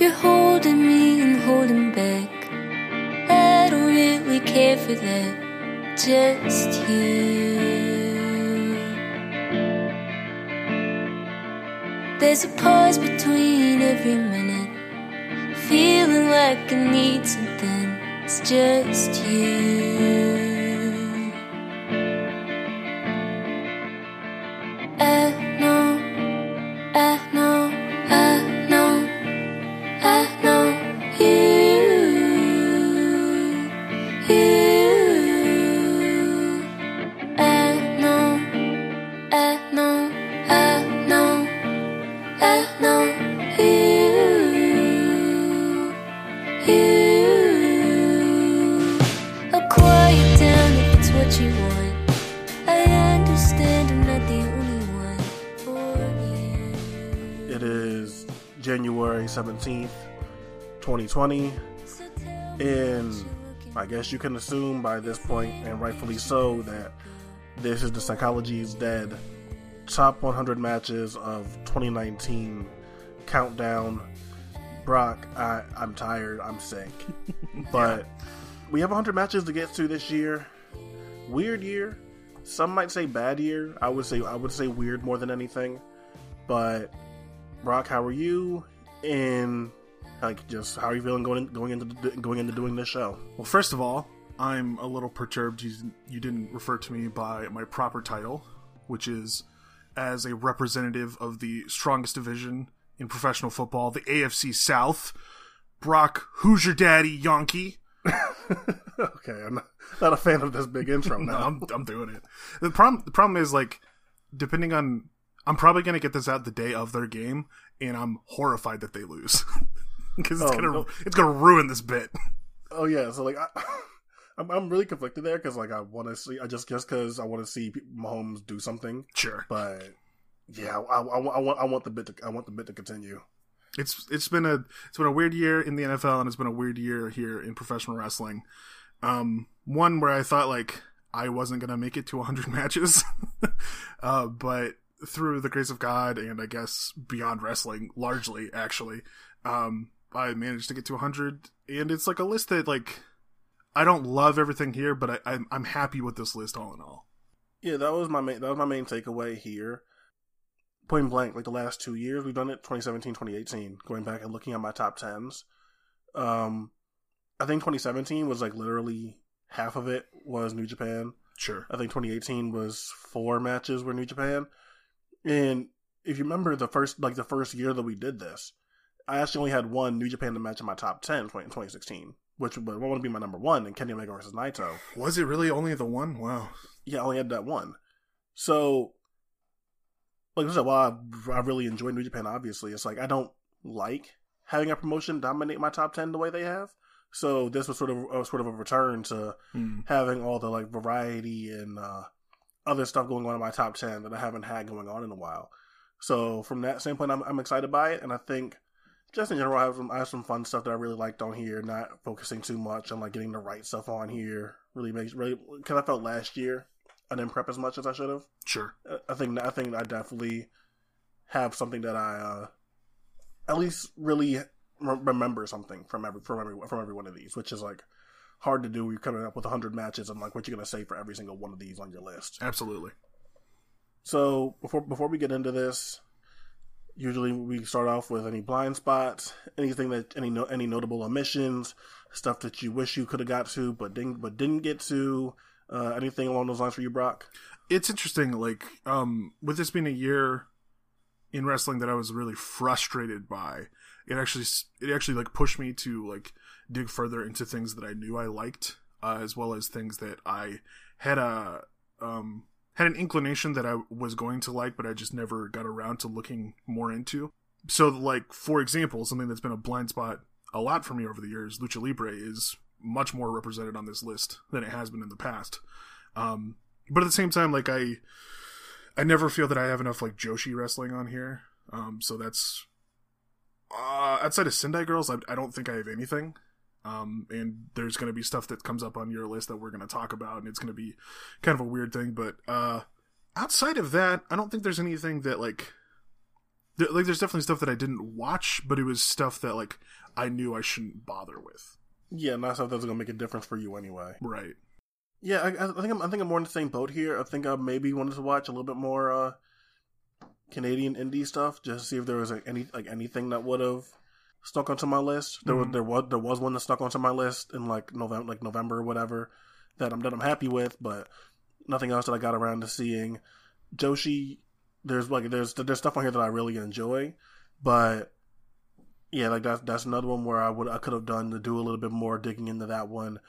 You're holding me and holding back. I don't really care for that. Just you. There's a pause between every minute. Feeling like I need something. It's just you. 2020, So tell me and what you're looking I guess you can assume by this point, and rightfully so, that this is the Psychology's Dead top 100 matches of 2019 countdown. Brock, I, I'm tired, I'm sick. but we have 100 matches to get to this year. Weird year. Some might say bad year. I would say I would say weird more than anything. But Brock, how are you? And like, just how are you feeling going going into going into doing this show? Well, first of all, I'm a little perturbed you, you didn't refer to me by my proper title, which is as a representative of the strongest division in professional football, the AFC South. Brock, who's your daddy, Yankee? okay, I'm not, not a fan of this big intro No. I'm, I'm doing it. The problem, the problem is like, depending on, I'm probably gonna get this out the day of their game, and I'm horrified that they lose because it's Oh, gonna no. it's gonna ruin this bit. oh yeah, so like I, I'm I'm really conflicted there because like I want to see I just just because I want to see Mahomes do something, Sure, but yeah, I, I, I want I want the bit to I want the bit to continue. it's it's been a it's been a weird year in the NFL and it's been a weird year here in professional wrestling. Um, one where I thought like I wasn't gonna make it to 100 matches, uh, but through the grace of God and I guess beyond wrestling, largely actually, um, I managed to get to 100, and it's like a list that like I don't love everything here, but I, I'm I'm happy with this list all in all. Yeah, that was my main that was my main takeaway here. Point blank, like the last two years we've done it 2017, 2018. Going back and looking at my top tens, um, I think 2017 was like literally half of it was New Japan. Sure, I think 2018 was four matches were New Japan. And if you remember the first like the first year that we did this, I actually only had one New Japan to match in my top 10 in 2016, which would want to be my number one in Kenny Omega versus Naito. was it really only the one? Wow. Yeah, I only had that one. So, like I said, while I, I really enjoy New Japan, obviously, it's like I don't like having a promotion dominate my top 10 the way they have. So this was sort of uh, sort of a return to Hmm. having all the like variety and uh, other stuff going on in my top ten that I haven't had going on in a while. So from that standpoint, I'm, I'm excited by it, and I think just in general, I have some I have some fun stuff that I really liked on here. Not focusing too much on like getting the right stuff on here really makes really because I felt last year I didn't prep as much as I should have. Sure. I think I think I definitely have something that I uh, at least really re- remember something from every from every from every one of these, which is like hard to do. You're coming up with hundred matches and like what you're gonna say for every single one of these on your list. Absolutely. So before before we get into this, usually we start off with any blind spots, anything that any no, any notable omissions, stuff that you wish you could have got to but didn't but didn't get to. Uh, anything along those lines for you, Brock? it's interesting like um with this being a year in wrestling that i was really frustrated by it actually it actually like pushed me to like dig further into things that i knew i liked uh, as well as things that i had a um had an inclination that i was going to like but i just never got around to looking more into. So like for example something that's been a blind spot a lot for me over the years lucha libre is much more represented on this list than it has been in the past. Um but at the same time like i i never feel that i have enough like joshi wrestling on here. Um so that's uh outside of sendai girls i, I don't think i have anything um and there's going to be stuff that comes up on your list that we're going to talk about and it's going to be kind of a weird thing but uh outside of that i don't think there's anything that like There- like there's definitely stuff that I didn't watch, but it was stuff that like I knew I shouldn't bother with. Yeah, not stuff that's gonna make a difference for you anyway. Right. Yeah, I, I think I'm, I think I'm more in the same boat here. I think I maybe wanted to watch a little bit more uh, Canadian indie stuff, just to see if there was like, any like anything that would have stuck onto my list. There was Mhm. there was there was one that stuck onto my list in like November, like November or whatever, that I'm that I'm happy with, but nothing else that I got around to seeing. Joshi, there's like there's there's stuff on here that I really enjoy, but yeah, like that's that's another one where I would I could have done to do a little bit more digging into that one.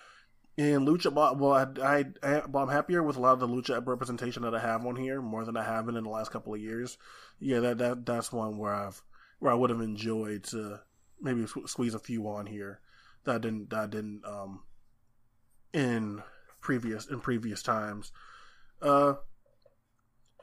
And Lucha, well, well, I, I, I, well, I'm happier with a lot of the Lucha representation that I have on here more than I have been in the last couple of years. Yeah, that that that's one where I've where I would have enjoyed to maybe squeeze a few on here that I didn't that I didn't um in previous in previous times. Uh,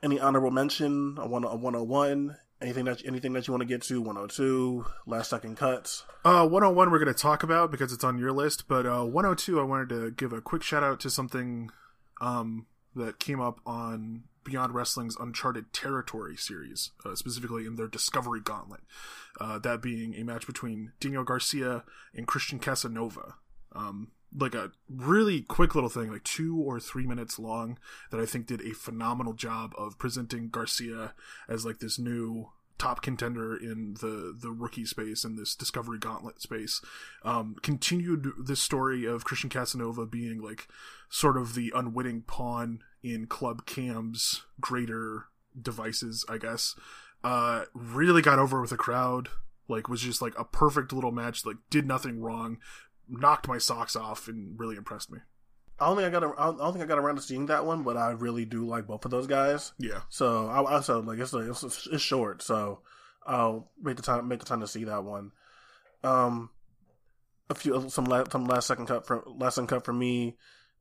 any honorable mention? A one a one hundred one. Anything that anything that you want to get to? One hundred two. Last second cuts. Uh, 101 we're going to talk about because it's on your list, but uh, 102 I wanted to give a quick shout out to something um, that came up on Beyond Wrestling's Uncharted Territory series, uh, specifically in their Discovery Gauntlet. Uh, that being a match between Daniel Garcia and Christian Casanova. Um, like a really quick little thing, like two or three minutes long, that I think did a phenomenal job of presenting Garcia as like this new top contender in the the rookie space and this discovery gauntlet space. Um continued this story of christian casanova being like sort of the unwitting pawn in club cam's greater devices i guess. Uh really got over with the crowd. Like was just like a perfect little match. Like did nothing wrong. Knocked my socks off and really impressed me I don't think I got. a- I don't think I got around to seeing that one, but I really do like both of those guys. yeah So I also like it's it's, it's short, so I'll make the time make the time to see that one. Um, a few some last some last second cut from last second cut for me.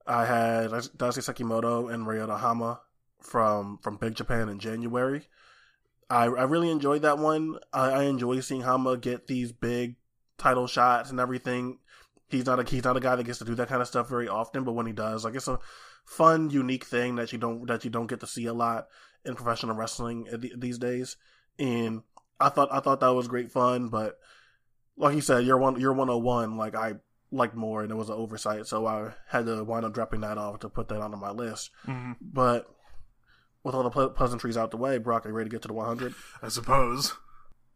I had Daisuke Sekimoto and Ryota Hama from from Big Japan in January. I I really enjoyed that one. I, I enjoy seeing Hama get these big title shots and everything. He's not a he's not a guy that gets to do that kind of stuff very often, but when he does, like it's a fun, unique thing that you don't that you don't get to see a lot in professional wrestling these days. And I thought I thought that was great fun, but like you said, you're one you're 101. Like I liked more, and it was an oversight, so I had to wind up dropping that off to put that onto my list. mm-hmm. But with all the ple- pleasantries out the way, Brock, are you ready to get to the 100? i suppose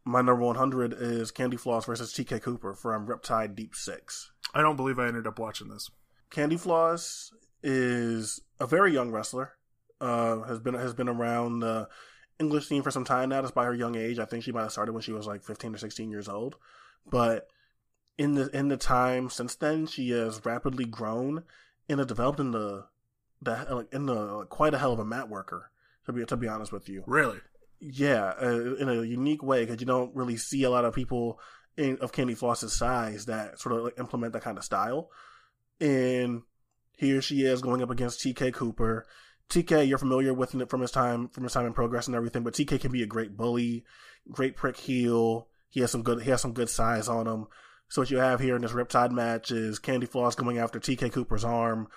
My number 100 is Candy Floss versus TK Cooper from Riptide Deep Six. I don't believe i ended up watching this Candy Floss is a very young wrestler. Uh, has been has been around the English scene for some time now, despite her young age. I think she might have started when she was like fifteen or sixteen years old. But in the in the time since then, she has rapidly grown and has developed in the the like in the quite a hell of a mat worker. To be to be honest with you, really yeah, uh, in a unique way because you don't really see a lot of people in, of Candy Floss's size that sort of like implement that kind of style. And here she is going up against TK Cooper. TK, you're familiar with it from his time from his time in Progress and everything, but TK can be a great bully, great prick heel. He has some good he has some good size on him. So what you have here in this Riptide match is Candy Floss going after TK Cooper's arm,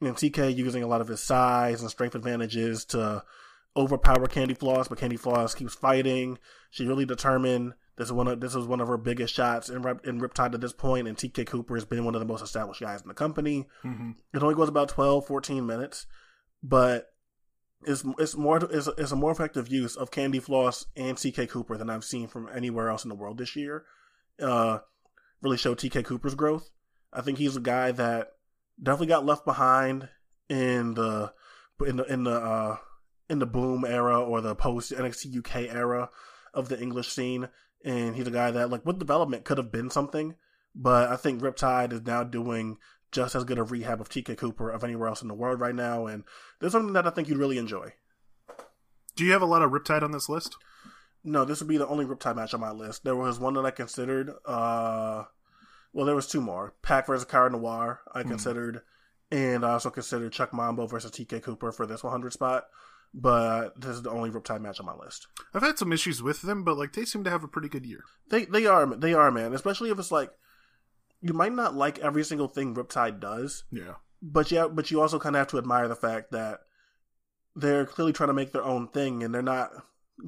and TK using a lot of his size and strength advantages to overpower Candy Floss, but Candy Floss keeps fighting. She's really determined. This is one of this is one of her biggest shots in Rip, in Riptide at this point, and TK Cooper has been one of the most established guys in the company. mm-hmm. It only goes about 12, 14 minutes, but it's it's more it's, it's a more effective use of Candy Floss and TK Cooper than I've seen from anywhere else in the world this year. Uh, really showed TK Cooper's growth. I think he's a guy that definitely got left behind in the in the in the uh, in the boom era or the post NXT UK era of the English scene, and he's a guy that like with development could have been something, but I think Riptide is now doing just as good a rehab of TK Cooper of anywhere else in the world right now, and there's something that I think you'd really enjoy. Do you have a lot of Riptide on this list? No, this would be the only Riptide match on my list. There was one that I considered. Uh, well, there was two more: Pack versus Cara Noir. I Hmm. considered, and I also considered Chuck Mambo versus TK Cooper for this 100 spot. But this is the only Riptide match on my list. I've had some issues with them, but like they seem to have a pretty good year. They they are they are man, especially if it's like you might not like every single thing Riptide does, Yeah. but yeah, but you also kind of have to admire the fact that they're clearly trying to make their own thing, and they're not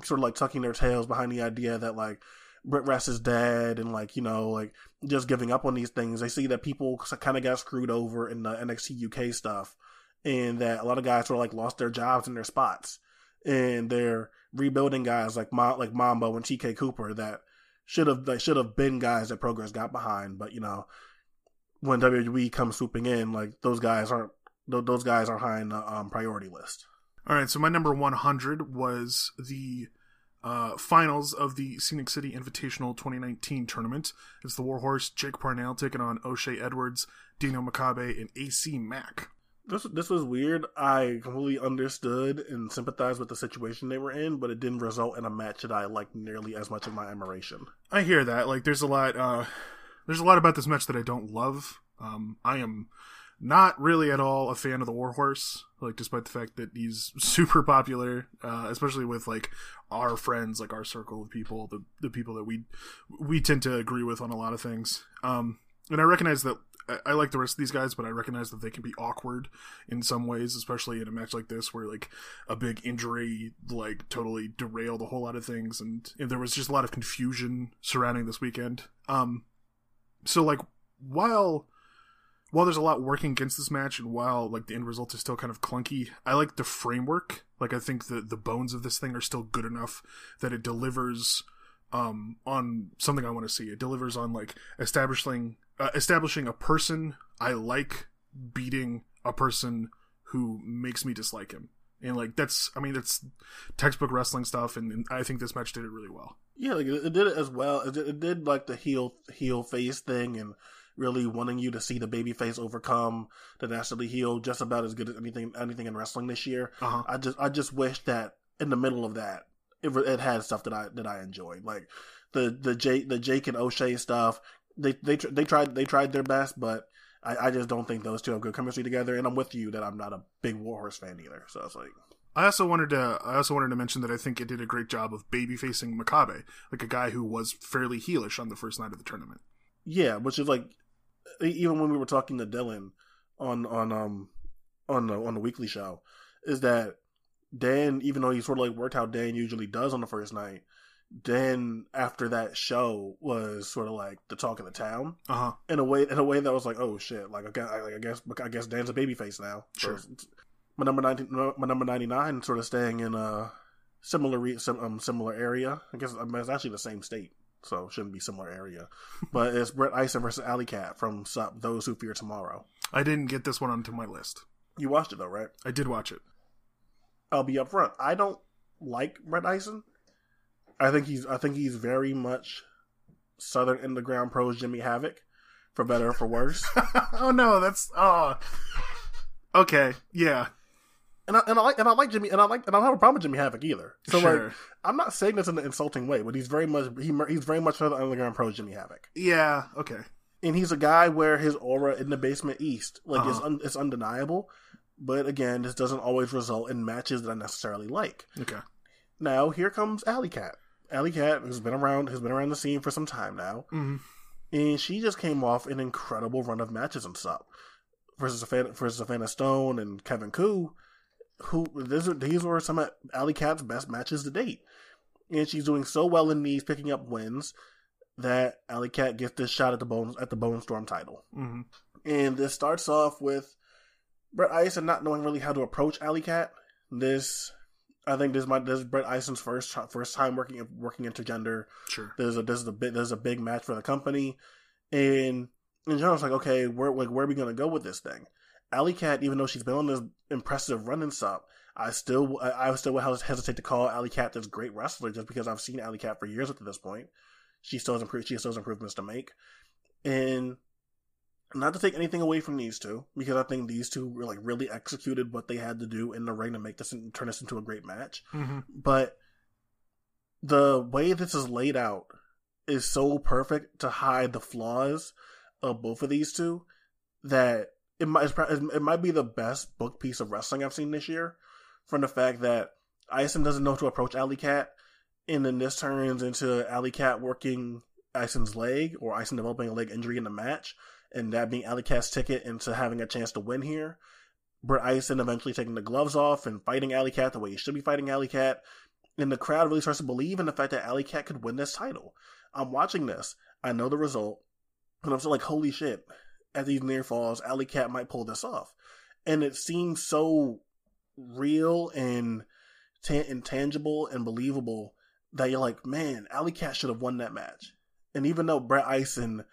sort of like tucking their tails behind the idea that like BritWres is dead and like you know like just giving up on these things. They see that people kind of got screwed over in the NXT UK stuff, and that a lot of guys of like lost their jobs and their spots, and they're rebuilding guys like Ma- like Mambo and TK Cooper that should have like should have been guys that Progress got behind, but you know when WWE comes swooping in, like those guys aren't those guys are high in the um, priority list. All right, so my number 100 was the uh, finals of the Scenic City Invitational 2019 tournament. It's the Warhorse, Jake Parnell taking on O'Shay Edwards, Dino Makabe, and AC Mack. This this was weird. I completely understood and sympathized with the situation they were in, but it didn't result in a match that I liked nearly as much of my admiration. I hear that. Like, there's a lot. Uh, there's a lot about this match that I don't love. Um, I am not really at all a fan of the Warhorse, like despite the fact that he's super popular, uh, especially with like our friends, like our circle of people, the the people that we we tend to agree with on a lot of things. Um, and I recognize that I, like the rest of these guys, but I recognize that they can be awkward in some ways, especially in a match like this where like a big injury like totally derailed a whole lot of things, and, and there was just a lot of confusion surrounding this weekend. Um, so like while while there's a lot working against this match and while like the end result is still kind of clunky i like the framework like i think the the bones of this thing are still good enough that it delivers um on something i want to see it delivers on like establishing uh, establishing a person i like beating a person who makes me dislike him and like that's i mean that's textbook wrestling stuff and, and i think this match did it really well yeah like it did it as well it did, it did like the heel heel face thing and really wanting you to see the babyface overcome the dastardly heel just about as good as anything anything in wrestling this year. Uh-huh. I just I just wish that in the middle of that it, it had stuff that I that I enjoyed like the the Jake the Jake and O'Shay stuff. They they they tried they tried their best, but I, I just don't think those two have good chemistry together. And I'm with you that I'm not a big Warhorse fan either. So it's like. I also wanted to I also wanted to mention that I think it did a great job of baby facing Makabe, like a guy who was fairly heelish on the first night of the tournament. Yeah, which is like even when we were talking to Dylan on on um on the on the weekly show, is that Dan, even though he sort of like worked how Dan usually does on the first night, Dan after that show was sort of like the talk of the town Uh huh. in a way in a way that was like oh shit like I guess I, guess I guess Dan's a babyface now. Sure. my number nineteen, my number ninety nine, sort of staying in a similar re, sim, um, similar area. I guess I mean, it's actually the same state so shouldn't be similar area. but it's Brett Ison versus Allie Kat from Those Who Fear Tomorrow. I didn't get this one onto my list. You watched it though, right? I did watch it. I'll be upfront. I don't like Brett Ison. I think he's I think he's very much Southern Underground Pros Jimmy Havoc, for better or for worse. oh no, that's oh. Okay, yeah. And I, and I like and I like Jimmy and I like and I don't have a problem with Jimmy Havoc either. So Sure. like I'm not saying this in an insulting way, but he's very much he he's very much Southern Underground Pros Jimmy Havoc. Yeah, okay. and he's a guy where his aura in the basement east like Uh-huh. un- it's undeniable but again this doesn't always result in matches that i necessarily like Okay. now here comes Allie Kat Allie Kat who's been around has been around the scene for some time now. Hmm and she just came off an incredible run of matches and stuff versus a fan versus Savannah Stone and Kevin Ku, who these, are, these were some of Allie Kat's best matches to date, and she's doing so well in these, picking up wins that Allie Kat gets this shot at the bones at the Bone Storm title, hmm and this starts off with Brett Ison not knowing really how to approach Allie Kat. This. I think this might this is Brett Ison's first first time working working intergender Sure. there's a this is a big there's a big match for the company, and in general, it's like okay, where like where are we gonna go with this thing? Allie Kat, even though she's been on this impressive run and stuff, I still I, I still would hesitate to call Allie Kat this great wrestler just because I've seen Allie Kat for years up to this point. She still has improved. She still has improvements to make, and not to take anything away from these two because I think these two were like really executed what they had to do in the ring to make this and turn this into a great match hmm but the way this is laid out is so perfect to hide the flaws of both of these two that it might it might be the best book piece of wrestling I've seen this year. From the fact that Ison doesn't know to approach Allie Kat, and then this turns into Allie Kat working Ison's leg or Ison developing a leg injury in the match, and that being Allie Kat's ticket into having a chance to win here. Brett Ison eventually taking the gloves off and fighting Allie Kat the way he should be fighting Allie Kat, and the crowd really starts to believe in the fact that Allie Kat could win this title. I'm watching this. I know the result, and I'm still like, holy shit! At these near falls, Allie Kat might pull this off, and it seems so real and ta- intangible and believable that you're like, man, Allie Kat should have won that match. And even though Brett Ison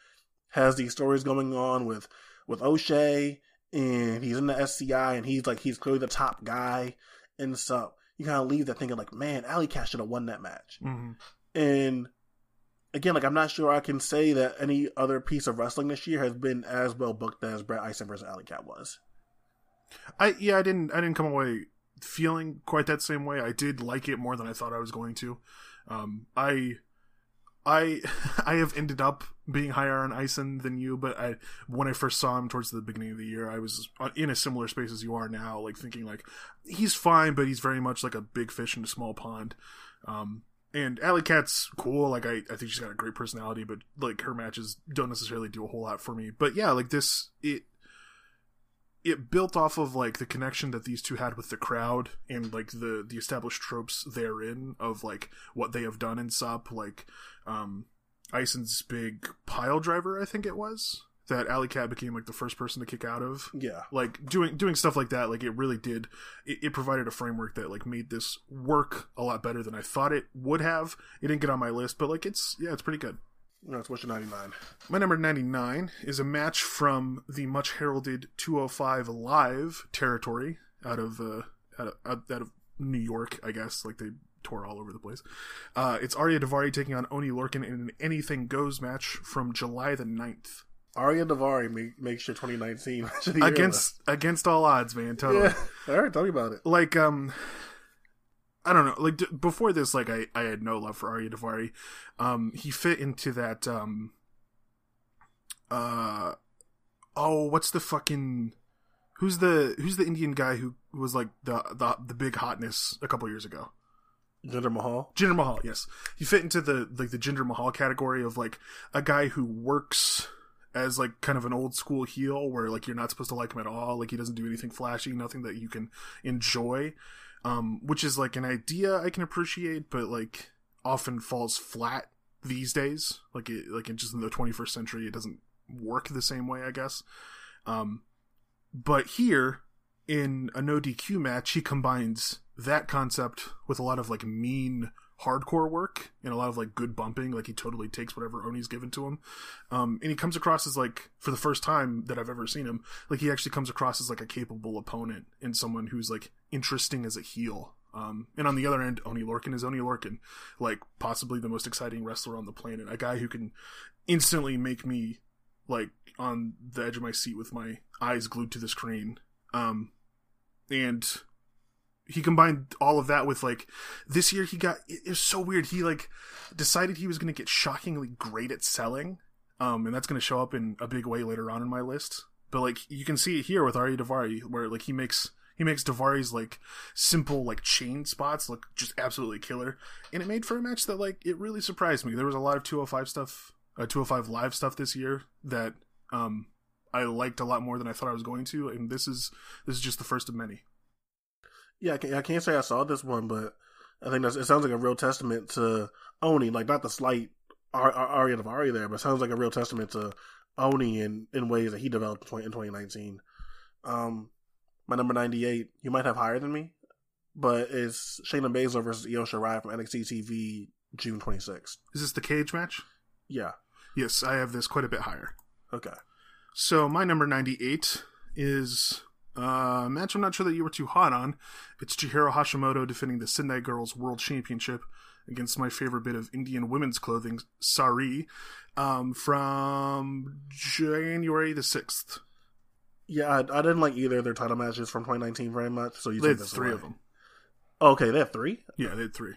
has these stories going on with with O'Shay and he's in the SCI and he's like he's clearly the top guy and stuff, you kind of leave that thinking like, man, Allie Kat should have won that match. Mm-hmm. And again, like I'm not sure I can say that any other piece of wrestling this year has been as well booked as Brett Ison versus Allie Kat was. I yeah, I didn't I didn't come away feeling quite that same way. I did like it more than I thought I was going to. Um, I I I have ended up being higher on Ison than you, but I when I first saw him towards the beginning of the year, I was in a similar space as you are now, like thinking like he's fine, but he's very much like a big fish in a small pond. Um, and Allie Kat's cool. Like I, I think she's got a great personality, but like her matches don't necessarily do a whole lot for me. But yeah, like this, it it built off of like the connection that these two had with the crowd and like the the established tropes therein of like what they have done in SUP, like um Ison's big pile driver, I think it was that Allie Kat became like the first person to kick out of. Yeah. Like doing doing stuff like that, like it really did. It, it provided a framework that like made this work a lot better than I thought it would have. It didn't get on my list, but like it's yeah, it's pretty good. That's what's your 99. My number 99 is a match from the much heralded 205 Live territory out of uh, out of, out of New York, I guess. Like they tour all over the place. Uh, it's Ariya Daivari taking on Oni Lorcan in an Anything Goes match from July the 9th. Ariya Daivari make, makes your 2019 match of the year Against against all odds, man. Totally. Yeah. All right, tell me about it. like um I don't know. Like d- before this, like I, I had no love for Ariya Daivari. Um, he fit into that. Um, uh, oh, what's the fucking? Who's the Who's the Indian guy who was like the the the big hotness a couple years ago? Jinder Mahal. Jinder Mahal, yes, he fit into the like the Jinder Mahal category of like a guy who works as like kind of an old school heel where like you're not supposed to like him at all. Like he doesn't do anything flashy, nothing that you can enjoy. Um, which is like an idea I can appreciate, but like often falls flat these days. Like it, like in just in the 21st century, it doesn't work the same way, I guess. Um, but here in a no DQ match, he combines that concept with a lot of like mean hardcore work and a lot of like good bumping. Like he totally takes whatever Oni's given to him. Um, and he comes across as like, for the first time that I've ever seen him, like he actually comes across as like a capable opponent and someone who's like interesting as a heel. Um, and on the other end, Oni Lorcan is Oni Lorcan, like possibly the most exciting wrestler on the planet. A guy who can instantly make me like on the edge of my seat with my eyes glued to the screen. Um, and he combined all of that with like this year he got it was so weird. He like decided he was going to get shockingly great at selling um and that's going to show up in a big way later on in my list. But like you can see it here with Ari Daivari where like he makes he makes Daivari's like simple like chain spots look just absolutely killer. And it made for a match that like it really surprised me. There was a lot of 205 stuff uh, 205 live stuff this year that um I liked a lot more than I thought I was going to and this is this is just the first of many Yeah, I can't, I can't say I saw this one, but I think that's, it sounds like a real testament to Oni. Like, not the slight Ar- Ar- Ariya Daivari there, but it sounds like a real testament to Oni in, in ways that he developed in 20, in 2019. Um, my number 98, you might have higher than me, but it's Shayna Baszler versus Io Shirai from NXT TV June 26th. is this the cage match Yeah. Yes, I have this quite a bit higher. Okay. So my number 98 is uh, match I'm not sure that you were too hot on. It's Chihiro Hashimoto defending the Sendai Girls World Championship against my favorite bit of Indian women's clothing, Sari, um, from January the 6th. Yeah, I, I didn't like either of their title matches from 2019 very much, so you They had three away. of them. Oh, okay, they have three? Yeah, they had three.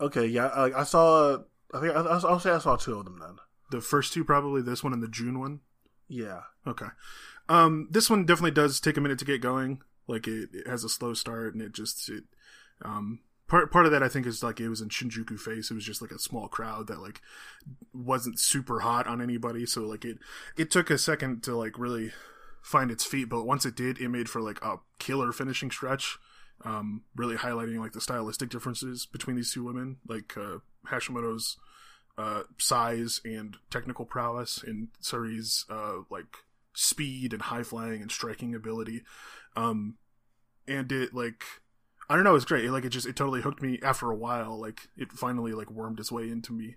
Okay, yeah, I, I saw, I think, I, I'll say I saw two of them then. The first two probably, this one and the June one. Yeah. Okay. Um, this one definitely does take a minute to get going. Like it, it has a slow start, and it just it, um, part part of that I think is like it was in Shinjuku face. It was just like a small crowd that like wasn't super hot on anybody. So like it it took a second to like really find its feet, but once it did, it made for like a killer finishing stretch. um, really highlighting like the stylistic differences between these two women, like uh, Hashimoto's uh, size and technical prowess, and Sareee's uh, like speed and high flying and striking ability. Um, and it like I don't know, it's great. It, like it just it totally hooked me after a while. Like it finally like wormed its way into me,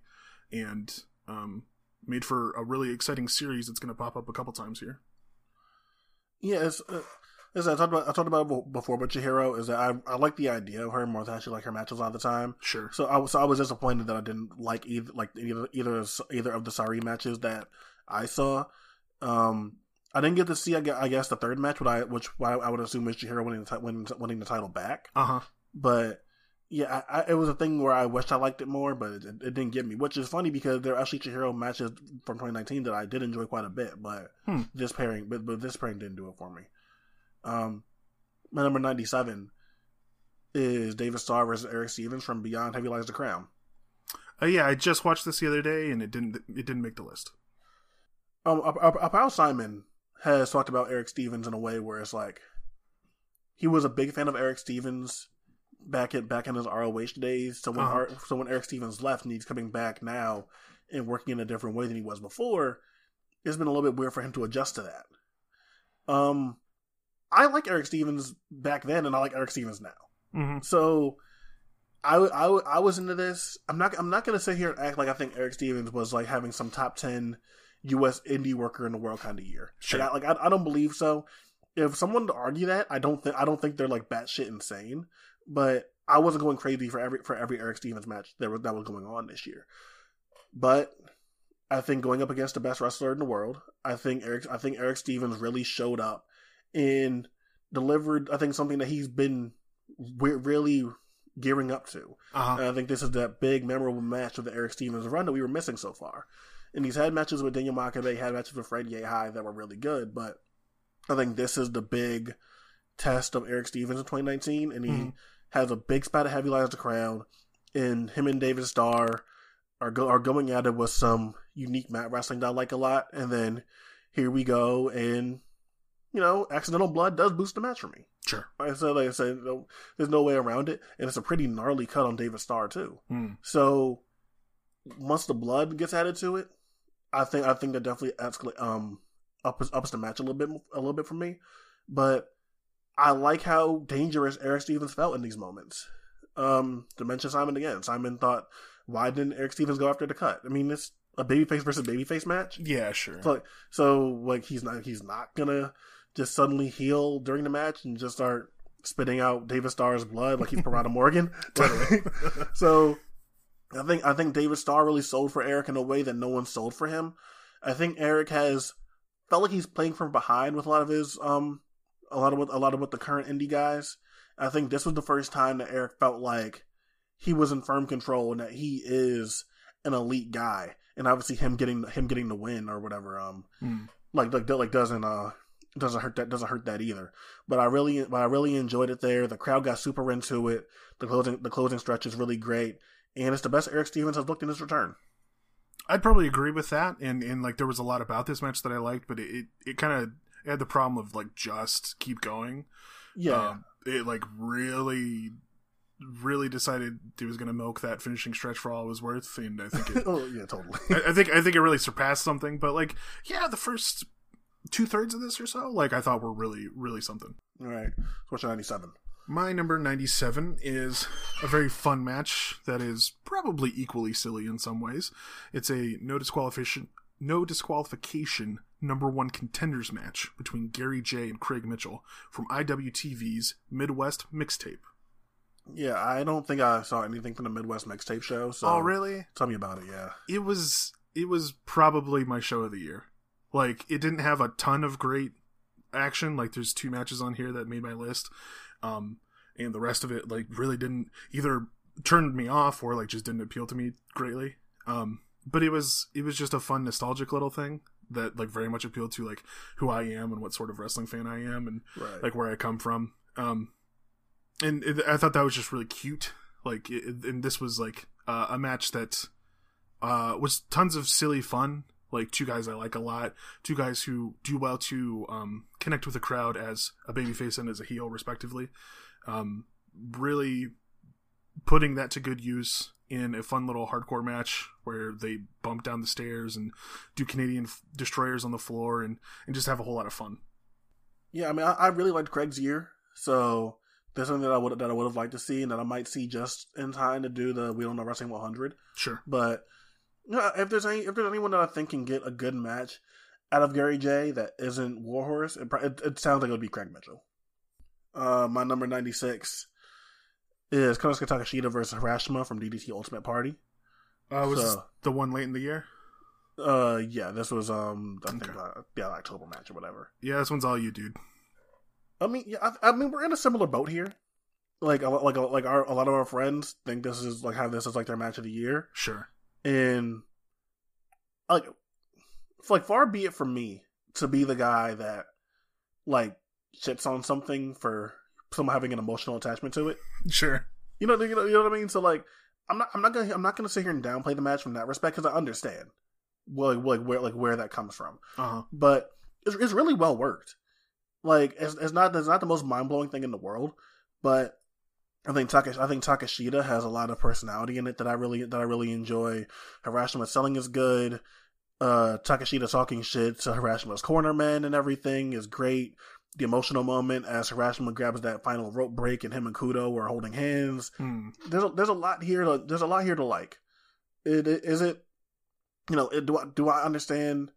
and um, made for a really exciting series that's going to pop up a couple times here. Yeah, it's, uh, as I talked about, I talked about it before, but Chihiro is that I, I like the idea of her more than I actually like her matches all the time. Sure. So I was so I was disappointed that I didn't like either like either either either of the Sareee matches that I saw. Um, I didn't get to see I guess, the third match, but I which I would assume is Chihiro winning the, winning, winning the title back. Uh huh. But yeah, I, I, it was a thing where I wished I liked it more, but it, it, didn't get me. Which is funny because there are actually Chihiro matches from 2019 that I did enjoy quite a bit, but Hmm. this pairing, but but this pairing didn't do it for me. Um, my number 97 is David Starr versus Eric Stevens from Beyond Heavy Lies the Crown. Uh, yeah, I just watched this the other day, and it didn't it didn't make the list. Um, Ap- Ap- Apal Simon has talked about Eric Stevens in a way where it's like he was a big fan of Eric Stevens back in back in his ROH days. So when Uh-huh. So when Eric Stevens left and he's coming back now and working in a different way than he was before, it's been a little bit weird for him to adjust to that. Um, I like Eric Stevens back then, and I like Eric Stevens now. Mm-hmm. So I was into this. I'm not I'm not gonna sit here and act like I think Eric Stevens was like having some top ten U.S. indie worker in the world kind of year. Sure. Like, I, like I, I don't believe so. If someone to argue that, I don't think I don't think they're like batshit insane. But I wasn't going crazy for every for every Eric Stevens match that was that was going on this year. But I think going up against the best wrestler in the world, I think Eric I think Eric Stevens really showed up and delivered. I think something that he's been we're really gearing up to. Uh-huh. And I think this is that big, memorable match of the Eric Stevens run that we were missing so far. And he's had matches with Daniel Makabe, had matches with Fred Yehi that were really good, but I think this is the big test of Eric Stevens in 2019, and he Mhm. has a big spot of heavy lies the crown, and him and David Starr are go- are going at it with some unique mat wrestling that I like a lot, and then here we go, and you know, accidental blood does boost the match for me. Sure. Like I said, like I said, no, there's no way around it, and it's a pretty gnarly cut on David Starr too. Mm. So once the blood gets added to it, I think I think that definitely escalate um ups ups the match a little bit a little bit for me. But I like how dangerous Eric Stevens felt in these moments. Um, to mention Simon again, Simon thought, why didn't Eric Stevens go after the cut? I mean, it's a babyface versus babyface match. Yeah, sure. So, so like he's not he's not gonna just suddenly heal during the match and just start spitting out David Starr's blood like he's Parada Morgan. Totally. so I think I think David Starr really sold for Eric in a way that no one sold for him. I think Eric has felt like he's playing from behind with a lot of his um a lot of what a lot of what the current indie guys. I think this was the first time that Eric felt like he was in firm control and that he is an elite guy. And obviously him getting him getting the win or whatever um Mm. like like like doesn't uh doesn't hurt that doesn't hurt that either. But I really but I really enjoyed it there. The crowd got super into it. The closing the closing stretch is really great, and it's the best Eric Stevens has looked in his return. I'd probably agree with that, and and like there was a lot about this match that I liked, but it it, kind of had the problem of like just keep going. Yeah, Um, it like really, really decided it was going to milk that finishing stretch for all it was worth, and I think it, oh yeah, totally. I, I think I think it really surpassed something. But like, yeah, the first two thirds of this or so, like I thought were really really something. All right, what's ninety seven? My number 97 is a very fun match that is probably equally silly in some ways. It's a no disqualification no disqualification number 1 contenders match between Gary Jay and Craig Mitchell from IWTV's Midwest Mixtape. Yeah, I don't think I saw anything from the Midwest mixtape show. So oh, really? Tell me about it. Yeah. It was it was probably my show of the year. Like it didn't have a ton of great action. Like there's two matches on here that made my list. Um and the rest of it like really didn't either turned me off or like just didn't appeal to me greatly. Um but it was it was just a fun nostalgic little thing that like very much appealed to like who I am and what sort of wrestling fan I am and Right. like where I come from. Um, and it, I thought that was just really cute. Like, it, and this was like uh, a match that uh, was tons of silly fun. Like two guys I like a lot, two guys who do well to um, connect with the crowd as a babyface and as a heel, respectively. Um, really putting that to good use in a fun little hardcore match where they bump down the stairs and do Canadian f- destroyers on the floor and, and just have a whole lot of fun. Yeah, I mean, I, I really liked Craig's year, so there's something that I would that I would have liked to see, and that I might see just in time to do the We Don't Know Wrestling 100. Sure. But know, if there's any if there's anyone that I think can get a good match out of Gary Jay that isn't Warhorse, it, it, it sounds like it would be Craig Mitchell. Uh, my number 96 is Konosuke Takeshita versus Harashima from DDT Ultimate Party. Uh, was So- this the one late in the year? Uh, yeah, this was um, I think Okay. uh, yeah, October match or whatever. Yeah, this one's all you, dude. I mean, yeah, I, I mean, we're in a similar boat here. Like, a, lot- like, like our a lot of our friends think this is like have this as like their match of the year, Sure. And like, like far be it from me to be the guy that like shits on something for someone having an emotional attachment to it. Sure. You know, you know, you know what I mean. So like, I'm not, I'm not gonna, I'm not gonna sit here and downplay the match from that respect because I understand, well, like, like where, like where that comes from. Uh huh. but it's, it's really well worked. Like it's, it's not it's not the most mind blowing thing in the world, but I think Takash I think Takeshita has a lot of personality in it that I really that I really enjoy. Harashima selling is good. Uh, Takeshita talking shit to Harashima's cornermen and everything is great. The emotional moment as Harashima grabs that final rope break and him and Kudo are holding hands Hmm. there's a, there's a lot here to there's a lot here to like. It, it is it, you know, it, do I do I understand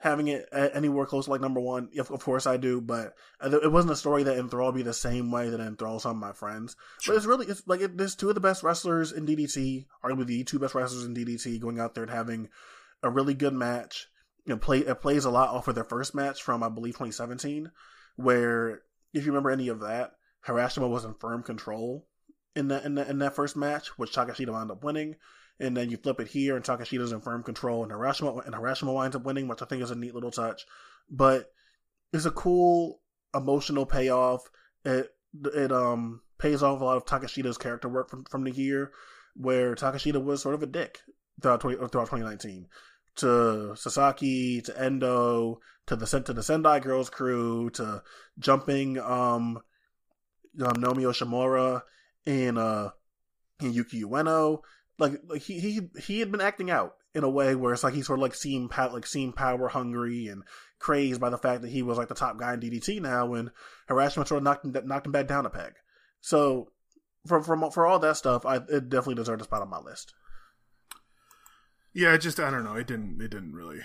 having it anywhere close to like number one? Of, of course I do, but uh, it wasn't a story that enthralled me the same way that enthralled some of my friends. Sure. But it's really it's like it, there's two of the best wrestlers in DDT, arguably the two best wrestlers in DDT, going out there and having a really good match. You know, play it plays a lot off of their first match from I believe 2017, where if you remember any of that, Harashima was in firm control in that in, that in that first match, which Takeshita wound up winning. And then you flip it here, and Takeshita's in firm control, and Harashima and Harashima winds up winning, which I think is a neat little touch. But it's a cool emotional payoff. It it um pays off a lot of Takeshita's character work from from the year, where Takeshita was sort of a dick throughout 20, throughout 2019 to Sasaki, to Endo, to the to the Sendai Girls crew, to jumping um, um Naomi Yoshimura and uh and Yuki Ueno. Like like he he he had been acting out in a way where it's like he sort of like seemed pa- like seemed power hungry and crazed by the fact that he was like the top guy in DDT now, and Harashima sort of knocked him knocked him back down a peg. So for for for all that stuff, I it definitely deserved a spot on my list. Yeah, it just I don't know. It didn't. It didn't really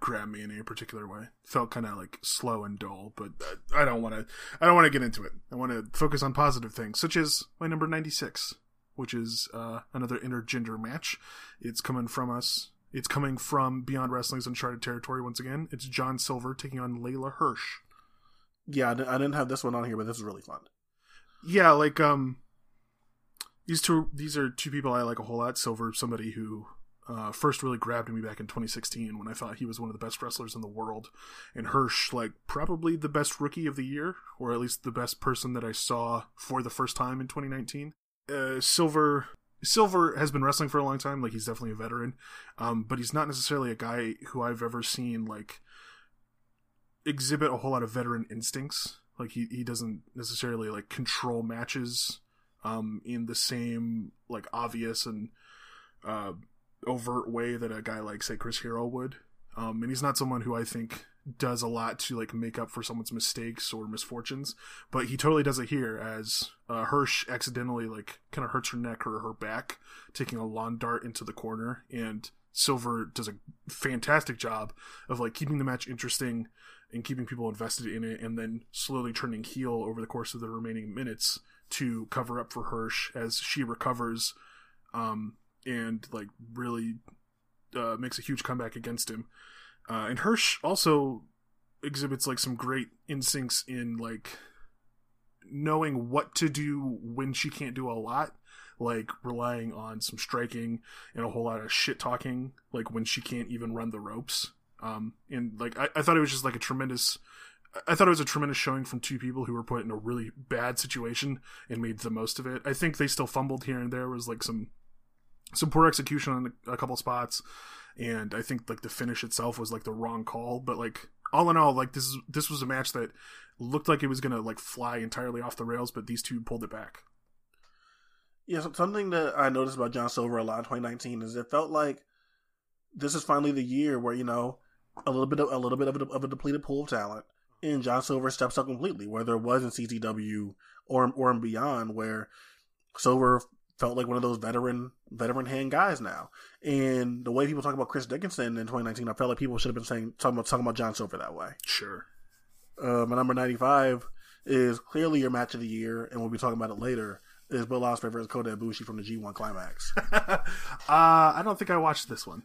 grab me in any particular way. Felt kind of like slow and dull. But I don't want to. I don't want to get into it. I want to focus on positive things, such as my number ninety six, which is uh, another intergender match. It's coming from us. It's coming from Beyond Wrestling's Uncharted territory once again. It's John Silver taking on Leyla Hirsch. Yeah, I didn't, have this one on here, but this is really fun. Yeah, like um, these two. These are two people I like a whole lot. Silver, somebody who uh, first really grabbed me back in 2016 when I thought he was one of the best wrestlers in the world, and Hirsch, like probably the best rookie of the year, or at least the best person that I saw for the first time in 2019. Uh, Silver. Silver has been wrestling for a long time, like he's definitely a veteran, um, but he's not necessarily a guy who I've ever seen like exhibit a whole lot of veteran instincts. Like he, he doesn't necessarily like control matches um, in the same like obvious and uh, overt way that a guy like say Chris Hero would. Um, and he's not someone who I think does a lot to like make up for someone's mistakes or misfortunes, but he totally does it here as uh, Hirsch accidentally like kind of hurts her neck or her back, taking a lawn dart into the corner, and Silver does a fantastic job of like keeping the match interesting and keeping people invested in it, and then slowly turning heel over the course of the remaining minutes to cover up for Hirsch as she recovers, um, and like really uh, makes a huge comeback against him. Uh, and Hirsch also exhibits like some great instincts in like knowing what to do when she can't do a lot like relying on some striking and a whole lot of shit talking like when she can't even run the ropes. Um and like I, I thought it was just like a tremendous I thought it was a tremendous showing from two people who were put in a really bad situation and made the most of it. I think they still fumbled here and there. Was like some some poor execution on a, a couple spots and I think like the finish itself was like the wrong call, but like all in all like this is this was a match that looked like it was to like fly entirely off the rails, but these two pulled it back. Yeah, something that I noticed about John Silver a lot in 2019 is it felt like this is finally the year where you know a little bit of a little bit of a, of a depleted pool of talent, and John Silver steps up completely, whether it was in CZW or or beyond, where Silver felt like one of those veteran veteran hand guys now. And the way people talk about Chris Dickinson in 2019, I felt like people should have been saying talking about talking about John Silver that way. Sure. Uh, my number 95 is clearly your match of the year, and we'll be talking about it later. Is Will Ospreay versus Kota Ibushi from the G1 Climax? uh, I don't think I watched this one.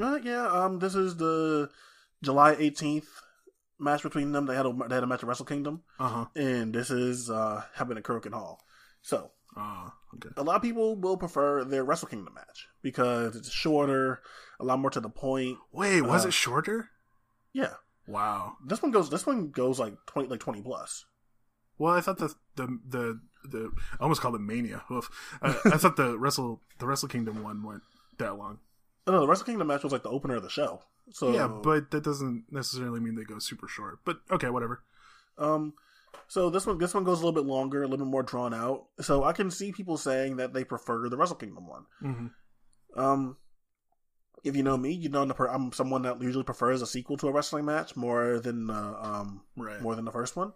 Uh, yeah, um, this is the July 18th match between them. They had a they had a match at Wrestle Kingdom, Uh huh. and this is uh happened at Korakuen Hall. So Uh, okay. a lot of people will prefer their Wrestle Kingdom match because it's shorter, a lot more to the point. Wait, was Uh, it shorter? Yeah, Wow. this one goes this one goes like 20 like 20 plus. Well, I thought the the the, the I almost called it Mania. I, I thought the Wrestle the Wrestle Kingdom one went that long. Oh, no, the Wrestle Kingdom match was like the opener of the show. So yeah, but that doesn't necessarily mean they go super short. But okay, whatever. Um, so this one this one goes a little bit longer, a little bit more drawn out. So I can see people saying that they prefer the Wrestle Kingdom one. hmm Um, if you know me, you know I'm someone that usually prefers a sequel to a wrestling match more than uh, um Right. more than the first one.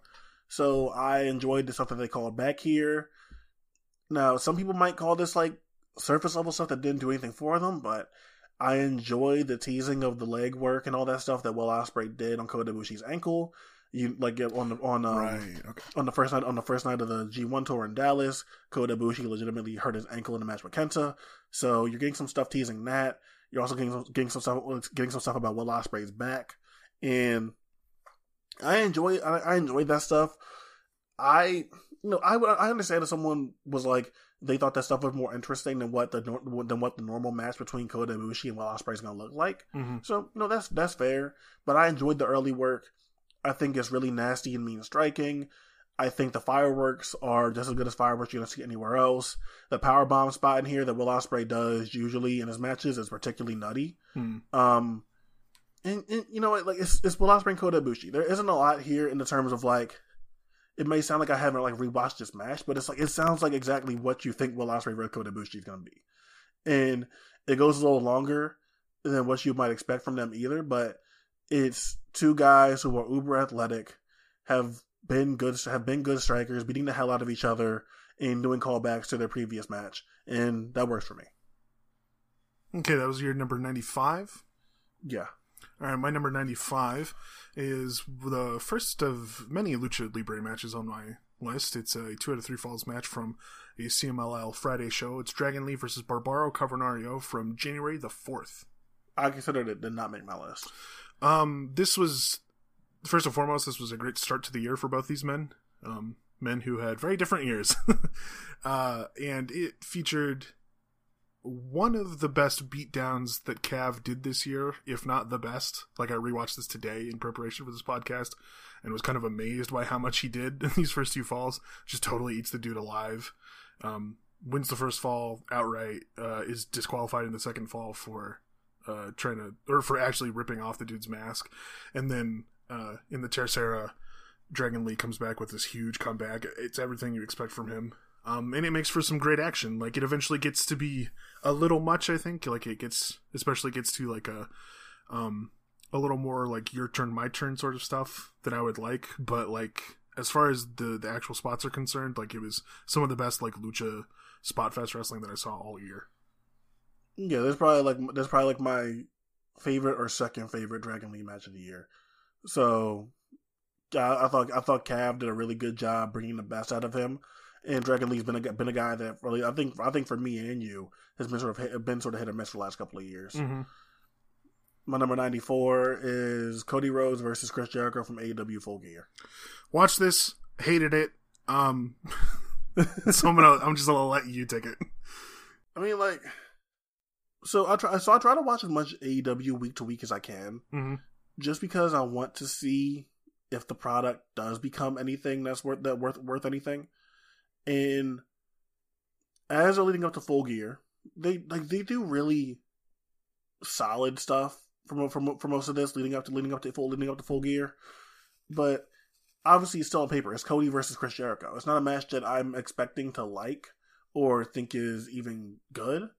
So I enjoyed the stuff that they called back here. Now, some people might call this like surface level stuff that didn't do anything for them, but I enjoyed the teasing of the leg work and all that stuff that Will Ospreay did on Kota Ibushi's ankle. You like get on the on um, right. Okay. on the first night on the first night of the G1 tour in Dallas, Kota Ibushi legitimately hurt his ankle in the match with Kenta. So you're getting some stuff teasing that. You're also getting some, getting some stuff getting some stuff about Will Ospreay's back, and I enjoy I, I enjoyed that stuff. I you know I I understand if someone was like they thought that stuff was more interesting than what the than what the normal match between Kota Ibushi and Will Ospreay is going to look like. hmm So no, that's that's fair. But I enjoyed the early work. I think it's really nasty and mean striking. I think the fireworks are just as good as fireworks you're gonna see anywhere else. The power bomb spot in here that Will Ospreay does usually in his matches is particularly nutty. hmm Um, and, and you know what? Like it's it's Will Ospreay and Kota Ibushi. There isn't a lot here in the terms of like. It may sound like I haven't like rewatched this match, but it's like it sounds like exactly what you think Will Ospreay versus Kota Ibushi is gonna be, and it goes a little longer than what you might expect from them either. But it's two guys who are uber athletic, have been good, have been good strikers, beating the hell out of each other, and doing callbacks to their previous match, and that works for me. Okay, that was your number ninety-five. Yeah. All right, my number 95 is the first of many Lucha Libre matches on my list. It's a two out of three falls match from a CMLL Friday show. It's Dragon Lee versus Barbaro Cavernario from January the 4th. I considered it did not make my list. Um, this was, first and foremost, this was a great start to the year for both these men. Um, men who had very different years. uh, and it featured one of the best beatdowns that Cav did this year, if not the best. Like I rewatched this today in preparation for this podcast and was kind of amazed by how much he did in these first two falls. Just totally eats the dude alive. Um, wins the first fall outright, uh, is disqualified in the second fall for uh, trying to, or for actually ripping off the dude's mask. And then uh, in the Tercera, Dragon Lee comes back with this huge comeback. It's everything you expect from him. Um, and it makes for some great action. Like it eventually gets to be a little much, I think. Like it gets, especially gets to like a, um, a little more like your turn, my turn sort of stuff that I would like. But like as far as the the actual spots are concerned, like it was some of the best like lucha spot fest wrestling that I saw all year. Yeah, that's probably like that's probably like my favorite or second favorite Dragon Lee match of the year. So I, I thought I thought Cav did a really good job bringing the best out of him, and Dragon Lee's been a been a guy that really I think I think for me and you has been sort of hit, been sort of hit or miss for the last couple of years. Mm-hmm. My number ninety four is Cody Rhodes versus Chris Jericho from AEW Full Gear. Watch this, hated it. Um, so I'm gonna I'm just gonna let you take it. I mean, like, so I try so I try to watch as much AEW week to week as I can. Mm-hmm. just because I want to see if the product does become anything that's worth that worth worth anything. And as they're leading up to full gear, they like they do really solid stuff from from for most of this leading up to leading up to full leading up to full gear. But obviously it's still on paper. It's Cody versus Chris Jericho. It's not a match that I'm expecting to like or think is even good.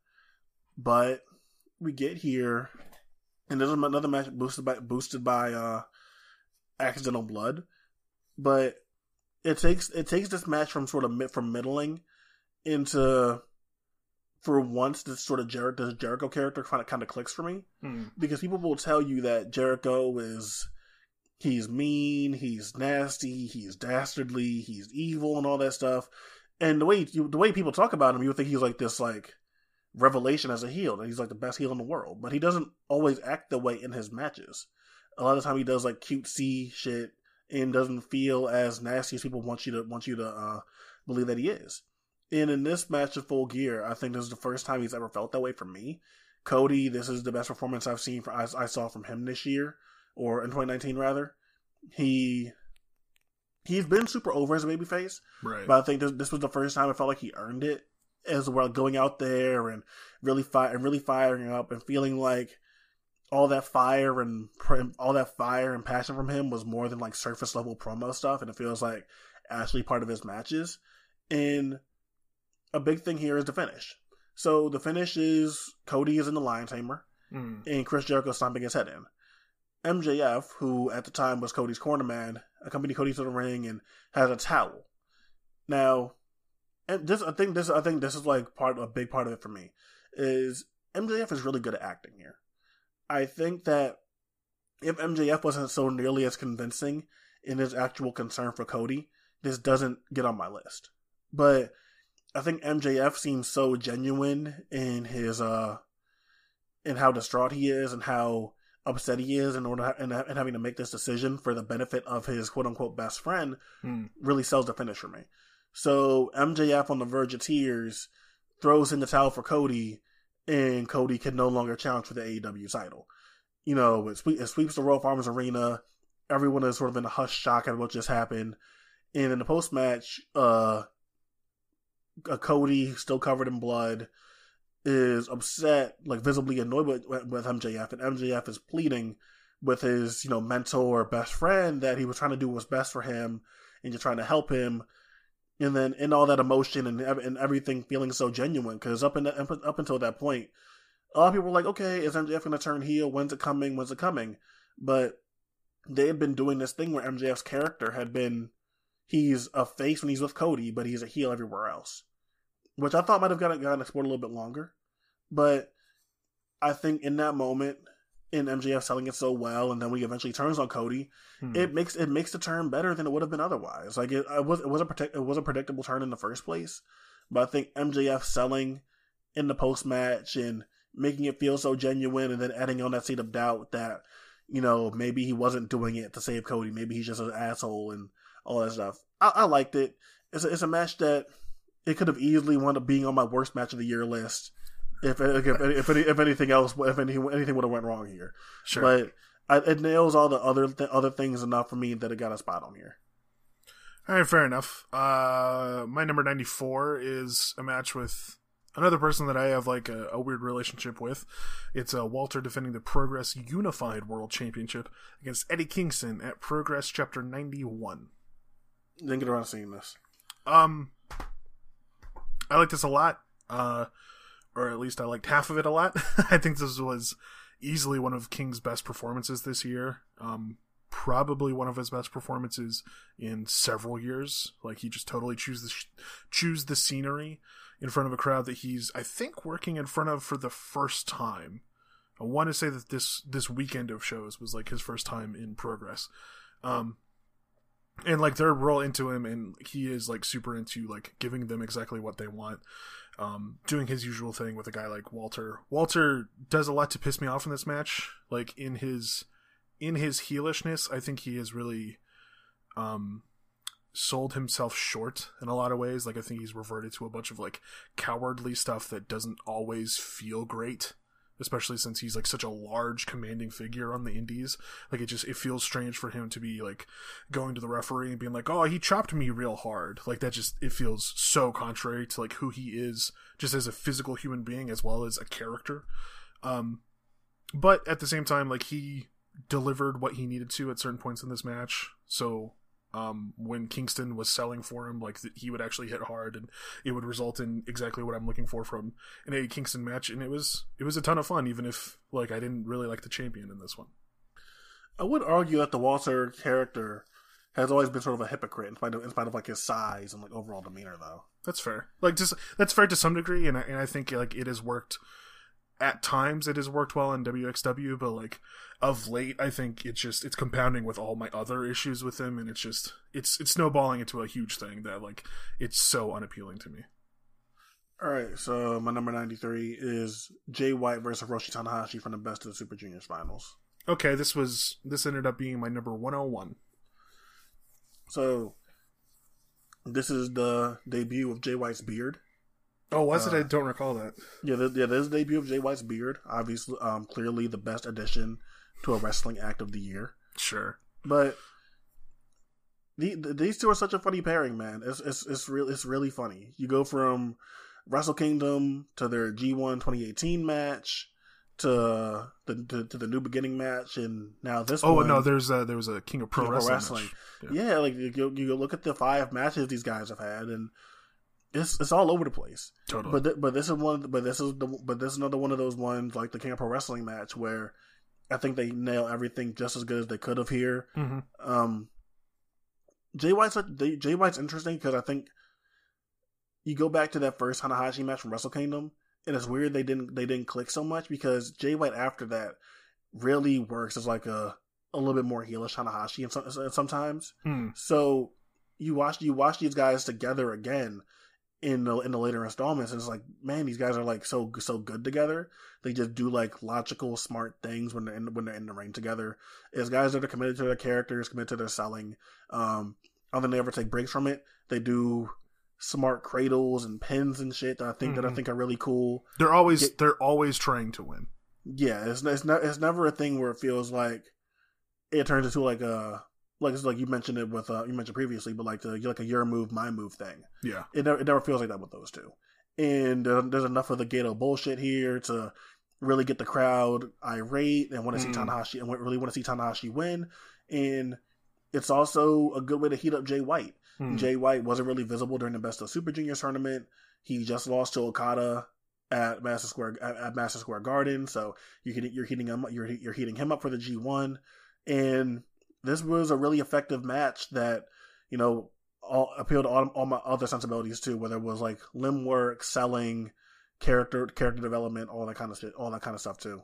But we get here, and there's another match boosted by boosted by uh, accidental blood, but it takes it takes this match from sort of mid, from middling into for once this sort of Jer- this Jericho character kind of kind of clicks for me Hmm. because people will tell you that Jericho is he's mean, he's nasty, he's dastardly, he's evil, and all that stuff. And the way you, the way people talk about him, you would think he's like this like revelation as a heel, that he's like the best heel in the world. But he doesn't always act the way in his matches. A lot of the time, he does like cutesy shit and doesn't feel as nasty as people want you to want you to uh, believe that he is. And in this match of Full Gear, I think this is the first time he's ever felt that way from me. Cody, this is the best performance I've seen for I, I saw from him this year, or in 2019 rather. He he's been super over as a babyface, Right. but I think this, this was the first time I felt like he earned it as well, going out there and really fire and really firing up and feeling like all that fire and pr- all that fire and passion from him was more than like surface level promo stuff, and it feels like actually part of his matches. And a big thing here is the finish. So the finish is Cody is in the Lion Tamer Hmm. and Chris Jericho stomping his head in. MJF, who at the time was Cody's cornerman, accompanied Cody to the ring and has a towel. Now, and this I think this I think this is like part a big part of it for me is MJF is really good at acting here. I think that if MJF wasn't so nearly as convincing in his actual concern for Cody, this doesn't get on my list. But I think MJF seems so genuine in his uh in how distraught he is and how upset he is in order and, and having to make this decision for the benefit of his quote unquote best friend Hmm. really sells the finish for me. So MJF on the verge of tears throws in the towel for Cody, and Cody can no longer challenge for the AEW title. You know, it, swe- it sweeps the Royal Farmers Arena. Everyone is sort of in a hush shock at what just happened. And in the post match, uh, uh, Cody, still covered in blood, is upset, like visibly annoyed with, with MJF, and MJF is pleading with his, you know, mentor, best friend, that he was trying to do what's best for him and just trying to help him. And then in all that emotion and and everything feeling so genuine, because up in the, up, until that point, a lot of people were like, okay, is MJF going to turn heel? When's it coming? When's it coming? But they had been doing this thing where MJF's character had been he's a face when he's with Cody, but he's a heel everywhere else, which I thought might have gotten, gotten explored a little bit longer. But I think in that moment, in MJF selling it so well, and then when he eventually turns on Cody, Hmm. it makes it makes the turn better than it would have been otherwise. Like it, it was it was a protect, it was a predictable turn in the first place, but I think MJF selling in the post match and making it feel so genuine, and then adding on that seed of doubt that you know maybe he wasn't doing it to save Cody, maybe he's just an asshole and all that stuff. I, I liked it. It's a, it's a match that it could have easily wound up being on my worst match of the year list. If if if, if, any, if anything else, if anything anything would have went wrong here, Sure. but I, it nails all the other th- other things enough for me that it got a spot on here. All right, fair enough. Uh, my number 94 is a match with another person that I have like a, a weird relationship with. It's uh, Walter defending the Progress Unified World Championship against Eddie Kingston at Progress Chapter 91. Didn't get around to seeing this. Um, I like this a lot. Uh, or at least I liked half of it a lot. I think this was easily one of King's best performances this year. Um, probably one of his best performances in several years. Like he just totally chews the sh- chews the scenery in front of a crowd that he's I think working in front of for the first time. I want to say that this this weekend of shows was like his first time in progress. Um, and like they're real into him and he is like super into like giving them exactly what they want um doing his usual thing with a guy like walter. Walter does a lot to piss me off in this match. Like in his in his heelishness i think he has really um sold himself short in a lot of ways. Like i think he's reverted to a bunch of like cowardly stuff that doesn't always feel great especially since he's like such a large commanding figure on the indies. Like it just it feels strange for him to be like going to the referee and being like oh he chopped me real hard. Like that just it feels so contrary to like who he is just as a physical human being as well as a character. Um but at the same time like he delivered what he needed to at certain points in this match. So um, when Kingston was selling for him, like that he would actually hit hard, and it would result in exactly what I'm looking for from an Eddie Kingston match, and it was it was a ton of fun, even if like I didn't really like the champion in this one. I would argue that the Walter character has always been sort of a hypocrite in spite of, in spite of like his size and like overall demeanor, though. That's fair. Like just that's fair to some degree, and I, and I think like it has worked at times. It has worked well in WXW, but like of late, I think it's just it's compounding with all my other issues with him, and it's just it's it's snowballing into a huge thing that like it's so unappealing to me. All right, so my number ninety three is Jay White versus Hiroshi Tanahashi from the Best of the Super Juniors finals. Okay, this was this ended up being my number one hundred one. So this is the debut of Jay White's beard. Oh, was Uh, it? I don't recall that. Yeah, this, yeah, this the debut of Jay White's beard. Obviously, um, clearly the best addition to a wrestling act of the year. Sure. But the, the, these two are such a funny pairing, man. It's it's it's real. It's really funny. You go from Wrestle Kingdom to their G1 2018 match to the to, to the New Beginning match, and now this. Oh one, no, there's a, there was a King of Pro, King of Pro Wrestling. Wrestling. match. yeah, like you you go look at the five matches these guys have had, and it's it's all over the place. totally. But th- but this is one. But this is the but this is another one of those ones like the King of Pro Wrestling match where I think they nail everything just as good as they could have here. hmm Um, Jay White's Jay White's interesting because I think you go back to that first Tanahashi match from Wrestle Kingdom, and it's weird they didn't they didn't click so much because Jay White after that really works as like a a little bit more heelish Tanahashi and some, sometimes. Hmm. So you watch you watch these guys together again in the in the later installments, and it's like, man, these guys are like so so good together. They just do like logical, smart things when they're in, when they're in the ring together. As guys that are committed to their characters, committed to their selling. Um, I don't think they ever take breaks from it. They do smart cradles and pins and shit that I think that I Mhm. think are really cool. They're always Get- they're always trying to win. Yeah, it's it's, not, it's never a thing where it feels like it turns into like a like like you mentioned it with uh, you mentioned previously, but like the like a your move my move thing. Yeah. It never, it never feels like that with those two. And uh, there's enough of the Gedo bullshit here to really get the crowd irate and want to see Mm. Tanahashi and really want to see Tanahashi win. And it's also a good way to heat up Jay White. Hmm. Jay White wasn't really visible during the Best of Super Juniors tournament. He just lost to Okada at Madison Square at, at Madison Square Garden, so you're heating, you're heating him you're you're heating him up for the G1, and this was a really effective match that you know all appealed to all, all my other sensibilities too, whether it was like limb work, selling, character character development, all that kind of shit, all that kind of stuff too.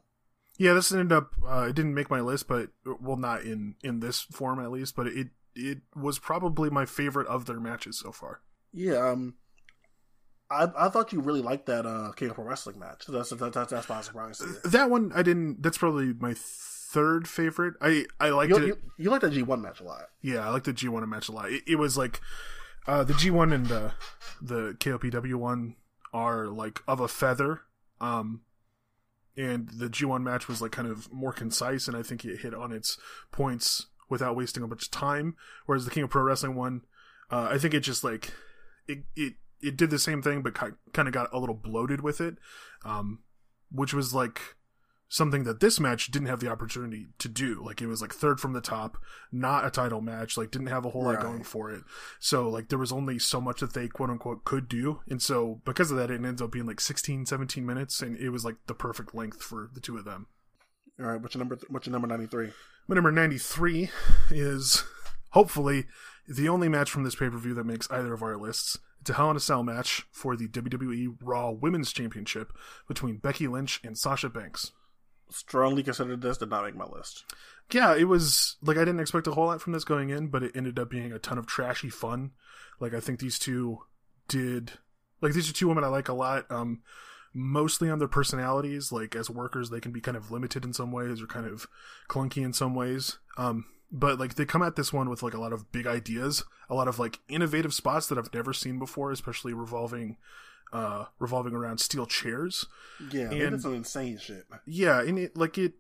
Yeah, this ended up. Uh, it didn't make my list, but well, not in in this form at least. But it it was probably my favorite of their matches so far. Yeah, um, I I thought you really liked that uh King of Pro Wrestling match. That's that's that's, that's why I'm surprised. That one I didn't. That's probably my third favorite. I I liked You, it. you, you like that G1 match a lot. Yeah, I like the G one match a lot. It, it was like uh, the G one and uh, the KOPW one are like of a feather. Um, and the G one match was like kind of more concise, and I think it hit on its points without wasting a bunch of time. Whereas the King of Pro Wrestling one, uh, I think it just like it it it did the same thing, but kind of got a little bloated with it, um, which was like something that this match didn't have the opportunity to do. Like it was like third from the top, not a title match, like didn't have a whole lot going for it. So like there was only so much that they quote unquote could do. And so because of that it ends up being like 16, 17 minutes and it was like the perfect length for the two of them. All right, what's your number? What's your number ninety three? My number 93 is hopefully the only match from this pay-per-view that makes either of our lists. It's a Hell in a Cell match for the WWE Raw Women's Championship between Becky Lynch and Sasha Banks. Strongly considered this. Did not make my list. yeah, it was like I didn't expect a whole lot from this going in, but it ended up being a ton of trashy fun. Like I think these two did like these are two women I like a lot. Um mostly on their personalities. Like as workers they can be kind of limited in some ways or kind of clunky in some ways. Um but like they come at this one with like a lot of big ideas, a lot of like innovative spots that I've never seen before, especially revolving uh revolving around steel chairs Yeah, And- did some insane shit. yeah and it like it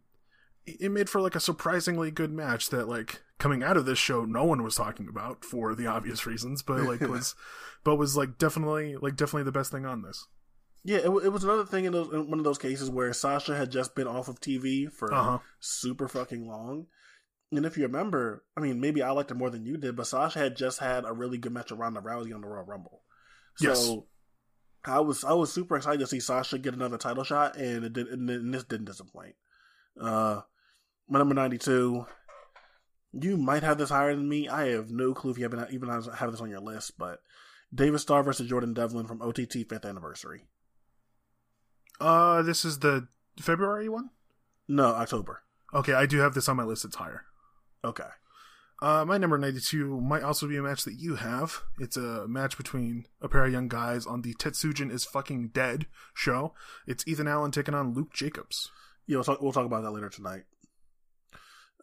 it made for like a surprisingly good match that like coming out of this show no one was talking about for the obvious reasons but like was but was like definitely like definitely the best thing on this Yeah, it, it was another thing in, those, in one of those cases where Sasha had just been off of TV for uh-huh super fucking long, And if you remember, I mean, maybe I liked it more than you did, but Sasha had just had a really good match with Ronda Rousey on the Royal Rumble. So Yes. I was I was super excited to see Sasha get another title shot, and it did, and this didn't disappoint. Uh, my number ninety two. You might have this higher than me. I have no clue if you haven't even have this on your list, but David Starr versus Jordan Devlin from OTT fifth anniversary. Uh, this is the February one. No, October. Okay, I do have this on my list. It's higher. Okay. Uh, my number 92 might also be a match that you have. It's a match between a pair of young guys on the Tetsujin is fucking dead show. It's Ethan Allen taking on Luke Jacobs. Yeah, we'll talk, we'll talk about that later tonight.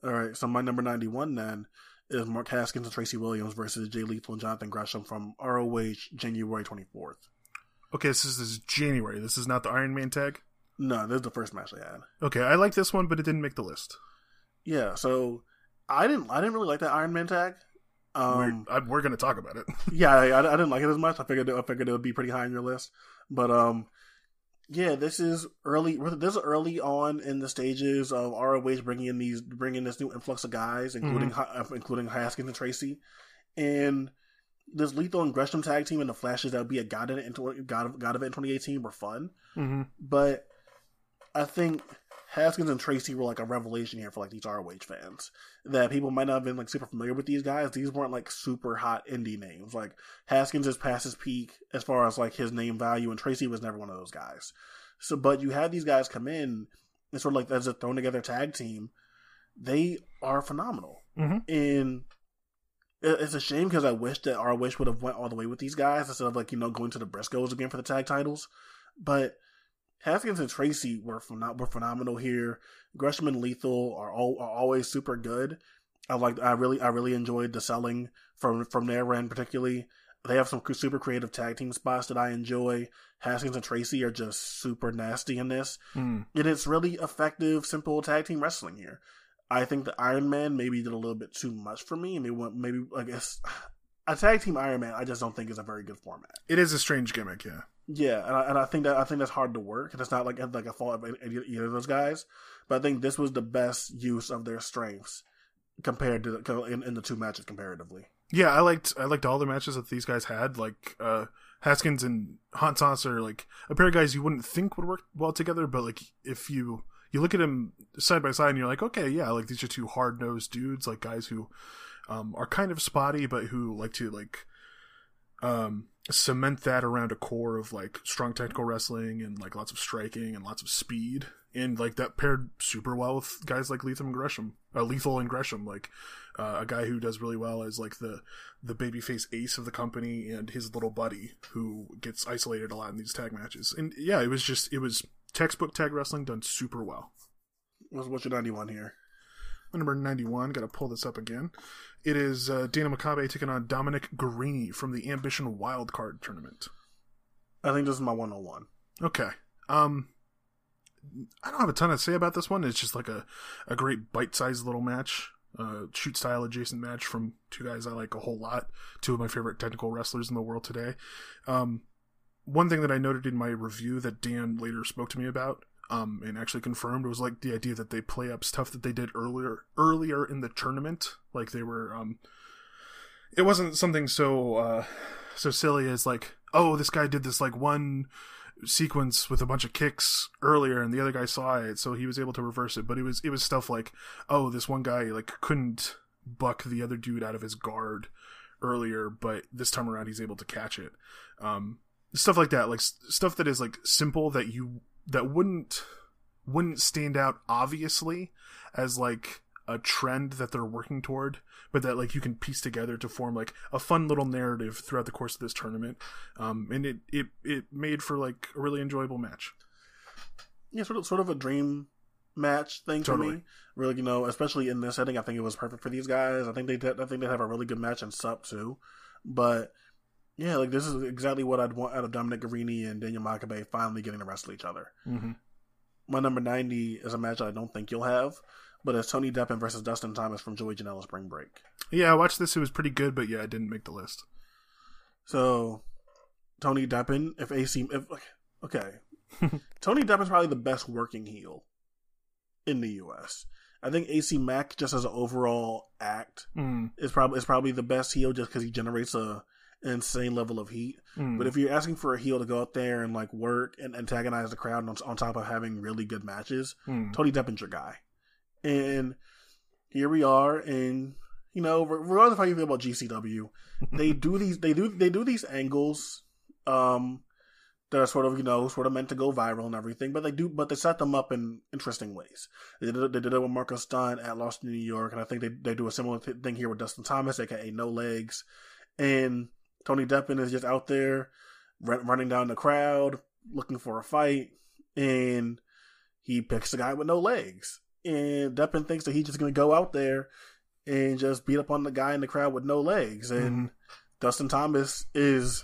All right, so my number 91 then is Mark Haskins and Tracy Williams versus Jay Lethal and Jonathan Gresham from ROH January 24th. Okay, this is, this is January. This is not the Iron Man tag. No, this is the first match they had. Okay, I like this one, but it didn't make the list. Yeah, so I didn't I didn't really like that Iron Man tag. Um, we're, I, we're going to talk about it. yeah, I, I didn't like it as much. I figured it, I figured it would be pretty high on your list, but um, yeah, this is early. This is early on in the stages of ROH bringing in these bringing this new influx of guys, including uh, including Haskins and Tracy, and this Lethal and Gresham tag team and the flashes that would be a god in it in god, god of it in 2018 were fun, mm-hmm. but I think Haskins and Tracy were like a revelation here for like these ROH fans. That people might not have been like super familiar with these guys. These weren't like super hot indie names. Like Haskins is past his peak as far as like his name value, and Tracy was never one of those guys. So, but you had these guys come in and sort of like as a thrown together tag team. They are phenomenal, mm-hmm. and it's a shame because I wish that ROH would have went all the way with these guys instead of like you know going to the Briscoes again for the tag titles. But Haskins and Tracy were were phenomenal here. Gresham and Lethal are, all, are always super good. I like I really I really enjoyed the selling from from their end particularly. They have some super creative tag team spots that I enjoy. Haskins and Tracy are just super nasty in this, mm. and it's really effective, simple tag team wrestling here. I think the Iron Man maybe did a little bit too much for me. Maybe maybe I guess a tag team Iron Man I just don't think is a very good format. It is a strange gimmick, yeah. Yeah, and I, and I think that I think that's hard to work. It's not like like a fault of either of those guys, but I think this was the best use of their strengths compared to the, in, in the two matches comparatively. Yeah, I liked I liked all the matches that these guys had. Like uh, Haskins and Hot Sauce are like a pair of guys you wouldn't think would work well together, but like if you you look at them side by side and you're like, okay, yeah, like these are two hard nosed dudes, like guys who um, are kind of spotty, but who like to like um cement that around a core of like strong technical wrestling and like lots of striking and lots of speed and like that paired super well with guys like Lethal and Gresham, uh, Lethal and Gresham, like uh, a guy who does really well as like the the babyface ace of the company and his little buddy who gets isolated a lot in these tag matches. And yeah, it was just it was textbook tag wrestling done super well. What's, your ninety one here? Number ninety one. Got to pull this up again. It is uh, Dana Makabe taking on Dominic Garrini from the Ambition Wildcard tournament. I think this is my 101. Okay. Um, I don't have a ton to say about this one. It's just like a, a great bite sized little match, uh, shoot style adjacent match from two guys I like a whole lot. Two of my favorite technical wrestlers in the world today. Um, one thing that I noted in my review that Dan later spoke to me about um, and actually confirmed was like the idea that they play up stuff that they did earlier earlier in the tournament. Like they were, um, it wasn't something so uh, so silly as like, oh, this guy did this like one sequence with a bunch of kicks earlier, and the other guy saw it, so he was able to reverse it. But it was it was stuff like, oh, this one guy like couldn't buck the other dude out of his guard earlier, but this time around he's able to catch it. Um, stuff like that, like stuff that is like simple that you that wouldn't wouldn't stand out obviously as like a trend that they're working toward but that like you can piece together to form like a fun little narrative throughout the course of this tournament. Um and it it it made for like a really enjoyable match. Yeah sort of sort of a dream match thing Totally. for me. Really you know especially in this setting i think it was perfect for these guys. I think they did, i think they have a really good match in sup too. But yeah, like this is exactly what I'd want out of Dominic Garrini and Daniel Makabe finally getting to wrestle each other. mm-hmm. My number 90 is a match I don't think you'll have, but it's Tony Deppen versus Dustin Thomas from Joey Janela Spring Break. yeah i watched this it was pretty good but yeah I didn't make the list So, Tony Deppen, if AC, if okay, Tony Deppen's probably the best working heel in the U.S. I think AC Mack just as an overall act Mm, is probably is probably the best heel just because he generates a insane level of heat. mm. But if you're asking for a heel to go out there and like work and antagonize the crowd on, on top of having really good matches, Mm. Tony Deppen's your guy. And here we are, and you know, regardless of how you feel about GCW, they do these they do they do these angles um that are sort of you know sort of meant to go viral and everything but they do but they set them up in interesting ways they did it, they did it with Marcus Dunn at Lost in New York and I think they, they do a similar th- thing here with Dustin Thomas aka No Legs and Tony Deppen is just out there run, running down the crowd looking for a fight and he picks a guy with no legs and Deppen thinks that he's just going to go out there and just beat up on the guy in the crowd with no legs and Mhm. Dustin Thomas is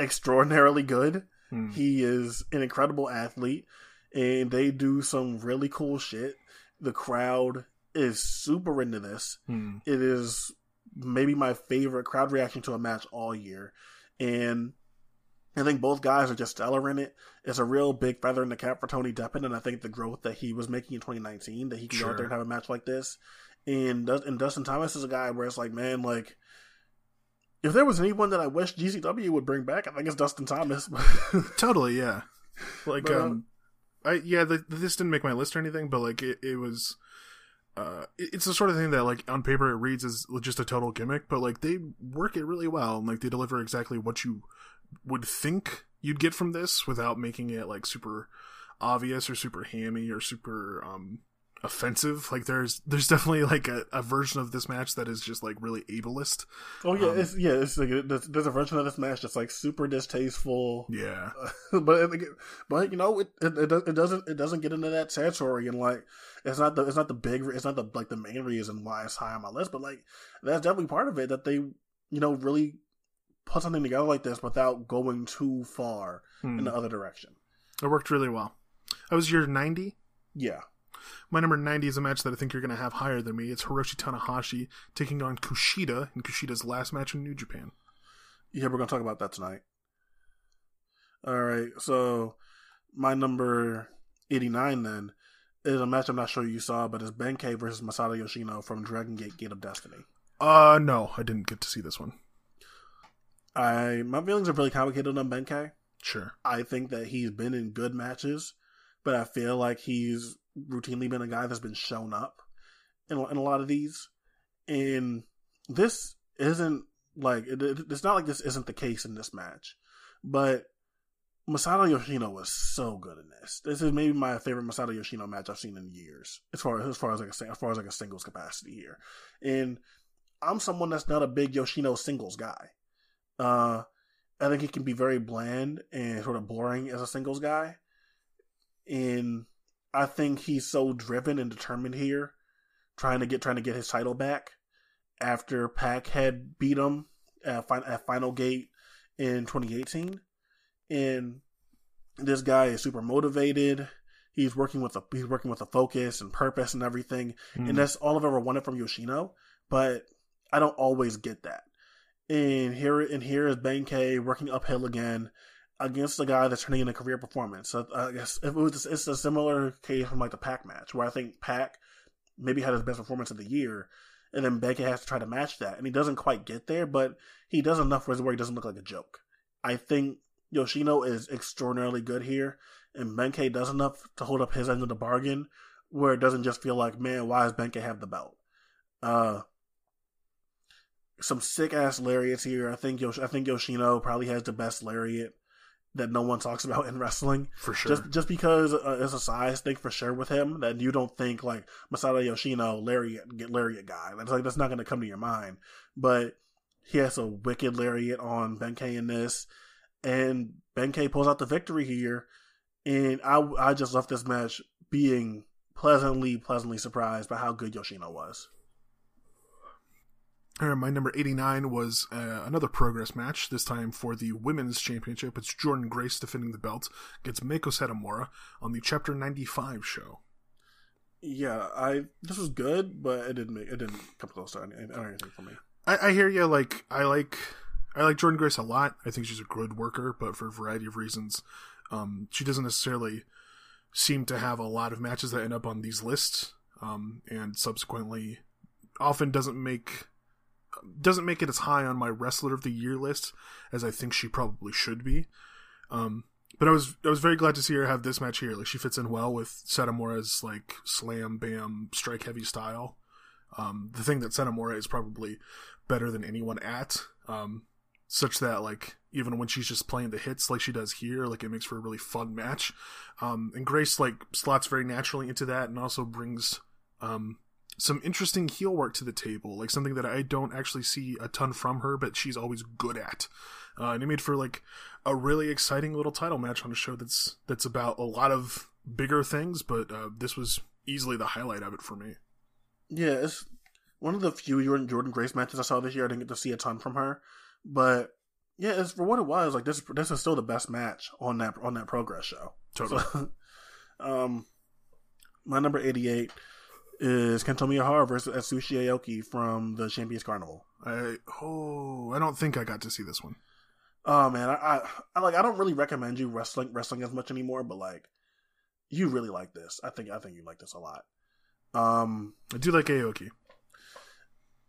extraordinarily good. Mm. He is an incredible athlete, and they do some really cool shit. The crowd is super into this. Mm. It is maybe my favorite crowd reaction to a match all year, and I think both guys are just stellar in it. It's a real big feather in the cap for Tony Deppen, and I think the growth that he was making in 2019 that he can go out there and have a match like this. And and Dustin Thomas is a guy where it's like, man, like if there was anyone that I wish GCW would bring back, I think it's Dustin Thomas. Totally, yeah. Like, But, uh, um, I yeah, the, this didn't make my list or anything, but like, it, it was. Uh, it's the sort of thing that, like, on paper it reads as just a total gimmick, but like they work it really well, and like they deliver exactly what you would think you'd get from this without making it like super obvious or super hammy or super um offensive. Like, there's there's definitely like a, a version of this match that is just like really ableist. oh yeah, Um, it's yeah, it's like there's, there's a version of this match that's like super distasteful. Yeah, but but you know it, it it does- it doesn't it doesn't get into that territory and like it's not the it's not the big it's not the like the main reason why it's high on my list but like that's definitely part of it that they you know really put something together like this without going too far Hmm. in the other direction it worked really well. That was your ninety. yeah My number 90 is a match that I think you're going to have higher than me. It's Hiroshi Tanahashi taking on Kushida in Kushida's last match in New Japan. yeah we're gonna talk about that tonight all right so my number 89 then is a match I'm not sure you saw but it's Benkei versus Masato Yoshino from Dragon Gate Gate of Destiny Uh, no, I didn't get to see this one. I my feelings are really complicated on Benkei Sure. I think that he's been in good matches, but I feel like he's routinely been a guy that's been shown up in, in a lot of these. And this isn't like, it, it- it's not like this isn't the case in this match, but Masato Yoshino was so good in this. This is maybe my favorite Masato Yoshino match I've seen in years, as far as, as far as like a, as far as like a singles capacity here. And I'm someone that's not a big Yoshino singles guy. Uh, I think he can be very bland and sort of boring as a singles guy. And I think he's so driven and determined here, trying to get trying to get his title back after Pac had beat him at, at Final Gate in 2018. And this guy is super motivated. He's working with a he's working with a focus and purpose and everything, Hmm. and that's all I've ever wanted from Yoshino. But I don't always get that. And here and here is Benkei working uphill again against a guy that's turning in a career performance. So I guess if it was it's a similar case from like the Pac match where I think Pac maybe had his best performance of the year, and then Benkei has to try to match that, and he doesn't quite get there, but he does enough where he doesn't look like a joke. I think Yoshino is extraordinarily good here, and Benkei does enough to hold up his end of the bargain, where it doesn't just feel like, man, why does Benkei have the belt? Uh, some sick ass lariats here. I think Yosh- I think Yoshino probably has the best lariat that no one talks about in wrestling. For sure. Just just because uh, it's a size thing for sure with him that you don't think like Masato Yoshino lariat get lariat guy. That's like that's not going to come to your mind. But he has a wicked lariat on Benkei in this, and Benkei pulls out the victory here. And I I just left this match being pleasantly pleasantly surprised by how good Yoshino was. Right, my number 89 was uh, another progress match, this time for the Women's Championship. It's Jordan Grace defending the belt against Meiko Satomura on the Chapter 95 show. Yeah, I this was good, but it didn't make it didn't come close to any, anything for me. I, I hear you. Like I like I like Jordan Grace a lot. I think she's a good worker, but for a variety of reasons, um, she doesn't necessarily seem to have a lot of matches that end up on these lists. um, and subsequently often doesn't make doesn't make it as high on my wrestler of the year list as I think she probably should be. Um, but I was I was very glad to see her have this match here. Like she fits in well with Satomura's like slam bam strike heavy style. Um, the thing that Satomura is probably better than anyone at, um, such that like even when she's just playing the hits like she does here, like it makes for a really fun match. Um, and Grace like slots very naturally into that and also brings um, some interesting heel work to the table, like something that I don't actually see a ton from her, but she's always good at. Uh, and it made for like a really exciting little title match on a show that's that's about a lot of bigger things, but uh, this was easily the highlight of it for me. Yeah, it's one of the few Jordan, Jordan Grace matches I saw this year. I didn't get to see a ton from her, but yeah, it's for what it was. Like this, this is still the best match on that on that Progress show. Totally. So, um, my number eighty-eight is Kento Miyahara versus Atsushi Aoki from the Champions Carnival. I oh, I don't think I got to see this one. Oh man, I, I, I like I don't really recommend you wrestling wrestling as much anymore, but like you really like this. I think I think you like this a lot. Um, I do like Aoki.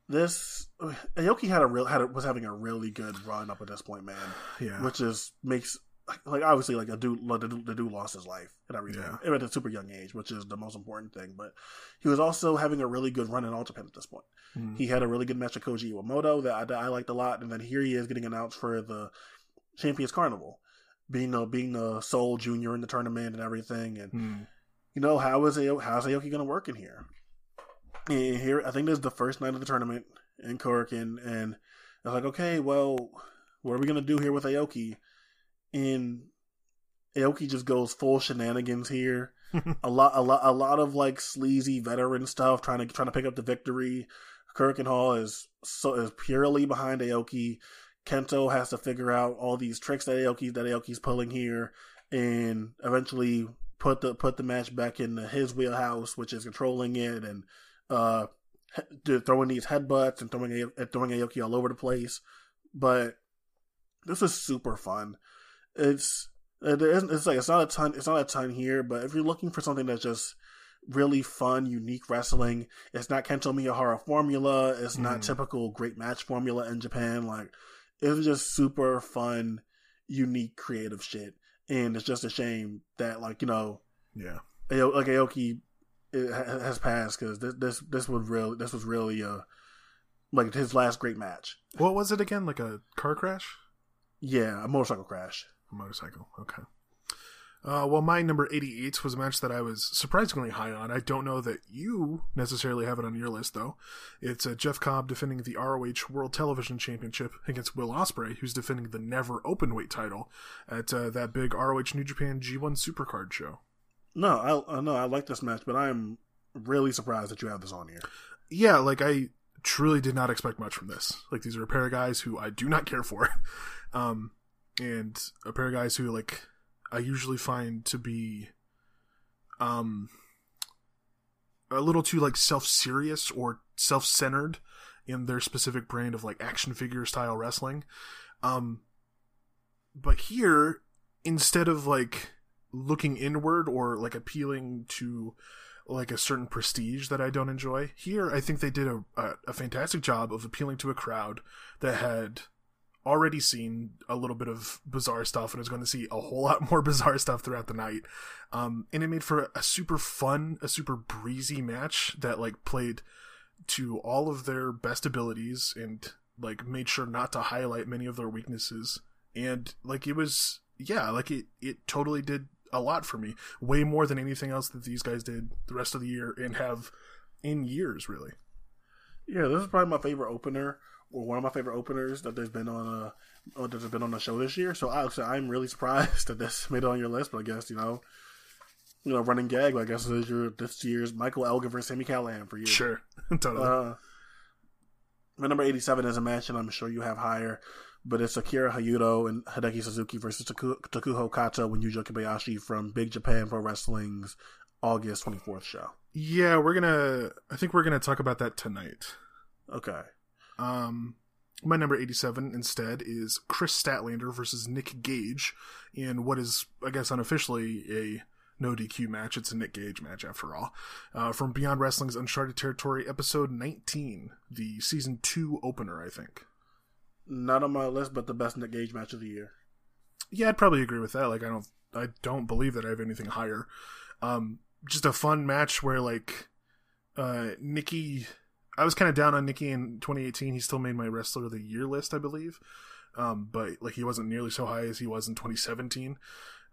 this Aoki had a real had a, was having a really good run up at this point, man. Yeah, Which is makes like obviously like a dude the, dude- the dude lost his life and everything Yeah. at a super young age, which is the most important thing. But he was also having a really good run in All Japan at this point. Mm. He had a really good match with Koji Iwamoto that I, that I liked a lot, and then here he is getting announced for the Champions Carnival, being the being the sole junior in the tournament and everything. And Mm. you know how is Ao- how's Aoki going to work in here? And here, I think this is the first night of the tournament in Korakuen, and I was like, okay, well, what are we going to do here with Aoki? And Aoki just goes full shenanigans here. a lot, a lot, a lot of like sleazy veteran stuff, trying to trying to pick up the victory. Korakuen Hall is so is purely behind Aoki. Kento has to figure out all these tricks that Aoki that Aoki's pulling here, and eventually put the put the match back in his wheelhouse, which is controlling it and uh he- throwing these headbutts and throwing A- throwing Aoki all over the place. But this is super fun. It's it isn't, it's like it's not a ton it's not a ton here, but if you're looking for something that's just really fun, unique wrestling, it's not Kento Miyahara formula. It's not Mhm. typical great match formula in Japan. Like it's just super fun, unique, creative shit. And it's just a shame that like you know Yeah, like Aoki it has passed because this this this was real this was really uh like his last great match. what was it again? Like a car crash? Yeah, a motorcycle crash. Motorcycle. Okay. Uh, well, my number 88 was a match that I was surprisingly high on. I don't know that you necessarily have it on your list, though. It's uh, Jeff Cobb defending the ROH World Television Championship against Will Ospreay, who's defending the never openweight title at uh, that big ROH New Japan G1 Supercard show. No, I uh, no, I like this match, but I'm really surprised that you have this on here. Yeah, like I truly did not expect much from this. Like these are a pair of guys who I do not care for, um, and a pair of guys who like I usually find to be, um, a little too like self serious or self centered in their specific brand of like action figure style wrestling. Um, but here, instead of like looking inward or like appealing to like a certain prestige that I don't enjoy. Here, I think they did a, a, a fantastic job of appealing to a crowd that had already seen a little bit of bizarre stuff and is going to see a whole lot more bizarre stuff throughout the night. Um, and it made for a super fun, a super breezy match that like played to all of their best abilities and like made sure not to highlight many of their weaknesses. And like it was, yeah, like it, it totally did a lot for me, way more than anything else that these guys did the rest of the year and have in years, really. Yeah, this is probably my favorite opener, or one of my favorite openers that there's been on a or that has been on the show this year. So I, so I'm really surprised that this made it on your list. But I guess you know, you know, running gag. I guess is your this year's Michael Elgin versus Sami Callihan for you. Sure, totally. Uh, my number 87 is a match that I'm sure you have higher, but it's Akira Hyodo and Hideki Suzuki versus Taku- Takuho Kato and Yuji Kobayashi from Big Japan Pro Wrestling's August 24th show. yeah, we're gonna. I think we're gonna talk about that tonight. Okay. Um, my number 87 instead is Kris Statlander versus Nick Gage in what is, I guess, unofficially a no DQ match. It's a Nick Gage match after all. Uh, from Beyond Wrestling's Uncharted Territory, episode 19, the season two opener, I think. Not on my list, but the best Nick Gage match of the year. Yeah, I'd probably agree with that. Like, I don't, I don't believe that I have anything higher. Um, just a fun match where like, uh, Nikki, I was kind of down on Nikki in 2018. He still made my wrestler of the year list, I believe. Um, but like he wasn't nearly so high as he was in 2017.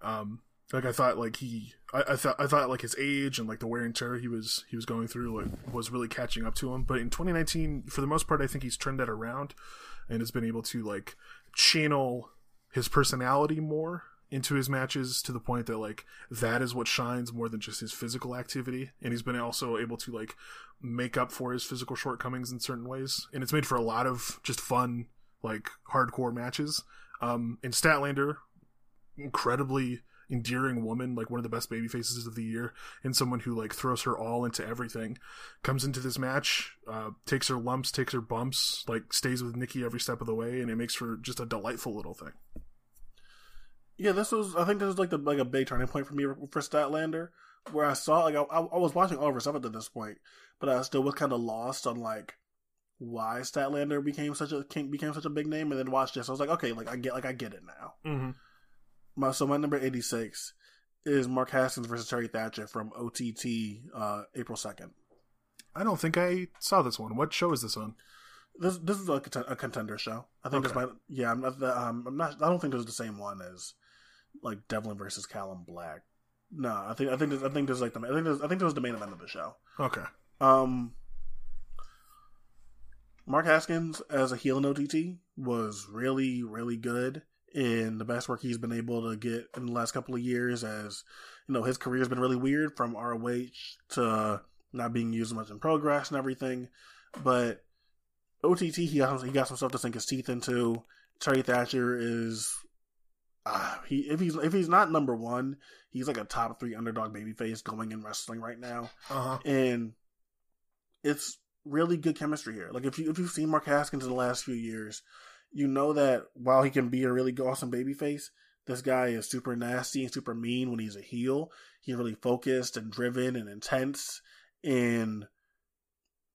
Um, like I thought, like he, I, I, thought, I thought like his age and like the wear and tear he was he was going through like was really catching up to him. But in 2019, for the most part, I think he's turned that around and has been able to like channel his personality more into his matches to the point that like that is what shines more than just his physical activity and he's been also able to like make up for his physical shortcomings in certain ways and it's made for a lot of just fun like hardcore matches um in statlander incredibly endearing woman, like one of the best baby faces of the year, and someone who like throws her all into everything. Comes into this match, uh, takes her lumps, takes her bumps, like stays with Nikki every step of the way, and it makes for just a delightful little thing. Yeah, this was. I think this was like the like a big turning point for me for Statlander, where I saw like I, I was watching all of her stuff at this point, but I still was kind of lost on like why Statlander became such a became such a big name, and then watched this. I was like, okay, like I get like I get it now. Mm-hmm. My so my number eighty six is Mark Haskins versus Terry Thatcher from OTT uh, April second. I don't think I saw this one. What show is this on? This this is a, a contender show. I think Okay. this might. Yeah, I'm not. Um, I'm not. I don't think this is the same one as like Devlin versus Callum Black. No, I think I think I think this is like the I think this, I think this was the main event of the show. Okay. Um, Mark Haskins as a heel in OTT was really, really good in the best work he's been able to get in the last couple of years. As you know, his career's been really weird from ROH to not being used much in progress and everything. But OTT, he got he got some stuff to sink his teeth into. Terry Thatcher is. Uh, he if he's if he's not number one, he's like a top three underdog babyface going in wrestling right now Uh huh. and it's really good chemistry here. Like if you if you've seen Mark Haskins in the last few years, you know that while he can be a really awesome babyface, this guy is super nasty and super mean when he's a heel. He's really focused and driven and intense, and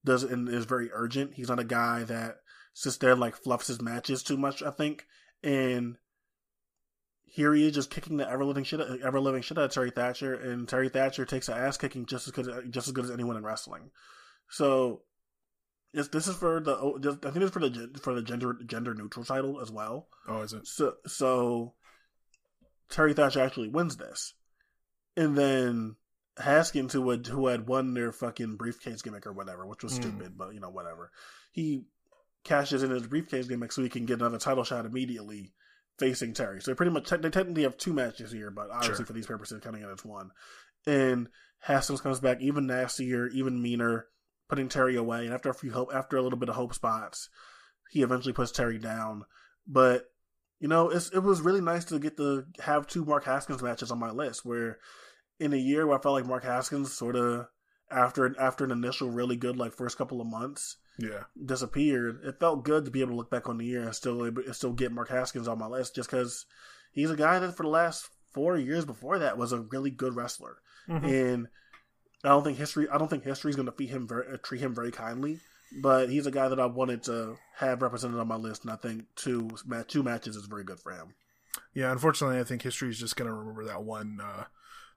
does and is very urgent. He's not a guy that sits there and like fluffs his matches too much. I think, and here he is just kicking the ever living shit, ever living shit out of Terry Thatcher, and Terry Thatcher takes an ass kicking just as good, just as good as anyone in wrestling. So, this this is for the oh, I think it's for the for the gender gender neutral title as well. Oh, is it? So so Terry Thatcher actually wins this, and then Haskins, who had who had won their fucking briefcase gimmick or whatever, which was Mm. stupid, but you know whatever. He cashes in his briefcase gimmick so he can get another title shot immediately facing Terry. So they pretty much they technically have two matches here, but obviously Sure. for these purposes, counting it as one. And Haskins comes back even nastier, even meaner, putting Terry away. And after a few hope, after a little bit of hope spots, he eventually puts Terry down. But you know, it's, it was really nice to get to have two Mark Haskins matches on my list. Where in a year where I felt like Mark Haskins sort of after after an initial really good like first couple of months Yeah. disappeared, it felt good to be able to look back on the year and still and still get Mark Haskins on my list just because he's a guy that for the last four years before that was a really good wrestler, Mhm. and I don't think history I don't think history is going to treat him very uh, treat him very kindly. But he's a guy that I wanted to have represented on my list, and I think two two matches is very good for him. Yeah. Unfortunately, I think history is just gonna remember that one, uh,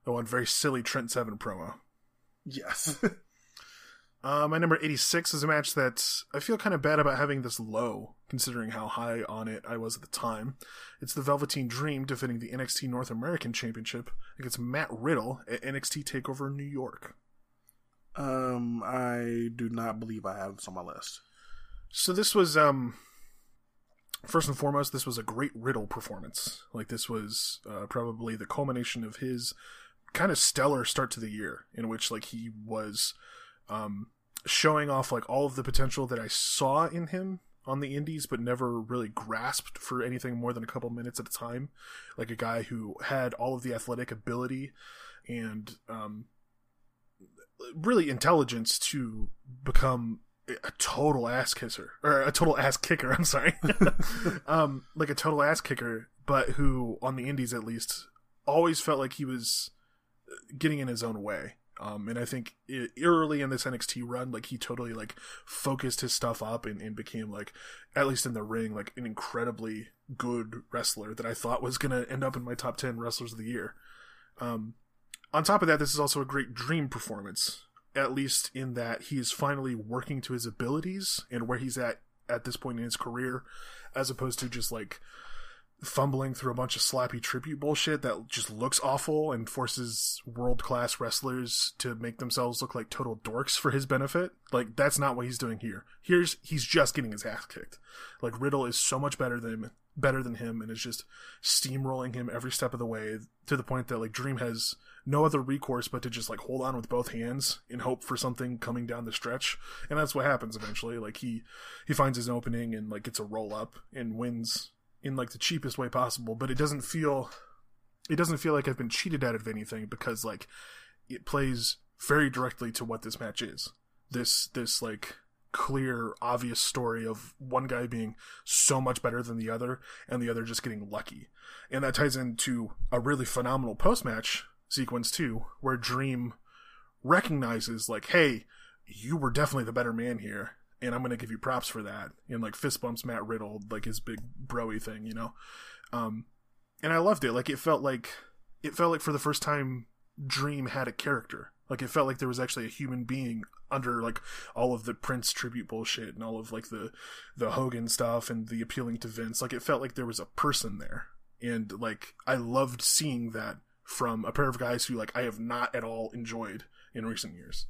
the one very silly Trent Seven promo. Yes, Uh, my number 86 is a match that I feel kind of bad about having this low, considering how high on it I was at the time. It's the Velveteen Dream defending the NXT North American Championship against Matt Riddle at NXT TakeOver New York. um, I do not believe I have this on my list. So this was, um, first and foremost, this was a great Riddle performance. Like, this was uh, probably the culmination of his kind of stellar start to the year, in which, like, he was um, showing off, like, all of the potential that I saw in him on the indies, but never really grasped for anything more than a couple minutes at a time. Like, a guy who had all of the athletic ability and, um, really intelligence to become a total ass kisser or a total ass kicker. I'm sorry, um, like a total ass kicker, but who on the indies at least always felt like he was getting in his own way. Um, and I think early in this NXT run, like he totally like focused his stuff up and, and became like, at least in the ring, like an incredibly good wrestler that I thought was gonna end up in my top ten wrestlers of the year. Um, on top of that, this is also a great dream performance, at least in that he is finally working to his abilities and where he's at at this point in his career, as opposed to just like fumbling through a bunch of sloppy tribute bullshit that just looks awful and forces world class wrestlers to make themselves look like total dorks for his benefit. Like that's not what he's doing here. Here's he's just getting his ass kicked. Like Riddle is so much better than better than him and is just steamrolling him every step of the way to the point that like Dream has no other recourse but to just like hold on with both hands and hope for something coming down the stretch. And that's what happens eventually. Like he he finds his opening and like gets a roll up and wins in like the cheapest way possible, but it doesn't feel it doesn't feel like I've been cheated out of anything because like it plays very directly to what this match is. This this like clear obvious story of one guy being so much better than the other and the other just getting lucky. And that ties into a really phenomenal post-match sequence too where Dream recognizes like hey, you were definitely the better man here and I'm gonna give you props for that. And like fist bumps Matt Riddle, like his big broy thing, you know. Um, and I loved it. Like it felt like it felt like for the first time, Dream had a character. Like it felt like there was actually a human being under like all of the Prince tribute bullshit and all of like the the Hogan stuff and the appealing to Vince. Like it felt like there was a person there, and like I loved seeing that from a pair of guys who like I have not at all enjoyed in recent years.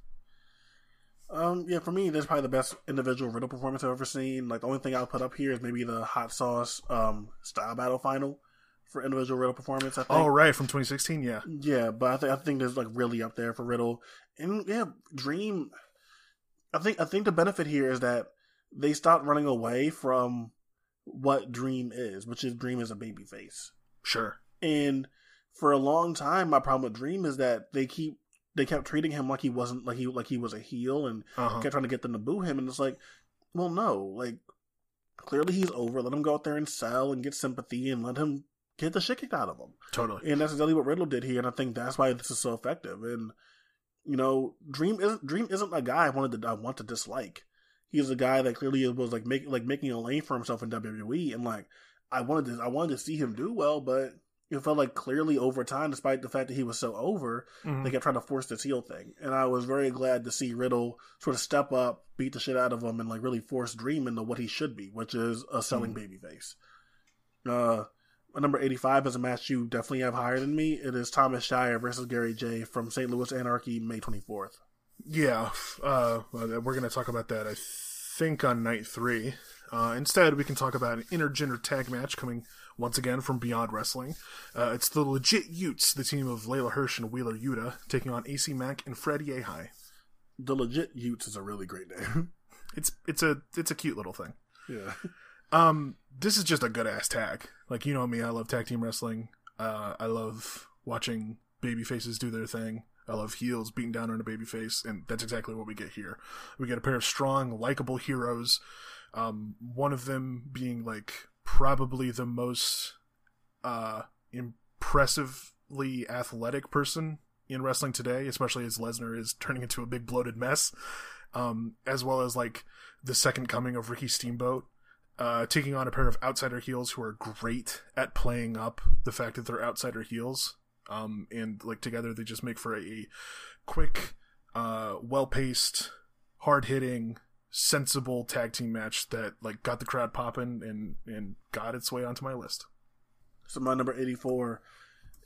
Um, yeah, for me, that's probably the best individual Riddle performance I've ever seen. Like the only thing I'll put up here is maybe the Hot Sauce um style battle final for individual Riddle performance. I think. Oh right, from 2016, yeah, yeah, but I think I think there's like really up there for Riddle, and yeah, Dream. I think I think the benefit here is that they stopped running away from what Dream is, which is Dream is a baby face. Sure. And for a long time, my problem with Dream is that they keep they kept treating him like he wasn't like he like he was a heel and uh-huh. kept trying to get them to boo him. And it's like well no like clearly he's over. Let him go out there and sell and get sympathy and let him get the shit kicked out of him. Totally. And that's exactly what riddle did here. And i think that's why this is so effective. And you know dream isn't dream isn't a guy i wanted to i want to dislike. He's a guy that clearly was like making like making a lane for himself in wwe and like i wanted to i wanted to see him do well but it felt like clearly over time, despite the fact that he was so over, Mhm. they kept trying to force this heel thing. And I was very glad to see Riddle sort of step up, beat the shit out of him, and like really force Dream into what he should be, which is a selling babyface. Uh, number 85 is a match you definitely have higher than me. It is Thomas Shire versus Gary Jay from St. Louis Anarchy, May 24th. Yeah, uh, we're going to talk about that, I think, on night three. Uh, instead, we can talk about an intergender tag match coming once again from Beyond Wrestling. Uh, it's the Legit Utes, the team of Leyla Hirsch and Wheeler Yuta, taking on AC Mack and Freddie Ahai. The Legit Utes is a really great name. It's it's a it's a cute little thing. yeah. Um, this is just a good ass tag. Like you know me, I love tag team wrestling. Uh, I love watching baby faces do their thing. I love heels beating down on a baby face, and that's exactly what we get here. We get a pair of strong, likable heroes. Um, one of them being like probably the most uh, impressively athletic person in wrestling today, especially as Lesnar is turning into a big bloated mess. Um, as well as like the second coming of Ricky Steamboat, uh, taking on a pair of outsider heels who are great at playing up the fact that they're outsider heels. Um, and like together they just make for a quick, uh, well paced, hard hitting, sensible tag team match that like got the crowd popping and and got its way onto my list. So my number 84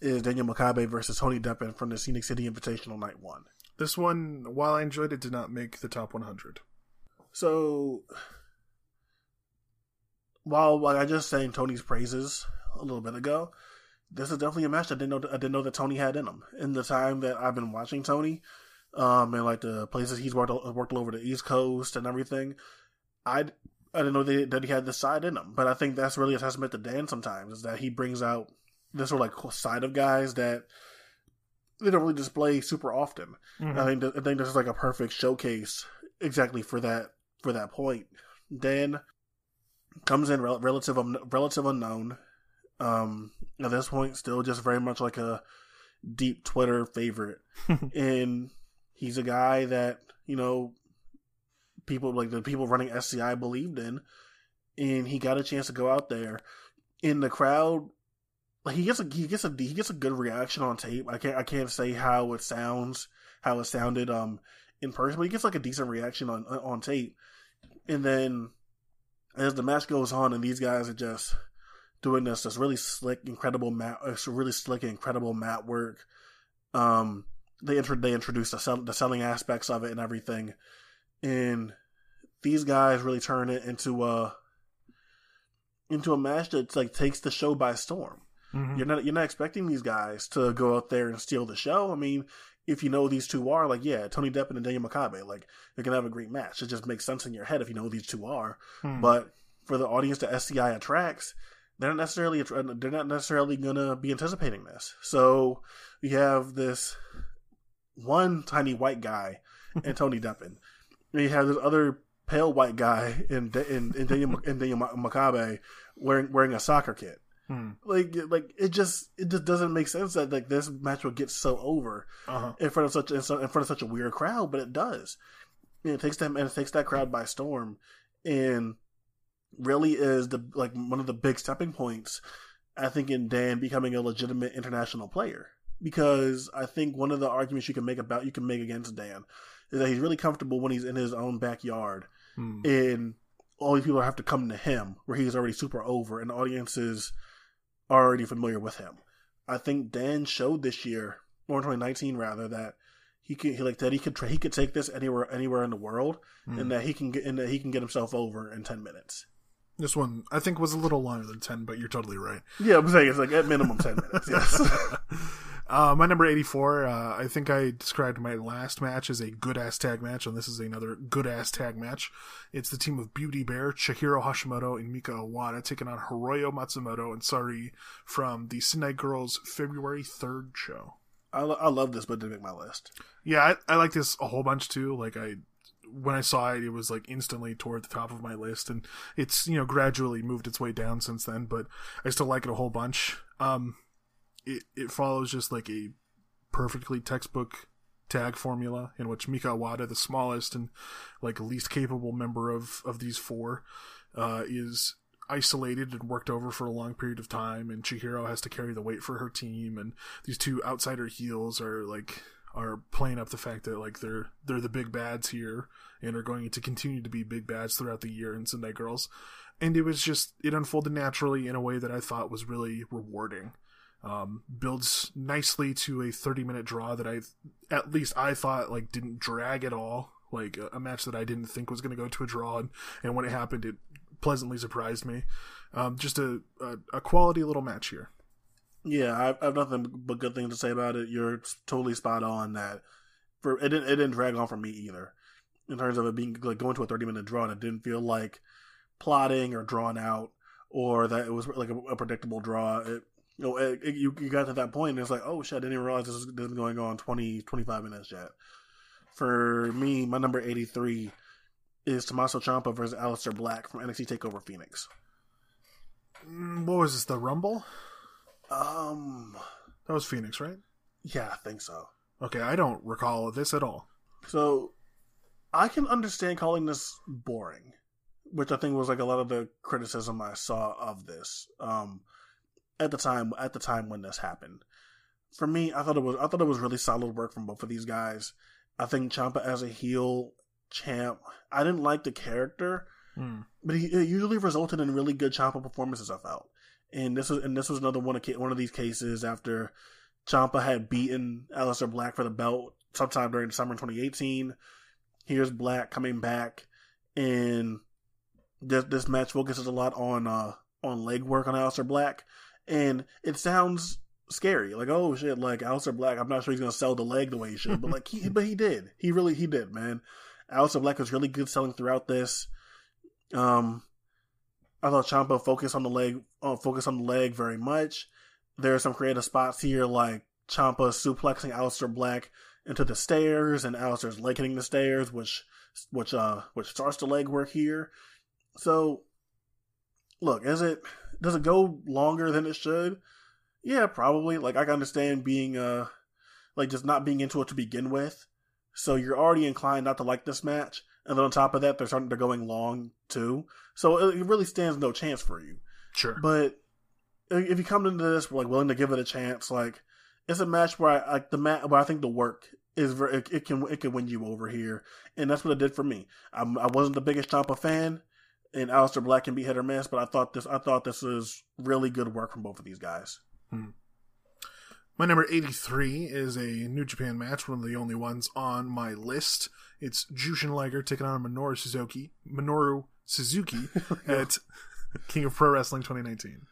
is Daniel Makabe versus Tony Deppen from the Scenic City Invitational Night 1. This one, while I enjoyed it, did not make the top 100. So, while like I just sang Tony's praises a little bit ago, this is definitely a match I didn't know I didn't know that Tony had in him. In the time that I've been watching Tony, um, and like the places he's worked worked all over the East Coast and everything, I I didn't know that, that he had this side in him. But I think that's really a testament to Dan. Sometimes is that he brings out this sort of like side of guys that they don't really display super often. I think I think this is like a perfect showcase exactly for that for that point. Dan comes in rel- relative um, relative unknown. Um, at this point, still just very much like a deep Twitter favorite, and he's a guy that you know people like the people running SCI believed in, and he got a chance to go out there in the crowd. Like he gets a he gets a he gets a good reaction on tape. I can't I can't say how it sounds how it sounded um in person, but he gets like a decent reaction on on tape. And then as the match goes on, and these guys are just doing this this really slick, incredible mat, really slick, incredible mat work. Um, they intro- they introduce the sell- the selling aspects of it and everything, and these guys really turn it into a into a match that like takes the show by storm. Mhm. You're not you're not expecting these guys to go out there and steal the show. I mean, if you know these two are, like yeah, Tony Deppen and Daniel Makabe, like they're gonna have a great match. It just makes sense in your head if you know who these two are. Hmm. But for the audience that SCI attracts, they're not necessarily they're not necessarily gonna be anticipating this. So you have this one tiny white guy and Tony Deppen. And you have this other pale white guy in in, in Daniel in Daniel Makabe wearing wearing a soccer kit. Hmm. Like like it just it just doesn't make sense that like this match would get so over Uh-huh. in front of such in front of such a weird crowd, but it does. And it takes them and it takes that crowd by storm, and really is the like one of the big stepping points. I think in Dan becoming a legitimate international player because I think one of the arguments you can make about you can make against Dan is that he's really comfortable when he's in his own backyard Hmm. and all these people have to come to him where he's already super over and the audiences are already familiar with him. I think Dan showed this year, or in 2019 rather, that he could he like that he could tra- he could take this anywhere anywhere in the world Hmm. and that he can get and that he can get himself over in 10 minutes. This one I think was a little longer than ten, but you're totally right. Yeah, I'm saying it's like at minimum 10 minutes. Yes. Uh, my number 84, uh, I think I described my last match as a good ass tag match, and this is another good ass tag match. It's the team of Beauty Bear, Chihiro Hashimoto, and Mika Awada taking on Hiroyo Matsumoto and Sareee from the Sendai Girls February 3rd show. I, lo- I love this, but didn't make my list. Yeah, I, I like this a whole bunch too. Like, I. When I saw it, it was like instantly toward the top of my list, and it's you know gradually moved its way down since then. But I still like it a whole bunch. Um, it it follows just like a perfectly textbook tag formula in which Mika Wada, the smallest and like least capable member of of these four, uh, is isolated and worked over for a long period of time, and Chihiro has to carry the weight for her team, and these two outsider heels are like are playing up the fact that like they're they're the big bads here and are going to continue to be big bads throughout the year in Sendai Girls. And it was just it unfolded naturally in a way that I thought was really rewarding. Um, builds nicely to a 30 minute draw that I at least I thought like didn't drag at all. Like a, match that I didn't think was going to go to a draw, and, and when it happened, it pleasantly surprised me. Um, just a, a a quality little match here. Yeah, I, I have nothing but good things to say about it. You're totally spot on that. For it didn't it didn't drag on for me either, in terms of it being like going to a thirty minute draw. And it didn't feel like plotting or drawn out, or that it was like a, a predictable draw. It, you know, it, it- you you got to that point, and it's like, oh shit, I didn't even realize this was, this was going on 20, 25 minutes yet. For me, my number eighty three is Tommaso Ciampa versus Aleister Black from NXT Takeover Phoenix. Mm, What was this? The Rumble? Um, That was Phoenix, right? yeah, I think so. Okay, I don't recall this at all. So I can understand calling this boring, which I think was like a lot of the criticism I saw of this um, at the time. At the time when this happened, for me, I thought it was I thought it was really solid work from both of these guys. I think Ciampa as a heel champ, I didn't like the character, Hmm. but he, it usually resulted in really good Ciampa performances. I felt, and this was and this was another one of one of these cases after Ciampa had beaten Aleister Black for the belt sometime during the summer 2018. Here's Black coming back, and this this match focuses a lot on uh on leg work on Aleister Black, and it sounds scary. Like oh shit, like Aleister Black. I'm not sure he's gonna sell the leg the way he should, but like he but he did. He really he did, man. Aleister Black was really good selling throughout this. Um, I thought Ciampa focused on the leg, uh, focused on the leg very much. There are some creative spots here, like Ciampa suplexing Aleister Black into the stairs, and Aleister's leg hitting the stairs, which, which, uh, which starts the leg work here. So, look, is it does it go longer than it should? Yeah, probably. Like I can understand being uh like just not being into it to begin with. So you're already inclined not to like this match, and then on top of that, they're starting to going long too. So it really stands no chance for you. Sure. But if you come into this like willing to give it a chance, like it's a match where I like the match where I think the work is very, it, it, can it can win you over here, and that's what it did for me. I'm, I wasn't the biggest Ciampa fan, and Aleister Black can be hit or miss, but I thought this I thought this was really good work from both of these guys. Hmm. My number 83 is a New Japan match, one of the only ones on my list. It's Jushin Liger taking on Minoru Suzuki, Minoru Suzuki at King of Pro Wrestling 2019.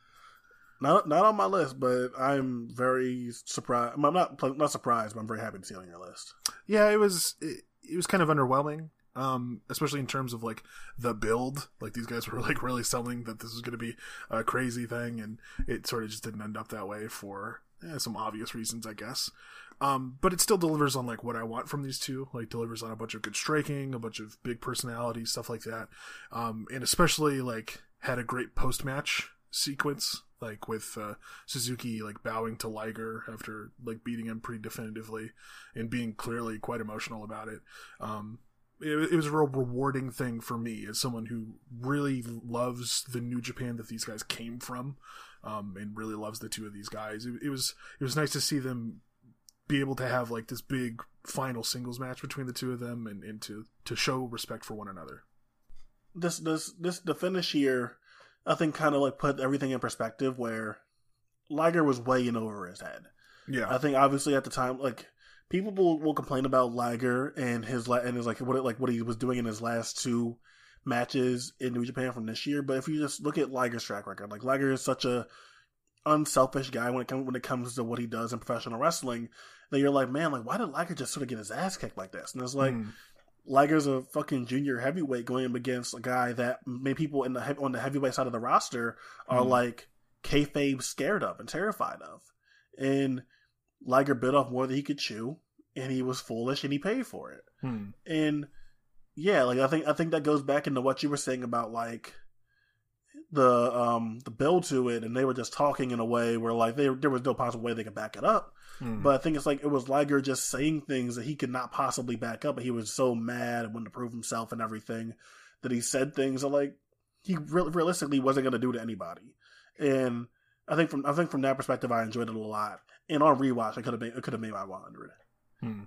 Not not on my list, but I'm very surprised. I'm not not surprised, but I'm very happy to see it on your list. Yeah, it was it, it was kind of underwhelming, um, especially in terms of like the build. Like these guys were like really selling that this was going to be a crazy thing, and it sort of just didn't end up that way for eh, some obvious reasons, I guess. Um, but it still delivers on like what I want from these two. Like delivers on a bunch of good striking, a bunch of big personality stuff like that, um, and especially like had a great post match sequence like with uh, Suzuki like bowing to Liger after like beating him pretty definitively and being clearly quite emotional about it. Um, it, it, was a real rewarding thing for me as someone who really loves the New Japan that these guys came from, um, and really loves the two of these guys. It, it was it was nice to see them be able to have like this big final singles match between the two of them and, and to to show respect for one another. This this this the finish here I think kind of like put everything in perspective where Liger was way in over his head. Yeah, I think obviously at the time, like people will, will complain about Liger and his and his like what like what he was doing in his last two matches in New Japan from this year. But if you just look at Liger's track record, like Liger is such a unselfish guy when it comes when it comes to what he does in professional wrestling, that you're like, man, like why did Liger just sort of get his ass kicked like this? And it's like. Mm Liger's a fucking junior heavyweight going up against a guy that many people in the on the heavyweight side of the roster are mm. like kayfabe scared of and terrified of, and Liger bit off more than he could chew, and he was foolish and he paid for it. Mm. And yeah, like I think I think that goes back into what you were saying about like the um the build to it, and they were just talking in a way where like they, there was no possible way they could back it up. Mm. But I think it's like it was Liger just saying things that he could not possibly back up, but he was so mad and wanted to prove himself and everything that he said things that like he re- realistically wasn't going to do to anybody. And I think from I think from that perspective, I enjoyed it a lot. And on rewatch, I could have made it could have made my 100. Hmm.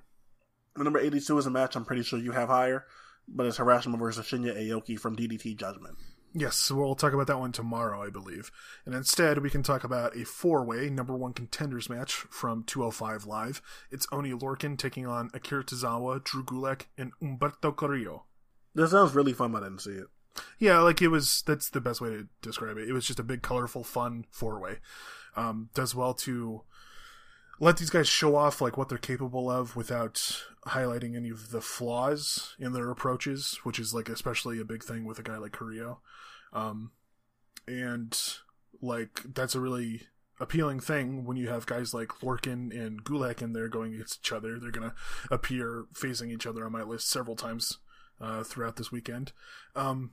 The number 82 is a match I'm pretty sure you have higher, but it's Harashima versus Shinya Aoki from DDT Judgment. Yes, we'll talk about that one tomorrow, I believe. And instead, we can talk about a four way number one contenders match from 205 Live. It's Oney Lorcan taking on Akira Tozawa, Drew Gulak, and Humberto Carrillo. That sounds really fun, but I didn't see it. Yeah, like it was, that's the best way to describe it. It was just a big, colorful, fun four way. Um, does well to let these guys show off like what they're capable of without highlighting any of the flaws in their approaches, which is like especially a big thing with a guy like Carrillo. Um, and like that's a really appealing thing when you have guys like Lorcan and Gulak in there going against each other. They're gonna appear facing each other on my list several times uh, throughout this weekend. Um,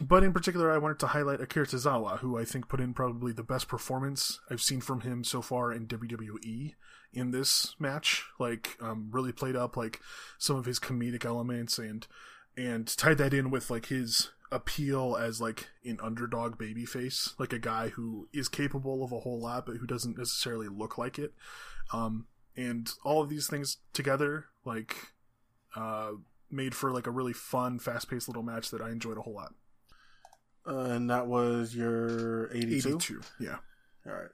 but in particular, I wanted to highlight Akira Tozawa, who I think put in probably the best performance I've seen from him so far in WWE in this match. Like, um, really played up like some of his comedic elements and and tied that in with like his appeal as like an underdog babyface, like a guy who is capable of a whole lot but who doesn't necessarily look like it. Um, and all of these things together, like, uh, made for like a really fun, fast paced little match that I enjoyed a whole lot. Uh, and that was your 82? 82, yeah. All right.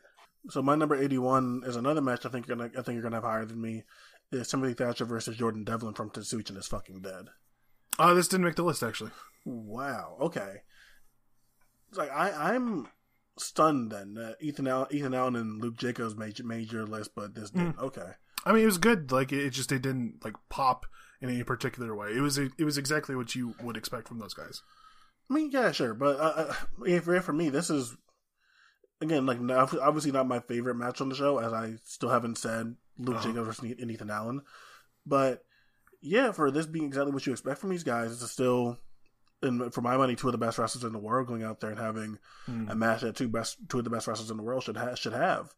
So my number 81 is another match I think you're gonna I think you're gonna have higher than me. Is Timothy Thatcher versus Jordan Devlin from Tetsuya is fucking dead. Oh, uh, this didn't make the list actually. Wow. Okay. It's like I, I'm stunned then that Ethan Allen, Ethan Allen and Luke Jacobs made made your list, but this didn't. Mm. Okay. I mean, it was good. Like it just it didn't like pop in any particular way. It was it was exactly what you would expect from those guys. I mean, yeah, sure, but uh, uh for for me, this is again like obviously not my favorite match on the show, as I still haven't said Luke uh-huh. Jacobs versus Ethan Allen, but yeah, for this being exactly what you expect from these guys, it's still and for my money, two of the best wrestlers in the world going out there and having mm. a match that two best two of the best wrestlers in the world should ha- should have.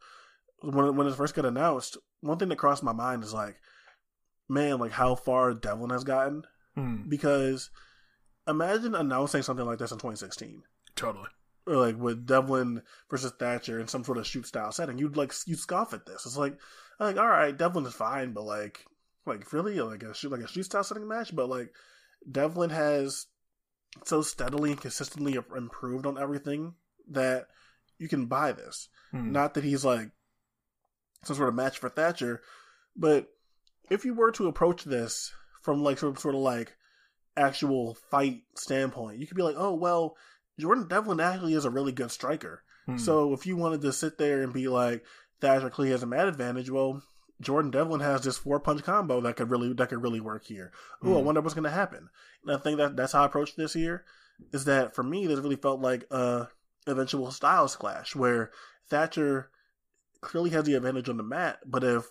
when when it first got announced, one thing that crossed my mind is like, man, like how far Devlin has gotten. Hmm. Because imagine announcing something like this in 2016, Totally. or like with Devlin versus Thatcher in some sort of shoot style setting. You'd like you scoff at this. It's like, like all right, Devlin is fine, but like, like really, like a shoot like a shoot style setting match. But like, Devlin has so steadily and consistently improved on everything that you can buy this. Hmm. Not that he's like some sort of match for Thatcher, but if you were to approach this from like sort of, sort of like actual fight standpoint, you could be like, oh well, Jordan Devlin actually is a really good striker. Hmm. So if you wanted to sit there and be like Thatcher clearly has a mad advantage, well, Jordan Devlin has this four punch combo that could really that could really work here. Oh, I Hmm. wonder what's going to happen. And I think that that's how I approached this here. Is that for me? This really felt like a eventual styles clash where Thatcher clearly has the advantage on the mat, but if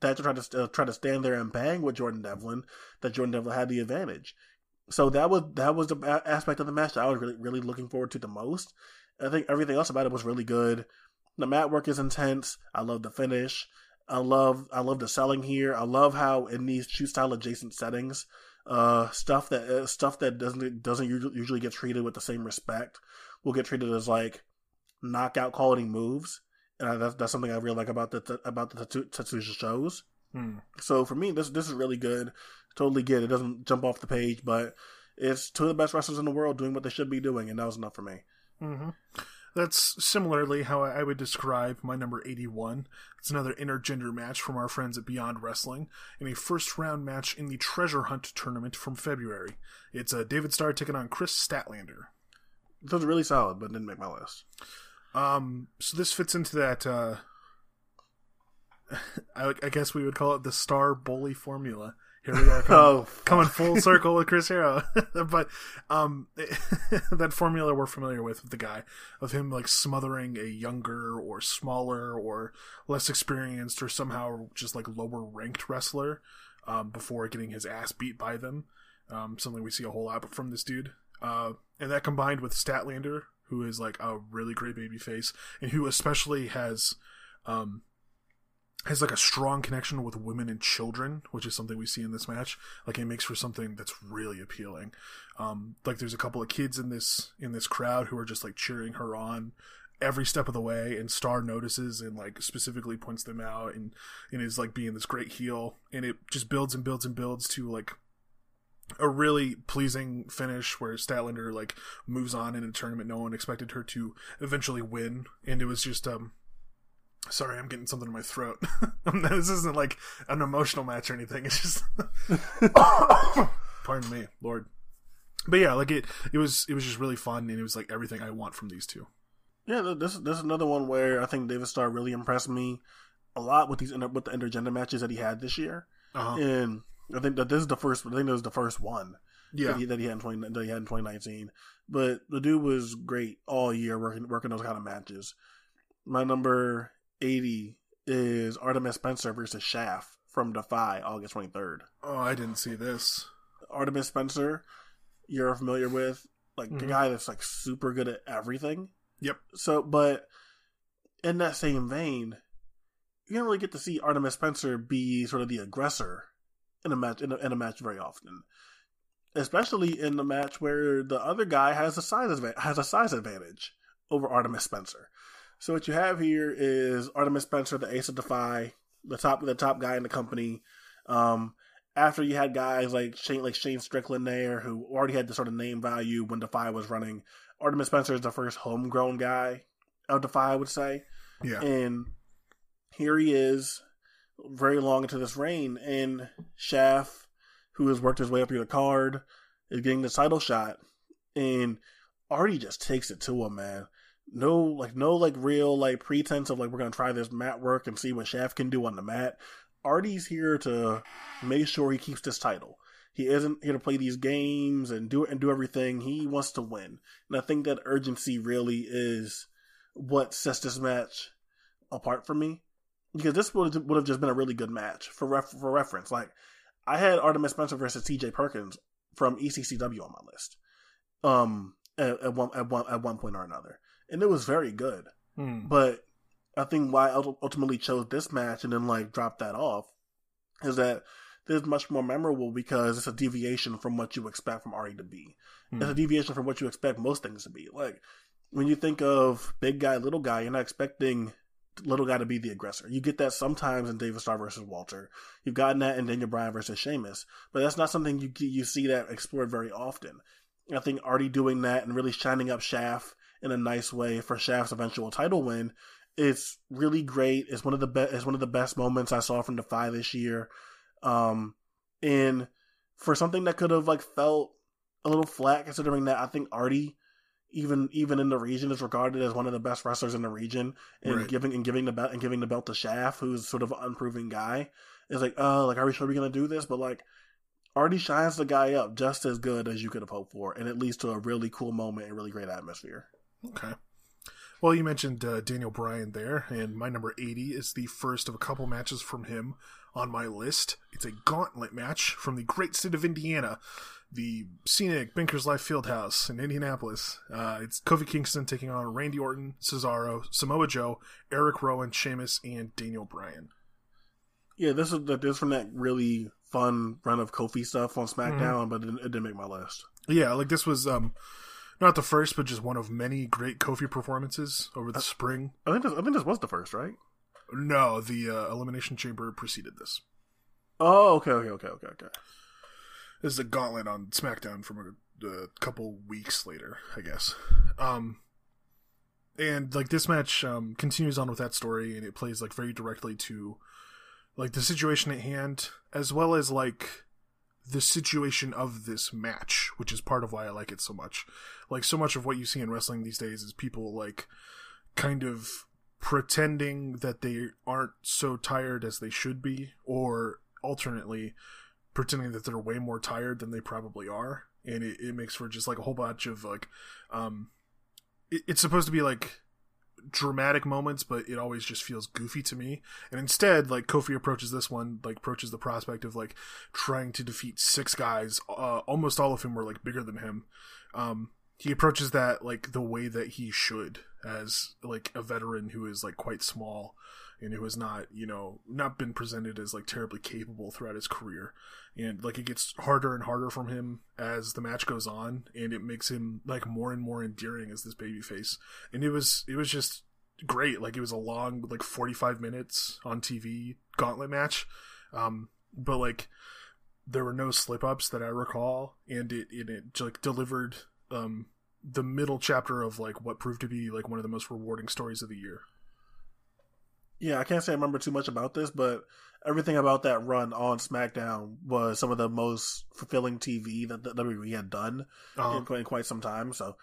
Thatcher tried to uh, try to stand there and bang with Jordan Devlin, that Jordan Devlin had the advantage. So that was that was the aspect of the match that I was really really looking forward to the most. I think everything else about it was really good. The mat work is intense. I love the finish. I love I love the selling here. I love how in these shoot style adjacent settings, uh, stuff that uh, stuff that doesn't doesn't usually, get treated with the same respect will get treated as like knockout quality moves, and I, that's that's something I really like about the about the Tatsuya shows. Hmm. So for me, this this is really good. Totally get it. It doesn't jump off the page, but it's two of the best wrestlers in the world doing what they should be doing, and that was enough for me. hmm That's similarly how I would describe my number 81. It's another intergender match from our friends at Beyond Wrestling in a first round match in the Treasure Hunt tournament from February. It's uh, David Starr taking on Kris Statlander. This was really solid, but didn't make my list. Um, so this fits into that. Uh, I, I guess we would call it the Star Bully formula. Here we are, coming, Oh, coming full circle with Chris Hero, but um, that formula we're familiar with with the guy of him like smothering a younger or smaller or less experienced or somehow just like lower ranked wrestler um, before getting his ass beat by them. Um, something we see a whole lot from this dude. Uh, and that combined with Statlander, who is like a really great baby face, and who especially has um, has like a strong connection with women and children, which is something we see in this match. Like it makes for something that's really appealing. Um, like there's a couple of kids in this in this crowd who are just like cheering her on every step of the way and star notices and like specifically points them out and and is like being this great heel and it just builds and builds and builds to like a really pleasing finish where Statlander like moves on in a tournament no one expected her to eventually win and it was just um sorry I'm getting something in my throat this isn't like an emotional match or anything it's just pardon me lord but yeah like it it was it was just really fun and it was like everything I want from these two Yeah, this this is another one where I think David Starr really impressed me a lot with these with the intergender matches that he had this year, uh-huh. and I think that this is the first. I think this was the first one yeah that, he, that he had in twenty that he had in twenty nineteen. But the dude was great all year working working those kind of matches. My number eighty is Artemis Spencer versus Schaff from Defy August twenty third. oh I didn't see this Artemis Spencer, you're familiar with, like the Mhm. guy that's like super good at everything. Yep. So, but in that same vein, you don't really get to see Artemis Spencer be sort of the aggressor in a match in a, in a match very often, especially in the match where the other guy has a size adva- has a size advantage over Artemis Spencer. So what you have here is Artemis Spencer, the ace of Defy, the top the top guy in the company. Um, after you had guys like Shane like Shane Strickland there who already had the sort of name value when Defy was running. Artemis Spencer is the first homegrown guy of Defy, I would say. yeah And here he is, very long into this reign, and Schaff, who has worked his way up through the card, is getting the title shot, and Artie just takes it to him, man. No, like no, like real like pretense of like we're gonna try this mat work and see what Schaff can do on the mat. Artie's here to make sure he keeps this title. He isn't here to play these games and do it and do everything. He wants to win, and I think that urgency really is what sets this match apart from me. Because this would would have just been a really good match for ref, for reference. Like I had Artemis Spencer versus T.J. Perkins from ECCW on my list, um, at, at one at one at one point or another, and it was very good. Hmm. But I think why I ultimately chose this match and then like dropped that off is that this is much more memorable because it's a deviation from what you expect from Artie to be. Hmm. It's a deviation from what you expect most things to be. Like when you think of big guy, little guy, you're not expecting little guy to be the aggressor. You get that sometimes in David Starr versus Walter. You've gotten that in Daniel Bryan versus Sheamus, but that's not something you you see that explored very often. I think Artie doing that and really shining up Schaff in a nice way for Schaff's eventual title win It's really great. It's one of the best. It's one of the best moments I saw from Defy this year. Um, and for something that could have like felt a little flat, considering that I think Artie, even even in the region, is regarded as one of the best wrestlers in the region, and Right. giving and giving the belt and giving the belt to Schaff, who's sort of an unproven guy, is like, oh, like are we sure we're gonna do this? But like. Artie shines the guy up just as good as you could have hoped for, and it leads to a really cool moment and really great atmosphere. Okay. Well, you mentioned uh, Daniel Bryan there, and my number 80 is the first of a couple matches from him on my list. It's a gauntlet match from the great state of Indiana, the scenic Bankers Life Fieldhouse in Indianapolis. Uh, it's Kofi Kingston taking on Randy Orton, Cesaro, Samoa Joe, Eric Rowan, Sheamus, and Daniel Bryan. Yeah, this is this is from that really fun run of Kofi stuff on SmackDown, but it, it didn't make my list. Yeah, like this was um, not the first, but just one of many great Kofi performances over the spring. I think this, I think this was the first, right? No, the uh, Elimination Chamber preceded this. Oh, okay, okay, okay, okay, okay. This is a gauntlet on SmackDown from a, a couple weeks later, I guess. Um, and like this match um, continues on with that story, and it plays like very directly to like the situation at hand, as well as like the situation of this match, which is part of why I like it so much. Like so much of what you see in wrestling these days is people like kind of pretending that they aren't so tired as they should be, or alternately pretending that they're way more tired than they probably are and it, it makes for just like a whole bunch of like um it, it's supposed to be like dramatic moments but it always just feels goofy to me. And instead like kofi approaches this one like approaches the prospect of like trying to defeat six guys uh, almost all of whom were like bigger than him. Um he approaches that like the way that he should as like a veteran who is like quite small and who has not you know not been presented as like terribly capable throughout his career. And like it gets harder and harder from him as the match goes on and it makes him like more and more endearing as this baby face and it was it was just great. Like it was a long like 45 minutes on tv gauntlet match. Um but like there were no slip ups that i recall and it it, it like delivered um the middle chapter of like what proved to be like one of the most rewarding stories of the year Yeah, I can't say I remember too much about this, but everything about that run on SmackDown was some of the most fulfilling TV that the WWE had done um, in, quite, in quite some time. So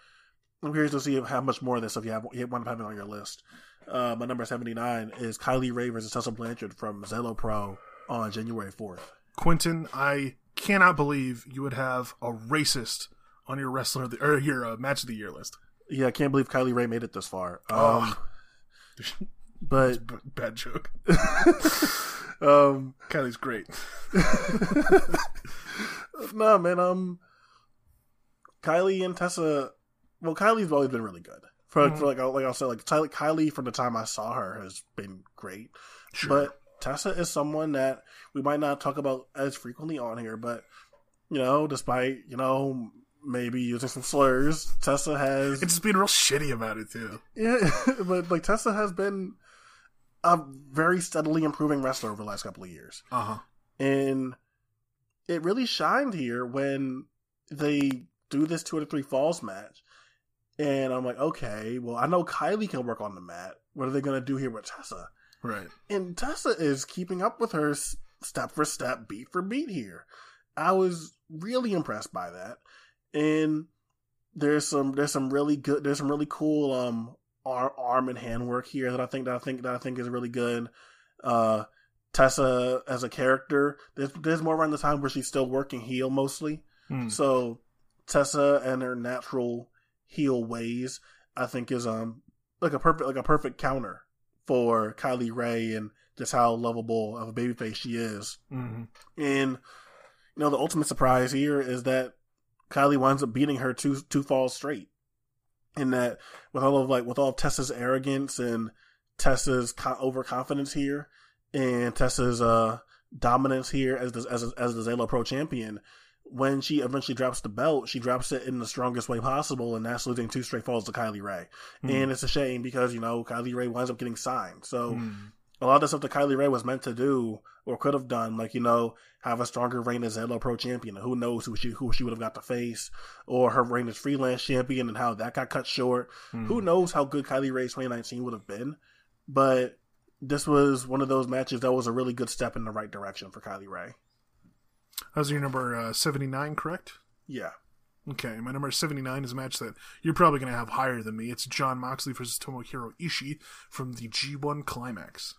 I'm curious to see how much more of this if you have you to have it on your list. Uh, my number 79 is Kylie Rae versus Tessa Blanchard from Zelo Pro on January 4th. Quentin, I cannot believe you would have a racist on your wrestler of the, or your uh, match of the year list. Yeah, I can't believe Kylie Rae made it this far. Um, Oh. But B- bad joke. um, Kylie's great. no, man. Um, Kylie and Tessa. Well, Kylie's always been really good. For, Mhm. for like, like I'll say, like Kylie from the time I saw her has been great. Sure. But Tessa is someone that we might not talk about as frequently on here, but you know, despite you know maybe using some slurs, Tessa has it's just being real shitty about it too. yeah, but like Tessa has been a very steadily improving wrestler over the last couple of years, Uh huh. and it really shined here when they do this two out of three falls match. And I'm like, okay, well, I know Kylie can work on the mat. What are they going to do here with Tessa? Right. and Tessa is keeping up with her step for step, beat for beat here. I was really impressed by that, and there's some there's some really good there's some really cool um arm, arm and hand work here that I think that I think that I think is really good. Uh, Tessa as a character, there's there's more around the time where she's still working heel mostly. Hmm. So Tessa and her natural heel ways, I think, is um like a perfect like a perfect counter for Kylie Rae and just how lovable of a babyface she is. hmm And you know, the ultimate surprise here is that Kylie winds up beating her two two falls straight. And that with all of like with all of Tessa's arrogance and Tessa's co- overconfidence here and Tessa's uh, dominance here as the, as as the Zelo Pro champion. When she eventually drops the belt, she drops it in the strongest way possible, and that's losing two straight falls to Kylie Rae. Hmm. And it's a shame because you know Kylie Rae winds up getting signed. So a lot of the stuff that Kylie Rae was meant to do or could have done, like you know, have a stronger reign as Zelo Pro champion. Who knows who she who she would have got to face, or her reign as freelance champion and how that got cut short. Hmm. Who knows how good Kylie Rae's 2019 would have been, but this was one of those matches that was a really good step in the right direction for Kylie Rae. How's your number uh, 79, correct? Yeah. Okay, my number 79 is a match that you're probably going to have higher than me. It's Jon Moxley versus Tomohiro Ishii from the G1 Climax.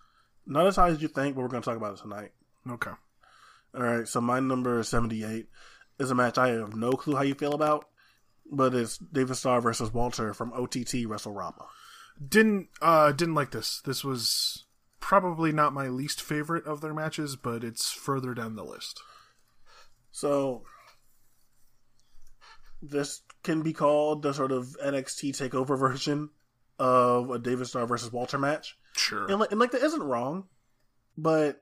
Not as high as you think, but we're going to talk about it tonight. Okay. All right, so my number 78 is a match I have no clue how you feel about, but it's David Starr versus Walter from OTT WrestleRama. Didn't uh didn't like this. This was probably not my least favorite of their matches, but it's further down the list. So this can be called the sort of NXT takeover version of a David Starr versus Walter match. Sure. And like, and like that isn't wrong, but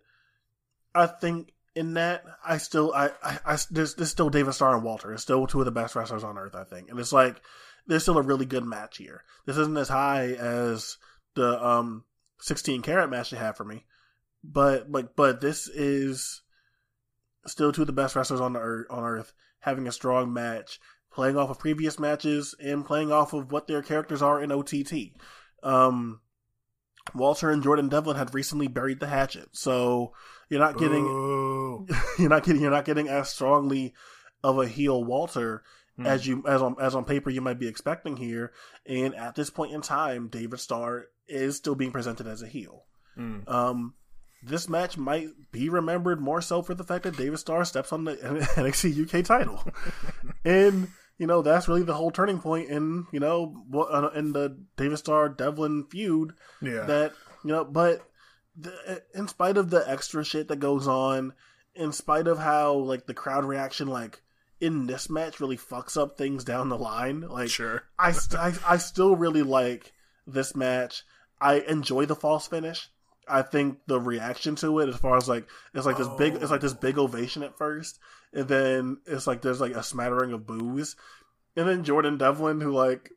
I think in that I still I I, I there's, there's still David Starr and Walter. It's still two of the best wrestlers on earth. I think, and it's like there's still a really good match here. This isn't as high as the um 16 carat match they had for me, but like but this is still two of the best wrestlers on the earth, on earth having a strong match, playing off of previous matches and playing off of what their characters are in OTT. Um, Walter and Jordan Devlin had recently buried the hatchet, so you're not getting Boo. you're not getting you're not getting as strongly of a heel Walter Hmm. as you as on as on paper you might be expecting here. And at this point in time, David Starr is still being presented as a heel. Hmm. Um, this match might be remembered more so for the fact that David Starr steps on the NXT UK title, and you know that's really the whole turning point in you know what uh, in the David Starr Devlin feud Yeah. that you know but the, in spite of the extra shit that goes on in spite of how like the crowd reaction like in this match really fucks up things down the line like sure. I, st- I I still really like this match I enjoy the false finish I think the reaction to it as far as like it's like this big it's like this big ovation at first and then it's like there's like a smattering of boos, and then Jordan Devlin who like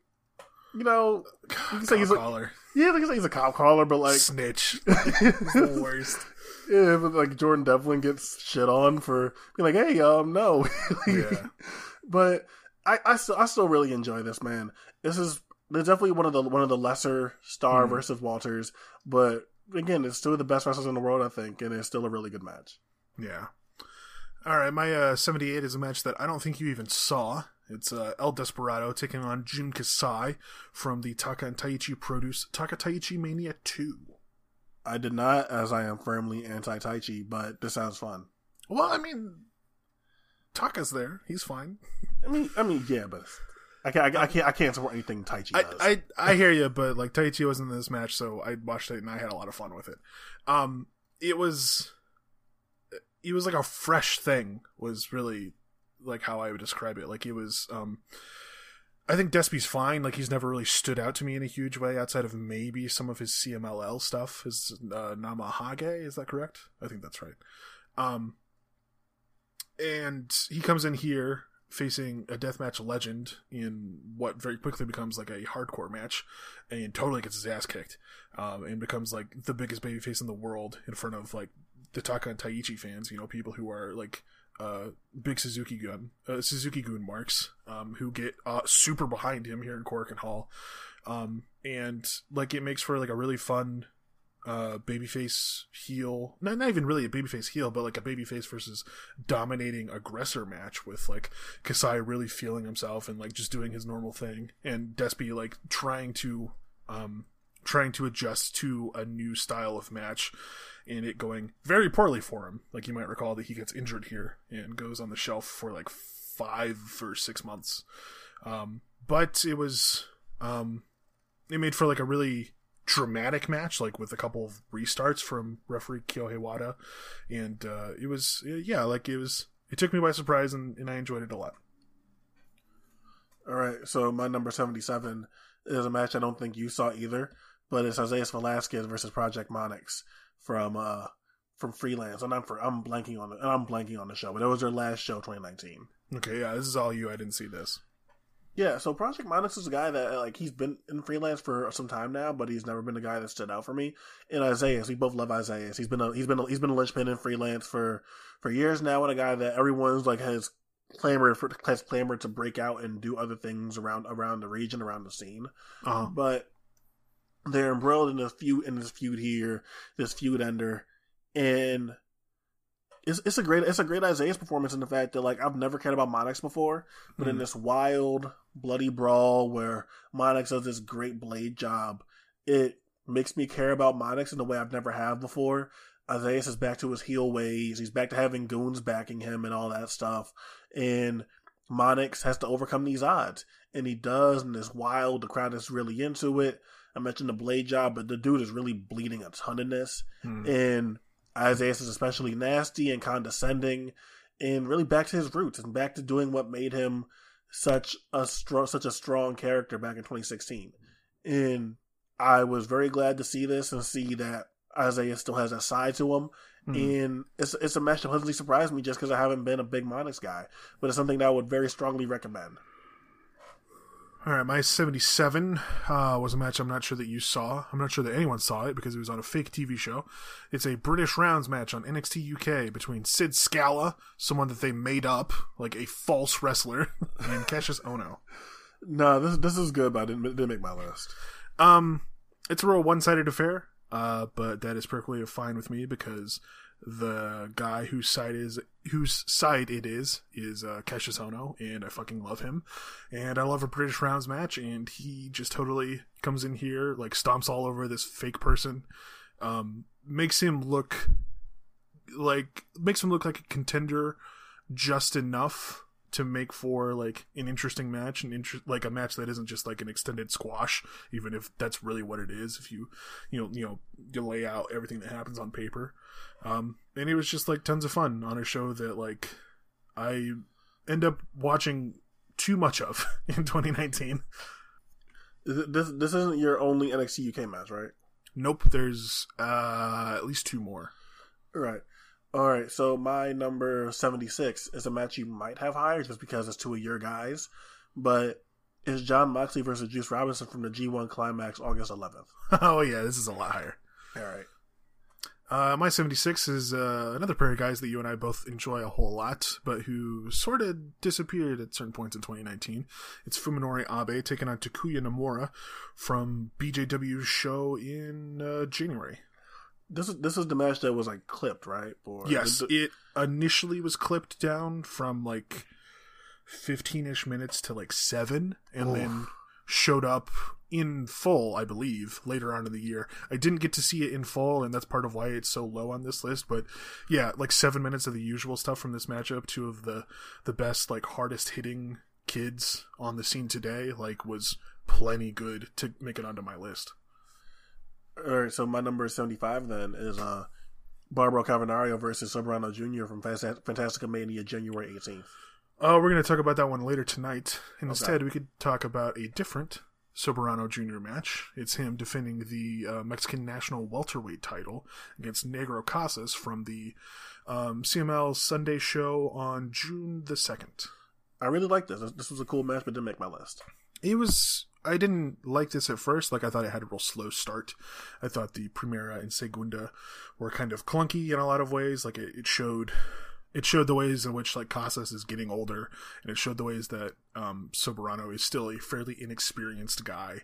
you know you can say he's a Caller. yeah, like he's a cop caller, but like, Snitch. the worst. yeah, but like Jordan Devlin gets shit on for being like, hey, um, no, Yeah. but I, I still, I still really enjoy this man. This is there's definitely one of the one of the lesser Starr Hmm. versus Walters, but again, it's two of the best wrestlers in the world, I think, and it's still a really good match. Yeah. All right, my uh, 78 is a match that I don't think you even saw. It's uh, El Desperado taking on Jun Kasai from the Taka and Taichi produce Taka Taichi Mania 2. I did not, as I am firmly anti Taichi, but this sounds fun. Well, I mean, Taka's there. He's fine. I mean, I mean, yeah, but I can't, I, can't, I can't support anything Taichi I, does. I I hear you, but like Taichi wasn't in this match, so I watched it and I had a lot of fun with it. Um, it was, it was like a fresh thing. Was really like how I would describe it. Like it was. Um, I think Despy's fine. Like he's never really stood out to me in a huge way outside of maybe some of his CMLL stuff. His uh, Namahage, is that correct? I think that's right. Um, and he comes in here facing a deathmatch legend in what very quickly becomes like a hardcore match and totally gets his ass kicked um, and becomes like the biggest babyface in the world in front of like the Taka and Taichi fans, you know, people who are like uh, big Suzuki gun, uh, Suzuki Goon marks, um, who get uh, super behind him here in Korakuen Hall. Um, and like it makes for like a really fun uh babyface heel not, not even really a babyface heel but like a babyface versus dominating aggressor match with like Kasai really feeling himself and like just doing his normal thing and Despy like trying to um trying to adjust to a new style of match and it going very poorly for him like you might recall that he gets injured here and goes on the shelf for like five or six months um but it was um it made for like a really dramatic match, like with a couple of restarts from referee Kyohei Wada, and uh, it was yeah, like it was. It took me by surprise, and, and I enjoyed it a lot. All right, so my number 77 is a match I don't think you saw either, but it's Isaiah Velasquez versus Project Monix from uh from Freelance, and I'm for I'm blanking on it, and I'm blanking on the show, but it was their last show, 2019. Okay, yeah, this is all you. I didn't see this. Yeah, so Project Monix is a guy that like he's been in freelance for some time now, but he's never been a guy that stood out for me. And Isaiah, we both love Isaiah. He's been a he's been a, he's been a linchpin in freelance for for years now, and a guy that everyone's like has clamored for has clamored to break out and do other things around around the region, around the scene. Uh-huh. But they're embroiled in this feud in this feud here, this feud ender, and it's it's a great it's a great Isaiah's performance in the fact that like I've never cared about Monix before, but in Mhm. this wild bloody brawl where Monix does this great blade job, it makes me care about Monix in a way I've never have before. Isaiah is back to his heel ways. He's back to having goons backing him and all that stuff. And Monix has to overcome these odds. And he does, and it's wild. The crowd is really into it. I mentioned the blade job, but the dude is really bleeding a ton in this. Hmm. And Isaiah is especially nasty and condescending, and really back to his roots and back to doing what made him such a strong, such a strong character back in 2016. And I was very glad to see this and see that Isaiah still has that side to him. Hmm. And it's it's a match that pleasantly surprised me just because I haven't been a big Monix guy, but it's something that I would very strongly recommend. All right, my 77 uh, was a match I'm not sure that you saw. I'm not sure that anyone saw it because it was on a fake TV show. It's a British rounds match on NXT UK between Sid Scala, someone that they made up, like a false wrestler, and Kassius Ohno. No, this this is good, but I didn't, didn't make my list. Um, it's a real one-sided affair, uh, but that is perfectly fine with me because the guy whose side is whose side it is is uh, and I fucking love him, and I love a British rounds match, and he just totally comes in here like stomps all over this fake person, um, makes him look like makes him look like a contender just enough to make for like an interesting match and inter- like a match that isn't just like an extended squash even if that's really what it is if you you know you know you lay out everything that happens on paper um and it was just like tons of fun on a show that like i end up watching too much of in 2019 Is it- This this isn't your only NXT UK match, right? nope there's uh at least two more Right. All right. So my number seventy six is a match you might have higher just because it's two of your guys, but it's Jon Moxley versus Juice Robinson from the G one Climax August eleventh. oh yeah this is a lot higher All right. Uh, my 76 is uh, another pair of guys that you and I both enjoy a whole lot, but who sort of disappeared at certain points in 2019. It's Fuminori Abe taking on Takuya Nomura from BJW's show in uh, January. This is this is the match that was like clipped, right? Or Yes, the- the- it initially was clipped down from like 15 ish minutes to like 7, and Oof. then showed up in full, I believe, later on in the year. I didn't get to see it in full, and that's part of why it's so low on this list. But yeah, like seven minutes of the usual stuff from this matchup, two of the the best, like hardest hitting kids on the scene today, like was plenty good to make it onto my list. All right. So my number seventy five then is uh Barbaro Cavernario versus Soberano Jr. from Fanta- Fantastica Mania January eighteenth. Oh, we're going to talk about that one later tonight. And Okay. instead, we could talk about a different Soberano Jr. match. It's him defending the uh, Mexican national welterweight title against Negro Casas from the um, CMLL Sunday show on June the 2nd. I really like this. This was a cool match, but didn't make my list. It was. I didn't like this at first. Like, I thought it had a real slow start. I thought the Primera and Segunda were kind of clunky in a lot of ways. Like, it, it showed. It showed the ways in which like Casas is getting older, and it showed the ways that um, Soberano is still a fairly inexperienced guy,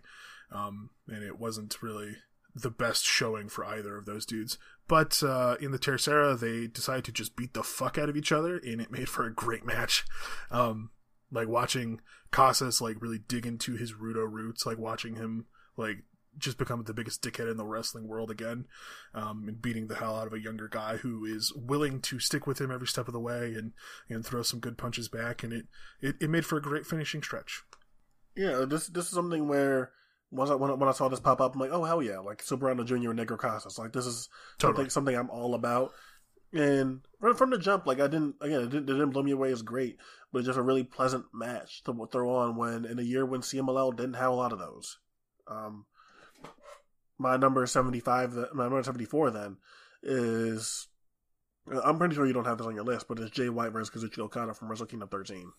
um, and it wasn't really the best showing for either of those dudes. But uh, in the Tercera, they decided to just beat the fuck out of each other, and it made for a great match. Um, like watching Casas like really dig into his Rudo roots, like watching him like just become the biggest dickhead in the wrestling world again, um, and beating the hell out of a younger guy who is willing to stick with him every step of the way and and throw some good punches back, and it it, it made for a great finishing stretch. Yeah, this this is something where once I, when, I, when I saw this pop up, I'm like, oh hell yeah, like Soberano Jr. and Negro Casas. Like this is Totally. something something I'm all about. And from, from the jump, like I didn't again, it didn't, it didn't blow me away as great, but just a really pleasant match to throw on when in a year when CMLL didn't have a lot of those. Um, my number seventy five, my number seventy four, then is I'm pretty sure you don't have this on your list, but it's Jay White versus Kazuchika Okada from Wrestle Kingdom 13.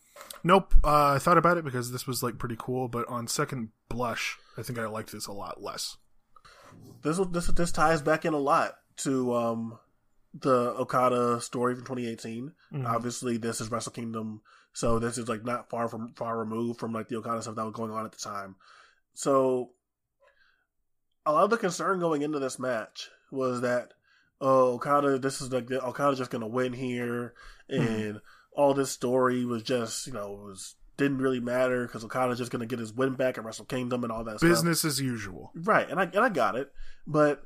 Nope. Uh, I thought about it because this was like pretty cool, but on second blush, I think I liked this a lot less. This this this ties back in a lot to um, the Okada story from 2018. Mm-hmm. Obviously, this is Wrestle Kingdom, so this is like not far from far removed from like the Okada stuff that was going on at the time. So, a lot of the concern going into this match was that oh, Okada, this is like Okada's just gonna win here, hmm. and mm. all this story was just you know was didn't really matter because Okada's just gonna get his win back at Wrestle Kingdom and all that. Business stuff. as usual, right? And I and I got it, but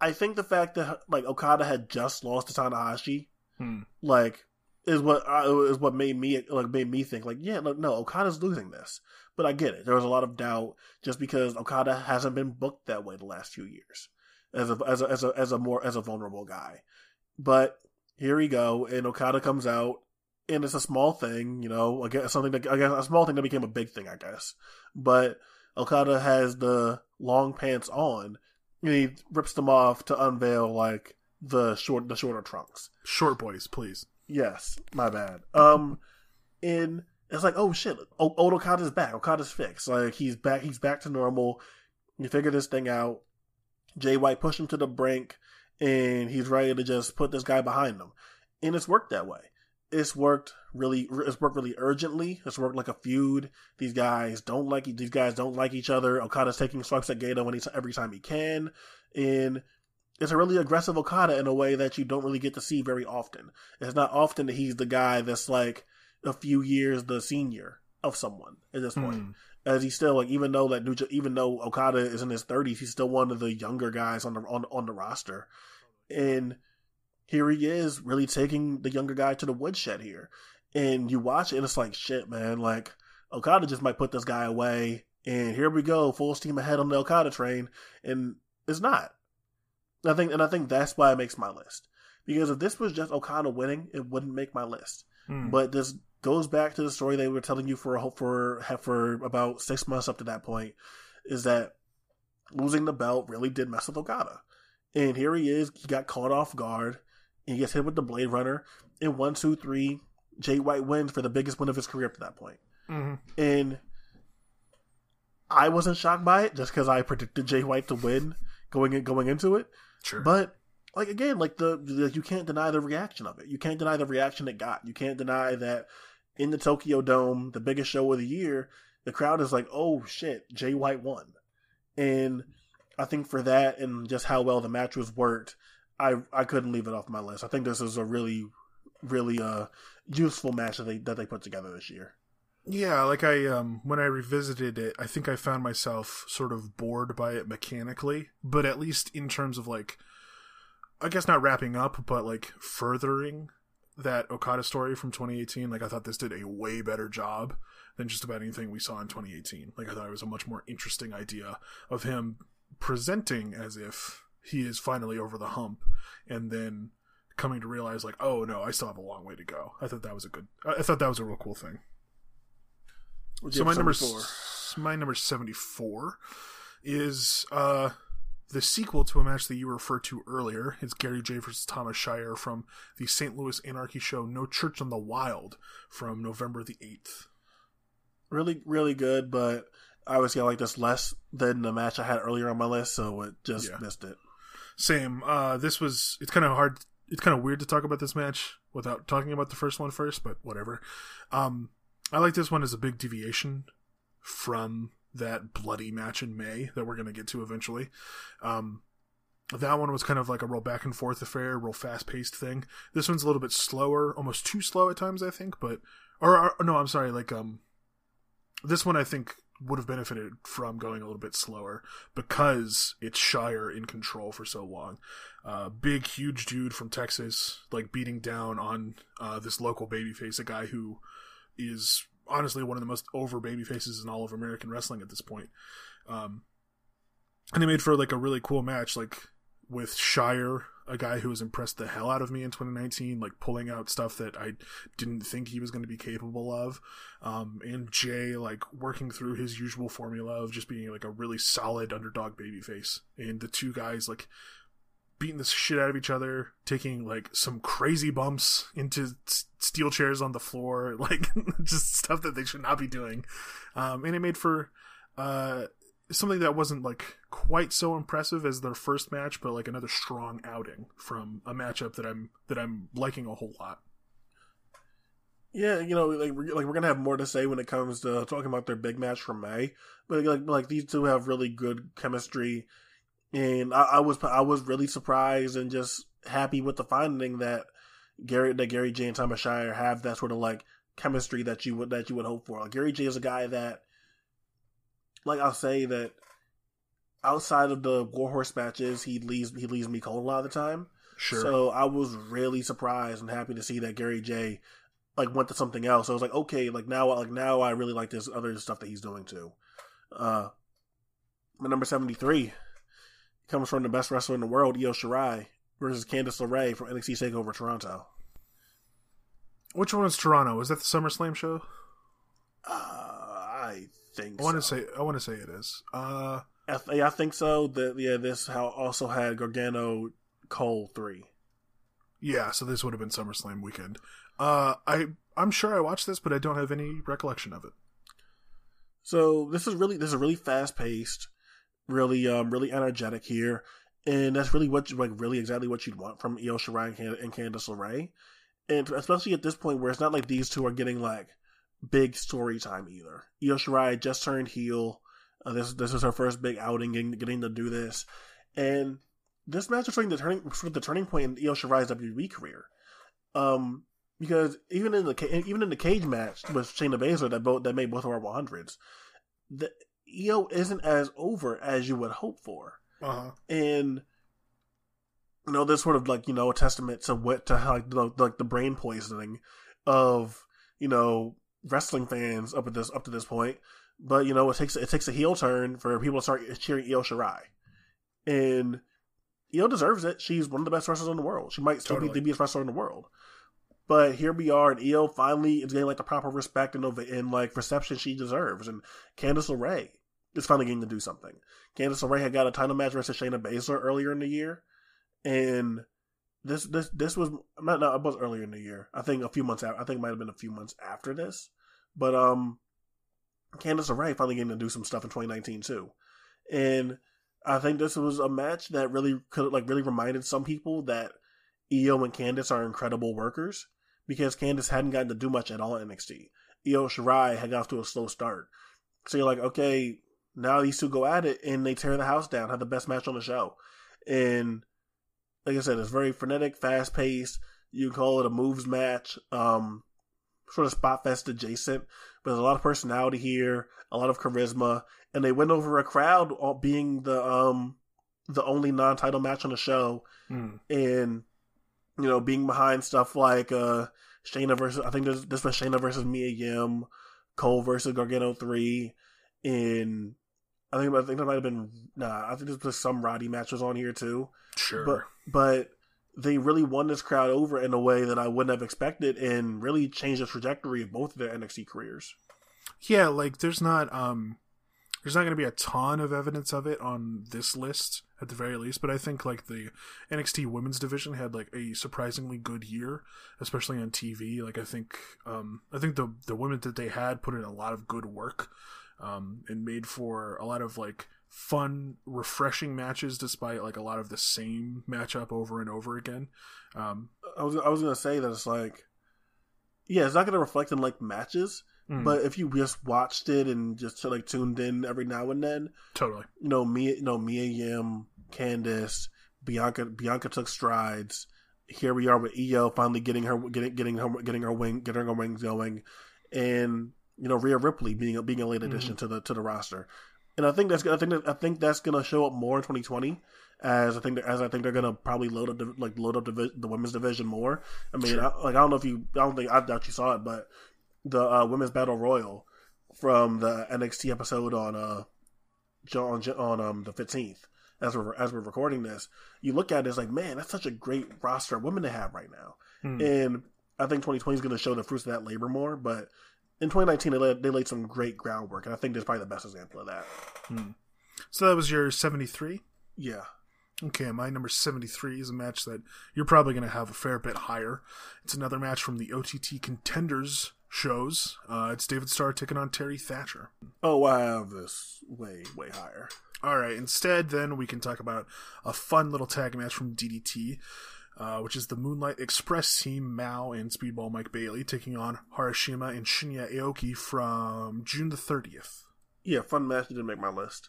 I think the fact that like Okada had just lost to Tanahashi, hmm. like is what uh, is what made me like made me think like yeah look, no Okada's losing this but I get it there was a lot of doubt just because Okada hasn't been booked that way the last few years as a as a as a as a more as a vulnerable guy. But here we go, and Okada comes out, and it's a small thing, you know, I guess something that I guess a small thing that became a big thing, I guess. But Okada has the long pants on, and he rips them off to unveil like the short the shorter trunks. Short boys, please. Yes, my bad. Um, and it's like, oh shit, o- old Okada's back. Okada's fixed. Like he's back. He's back to normal. You figure this thing out. Jay White pushed him to the brink, and he's ready to just put this guy behind him. And it's worked that way. It's worked really. It's worked really urgently. It's worked like a feud. These guys don't like. These guys don't like each other. Okada's taking swipes at Gedo when he's every time he can, and it's a really aggressive Okada in a way that you don't really get to see very often. It's not often that he's the guy that's like a few years the senior of someone at this point. Hmm as he's still like even though that New, even though Okada is in his thirties, he's still one of the younger guys on the on on the roster, and here he is really taking the younger guy to the woodshed here, and you watch it and it's like shit, man, like Okada just might put this guy away, and here we go, full steam ahead on the Okada train, and it's not. I think, and I think that's why it makes my list because if this was just Okada winning, it wouldn't make my list. Hmm. But this goes back to the story they were telling you for for for about six months up to that point, is that losing the belt really did mess with Okada, and here he is. He got caught off guard. And he gets hit with the Blade Runner, and one, two, three. Jay White wins for the biggest win of his career up to that point. Mm-hmm. And I wasn't shocked by it just because I predicted Jay White to win going in, going into it. Sure. But like again, like the, the, you can't deny the reaction of it. You can't deny the reaction it got. You can't deny that in the Tokyo Dome, the biggest show of the year, the crowd is like, "Oh shit, Jay White won," and I think for that and just how well the match was worked, I I couldn't leave it off my list. I think this is a really, really uh useful match that they that they put together this year. Yeah, like I um when I revisited it, I think I found myself sort of bored by it mechanically, but at least in terms of like I guess not wrapping up, but like furthering that Okada story from 2018, like I thought this did a way better job than just about anything we saw in 2018. Like I thought it was a much more interesting idea of him presenting as if he is finally over the hump and then coming to realize like, oh no, I still have a long way to go. I thought that was a good I thought that was a real cool thing. So my number my number 74 is uh the sequel to a match that you referred to earlier It's Gary Jay versus Thomas Shire from the St. Louis Anarchy show No Church on the Wild from November the 8th. Really, really good, but I was gonna like this less than the match I had earlier on my list, so it just yeah. missed it. Same. Uh, this was, it's kind of hard, it's kind of weird to talk about this match without talking about the first one first, but whatever. Um, I like this one as a big deviation from that bloody match in May that we're going to get to eventually. Um, that one was kind of like a real back and forth affair, real fast paced thing. This one's a little bit slower, almost too slow at times, I think. But or, or no, I'm sorry. Like um, this one I think would have benefited from going a little bit slower because it's Shire in control for so long. Uh, big, huge dude from Texas, like beating down on uh, this local babyface, a guy who is honestly one of the most over baby faces in all of American wrestling at this point. Um, and they made for like a really cool match, like with Shire a guy who has impressed the hell out of me in 2019, like pulling out stuff that I didn't think he was going to be capable of. Um, and Jay, like working through his usual formula of just being like a really solid underdog babyface. And the two guys, like, beating the shit out of each other, taking like some crazy bumps into steel chairs on the floor, like just stuff that they should not be doing. Um, and it made for uh, something that wasn't like quite so impressive as their first match, but like another strong outing from a matchup that I'm that I'm liking a whole lot. Yeah, you know, like we're, like we're gonna have more to say when it comes to talking about their big match from May, but like like these two have really good chemistry, and I, I was I was really surprised and just happy with the finding that Gary that Gary Jay and Thomas Shire have that sort of like chemistry that you would that you would hope for. Like Gary Jay is a guy that like I'll say that outside of the Warhorse matches, he leaves he leaves me cold a lot of the time. Sure. So I was really surprised and happy to see that Gary Jay like went to something else. I was like, okay, like now like now I really like this other stuff that he's doing too. Uh my number seventy three comes from the best wrestler in the world, Io Shirai, versus Candice LeRae from NXT Takeover Toronto. Which one is Toronto? Is that the SummerSlam show? Uh, I think I want to so. say I want to say it is. Uh, I, th- yeah, I think so. That yeah, this how also had Gargano Cole three. yeah, so this would have been SummerSlam weekend. Uh, I I'm sure I watched this, but I don't have any recollection of it. So this is really this is really fast paced, really um really energetic here, and that's really what like really exactly what you'd want from Io Shirai and, Can- and Candice LeRae, and especially at this point where it's not like these two are getting like big story time either. Io Shirai just turned heel. Uh, this this is her first big outing, getting, getting to do this, and this match is of the turning sort of the turning point in Io Shirai's WWE career. Um, because even in the even in the cage match with Shayna Baszler that both that made both of our 100s, the Io isn't as over as you would hope for, Uh huh. and you know this sort of like you know a testament to what to like the, like the brain poisoning of you know wrestling fans up at this up to this point. But you know it takes it takes a heel turn for people to start cheering Io Shirai, and Io deserves it. She's one of the best wrestlers in the world. She might still Totally. be the best wrestler in the world. But here we are, and Io finally is getting like the proper respect and, ov- and like reception she deserves. And Candice LeRae is finally getting to do something. Candice LeRae had got a title match versus Shayna Baszler earlier in the year, and this this this was not no, it was earlier in the year. I think a few months out. I think it might have been a few months after this. But um, Candice LeRae finally getting to do some stuff in 2019 too, and I think this was a match that really could like really reminded some people that Io and Candice are incredible workers because Candice hadn't gotten to do much at all in NXT. Io Shirai had got off to a slow start, so you're like, okay, now these two go at it and they tear the house down, have the best match on the show, and like I said, it's very frenetic, fast paced. You can call it a moves match, um, sort of spot fest adjacent, but there's a lot of personality here, a lot of charisma, and they went over a crowd all being the um the only non title match on the show, Mm. and you know being behind stuff like uh Shayna versus I think this this was Shayna versus Mia Yim, Cole versus Gargano three, and I think I think there might have been nah I think there was some Roddy matches on here too, Sure. but but they really won this crowd over in a way that I wouldn't have expected and really changed the trajectory of both of their NXT careers. yeah, like there's not um there's not going to be a ton of evidence of it on this list at the very least, but I think like the NXT women's division had like a surprisingly good year, especially on TV. Like I think um I think the the women that they had put in a lot of good work um and made for a lot of like fun refreshing matches despite like a lot of the same matchup over and over again. Um I was I was gonna say that it's like, yeah, it's not gonna reflect in like matches, mm, but if you just watched it and just like tuned in every now and then, totally. you know, Mia, you know, Mia Yim, Candice, Bianca, Bianca took strides. Here we are with Io finally getting her, getting, getting her, getting her wing, getting her wings going, and you know, Rhea Ripley being a, being a late addition to the to the roster. And I think that's I think that, I think that's gonna show up more in 2020. As I think as I think they're gonna probably load up the, like load up the, the women's division more. I mean, Sure. I, like I don't know if you I don't think I doubt you saw it, but the uh, women's battle royal from the NXT episode on uh on on um the fifteenth as we're as we're recording this, you look at it it's like, man, that's such a great roster of women to have right now. Hmm. And I think 2020 is going to show the fruits of that labor more. But in 2019, they laid, they laid some great groundwork, and I think this is probably the best example of that. So that was your 73? Yeah. Okay, my number 73 is a match that you're probably going to have a fair bit higher. It's another match from the OTT Contenders shows. Uh, it's David Starr taking on Terry Thatcher. Oh, I have this way way higher. All right, instead, then we can talk about a fun little tag match from DDT, uh, which is the Moonlight Express team, Mao and Speedball Mike Bailey, taking on Harashima and Shinya Aoki from June the 30th. Yeah, fun match. Didn't make my list.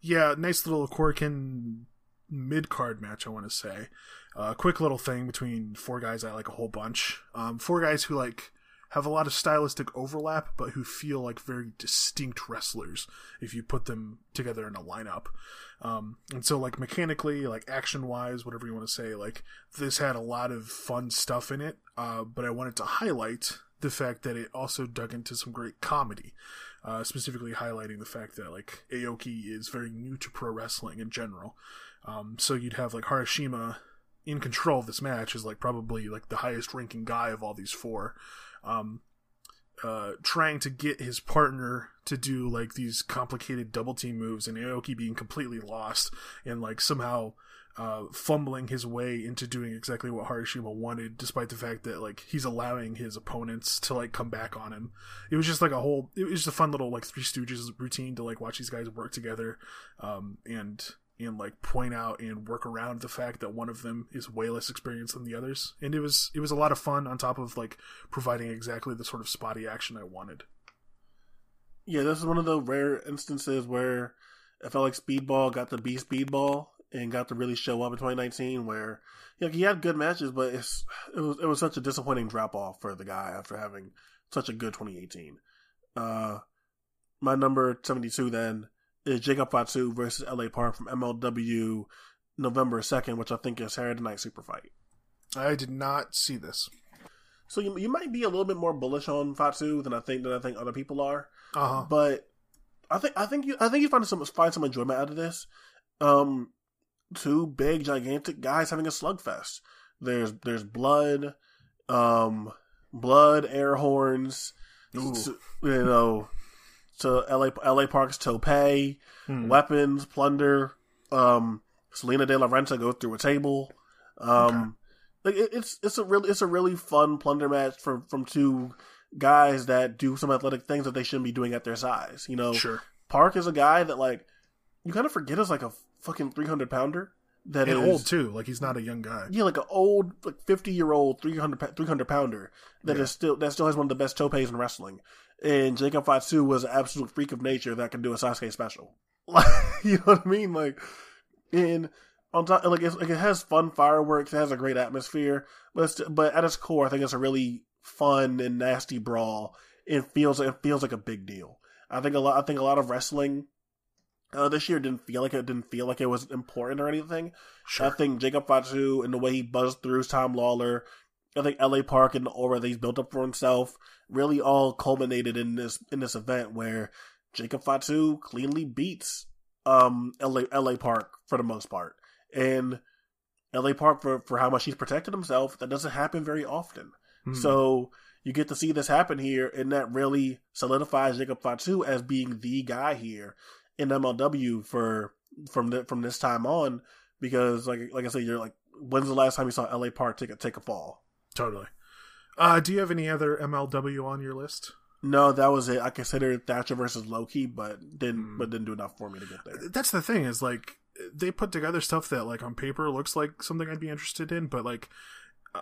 Yeah, nice little Korakuen mid card match, I want to say. A uh, quick little thing between four guys I like a whole bunch. Um, four guys who like have a lot of stylistic overlap, but who feel like very distinct wrestlers if you put them together in a lineup. Um, and so, like mechanically, like action wise, whatever you want to say, like this had a lot of fun stuff in it. Uh, but I wanted to highlight the fact that it also dug into some great comedy. Uh, specifically highlighting the fact that like Aoki is very new to pro wrestling in general. Um, so you'd have like Harashima in control of this match is like probably like the highest ranking guy of all these four. Um, uh, trying to get his partner to do like these complicated double team moves and Aoki being completely lost and like somehow uh, fumbling his way into doing exactly what Harashima wanted, despite the fact that like he's allowing his opponents to like come back on him. It was just like a whole. It was just a fun little like Three Stooges routine to like watch these guys work together, um, and and like point out and work around the fact that one of them is way less experienced than the others. And it was it was a lot of fun on top of like providing exactly the sort of spotty action I wanted. Yeah, this is one of the rare instances where I felt like Speedball got to be Speedball and got to really show up in 2019. Where you know, he had good matches, but it's it was it was such a disappointing drop off for the guy after having such a good 2018. Uh, my number 72 then is Jacob Fatu versus LA Park from MLW November 2nd, which I think is Saturday Night Super Fight. I did not see this. So you, you might be a little bit more bullish on Fatu than I think than I think other people are. Uh huh. But I think I think you I think you find some find some enjoyment out of this. Um, two big gigantic guys having a slugfest. There's there's blood, um, blood, air horns, Ooh. you know, to LA LA Park's tope, Hmm. weapons, plunder. Um, Salina De La Renta goes through a table. Um, like it, it's it's a really it's a really fun plunder match from from two guys that do some athletic things that they shouldn't be doing at their size. You know, Sure. Park is a guy that like you kind of forget is like a fucking three hundred pounder that And is- old too. Like he's not a young guy. yeah, like an old, like fifty year old 300, 300 pounder that is Yeah. still that still has one of the best topes in wrestling. And Jacob Fatu was an absolute freak of nature that can do a Sasuke special. Like, you know what I mean? Like, and on top, like, it's, like it has fun fireworks, it has a great atmosphere, but it's, but at its core, I think it's a really fun and nasty brawl. It feels it feels like a big deal. I think a lot. I think a lot of wrestling uh, this year didn't feel like it didn't feel like it was important or anything. Sure. I think Jacob Fatu and the way he buzzed through Tom Lawlor, I think LA Park and the aura that he's built up for himself really all culminated in this in this event where Jacob Fatu cleanly beats um LA LA Park for the most part. And LA Park for, for how much he's protected himself, that doesn't happen very often. Hmm. So you get to see this happen here, and that really solidifies Jacob Fatu as being the guy here in MLW for from the, from this time on. Because like like I said, you're like, when's the last time you saw LA Park take a take a fall? Totally. Uh, do you have any other MLW on your list? No, that was it. I considered Thatcher versus Low Ki, but didn't Hmm. but didn't do enough for me to get there. That's the thing is like they put together stuff that like on paper looks like something I'd be interested in, but like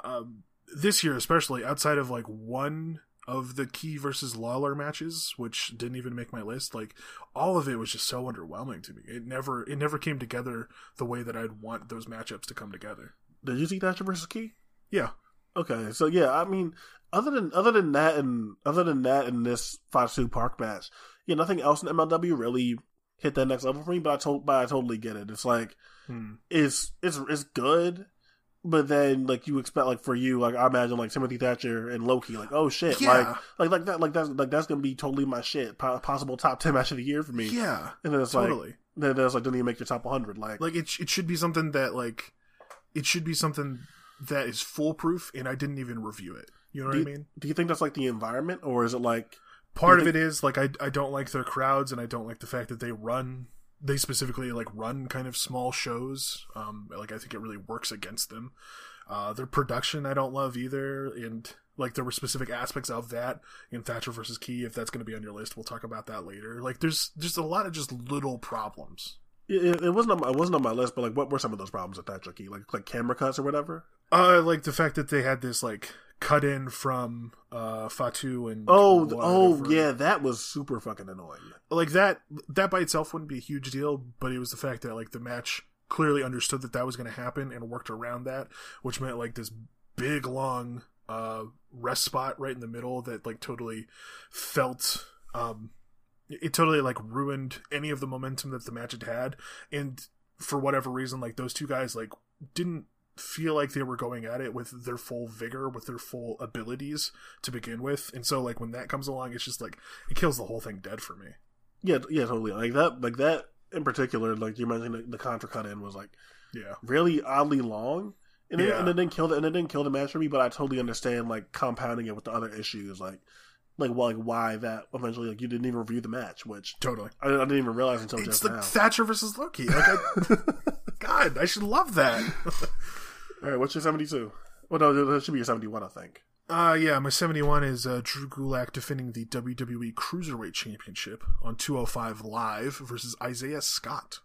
um, this year especially outside of like one of the key versus Lawlor matches, which didn't even make my list, like all of it was just so underwhelming to me. It never it never came together the way that I'd want those matchups to come together. Did you see Thatcher versus Key? Yeah. Okay, so yeah, I mean, other than other than that, and other than that, in this Fatu Park match, yeah, nothing else in MLW really hit that next level for me. But I told, but I totally get it. It's like Hmm. it's it's it's good, but then like you expect like for you, like I imagine like Timothy Thatcher and Low Ki, like oh shit, Yeah. like like like that, like that's like that's gonna be totally my shit, po- possible top ten match of the year for me. Yeah. And then it's like, Totally. then there's like, didn't even make your top 100. Like, Like it, it should be something that like, it should be something that is foolproof, and I didn't even review it. You know what I mean? do you think that's like the environment, or is it like, Part of you it is like I I don't like their crowds, and I don't like the fact that they run. They specifically like run kind of small shows. Um, like I think it really works against them. Uh, their production I don't love either, and like there were specific aspects of that in Thatcher versus Key. If that's going to be on your list, we'll talk about that later. Like there's just a lot of just little problems. it, it wasn't on my, it wasn't on my list, but like, what were some of those problems with Thatcher Key? Like, like camera cuts or whatever? Uh, like the fact that they had this like cut in from uh Fatu and Oh, oh yeah, that was super fucking annoying. like that that by itself wouldn't be a huge deal, but it was the fact that like the match clearly understood that that was going to happen and worked around that, which meant like this big long uh rest spot right in the middle that like totally felt um it totally like ruined any of the momentum that the match had had and for whatever reason like those two guys like didn't feel like they were going at it with their full vigor with their full abilities to begin with and so like when that comes along it's just like it kills the whole thing dead for me Yeah, yeah, totally. Like that, like that in particular. Like you mentioned, the, the contra cut in was like yeah really oddly long, and, it, Yeah. and it didn't kill the and it didn't kill the match for me. But I totally understand like compounding it with the other issues, like like well, like why that eventually like you didn't even review the match, which totally I, I didn't even realize until it's just like now. thatcher versus Low Ki like I, god i should love that All right, what's your seventy-two? Well, no, that should be your seventy-one, I think. Uh, yeah, my 71 is uh, Drew Gulak defending the WWE Cruiserweight Championship on 205 Live versus Isaiah Scott.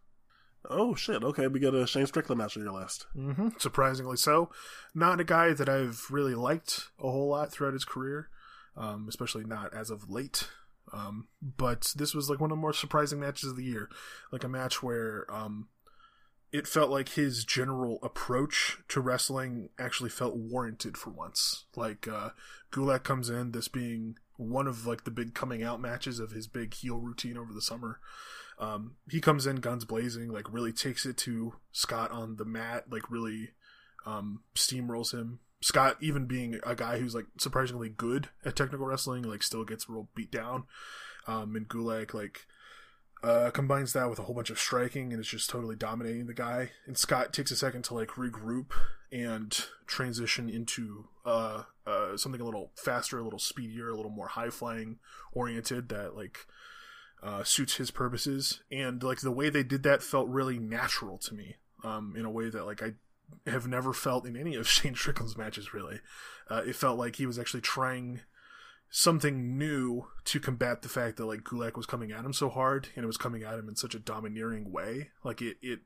Oh shit! Okay, we got a Shane Strickland match on your list. Mm-hmm. Surprisingly so. Not a guy that I've really liked a whole lot throughout his career, um, especially not as of late. Um, but this was like one of the more surprising matches of the year. Like a match where um, it felt like his general approach to wrestling actually felt warranted for once. Like uh, Gulak comes in, this being one of like the big coming out matches of his big heel routine over the summer. Um, he comes in guns blazing, like really takes it to Scott on the mat, like really um, steamrolls him. Scott, even being a guy who's like surprisingly good at technical wrestling, like still gets real beat down. Um, and Gulak like uh, combines that with a whole bunch of striking and it's just totally dominating the guy. And Scott takes a second to like regroup and transition into uh, uh, something a little faster, a little speedier, a little more high flying oriented that like uh, suits his purposes. And like the way they did that felt really natural to me. Um, in a way that like I have never felt in any of Shane Strickland's matches. Really, uh, it felt like he was actually trying something new to combat the fact that like Gulak was coming at him so hard and it was coming at him in such a domineering way. Like it, it,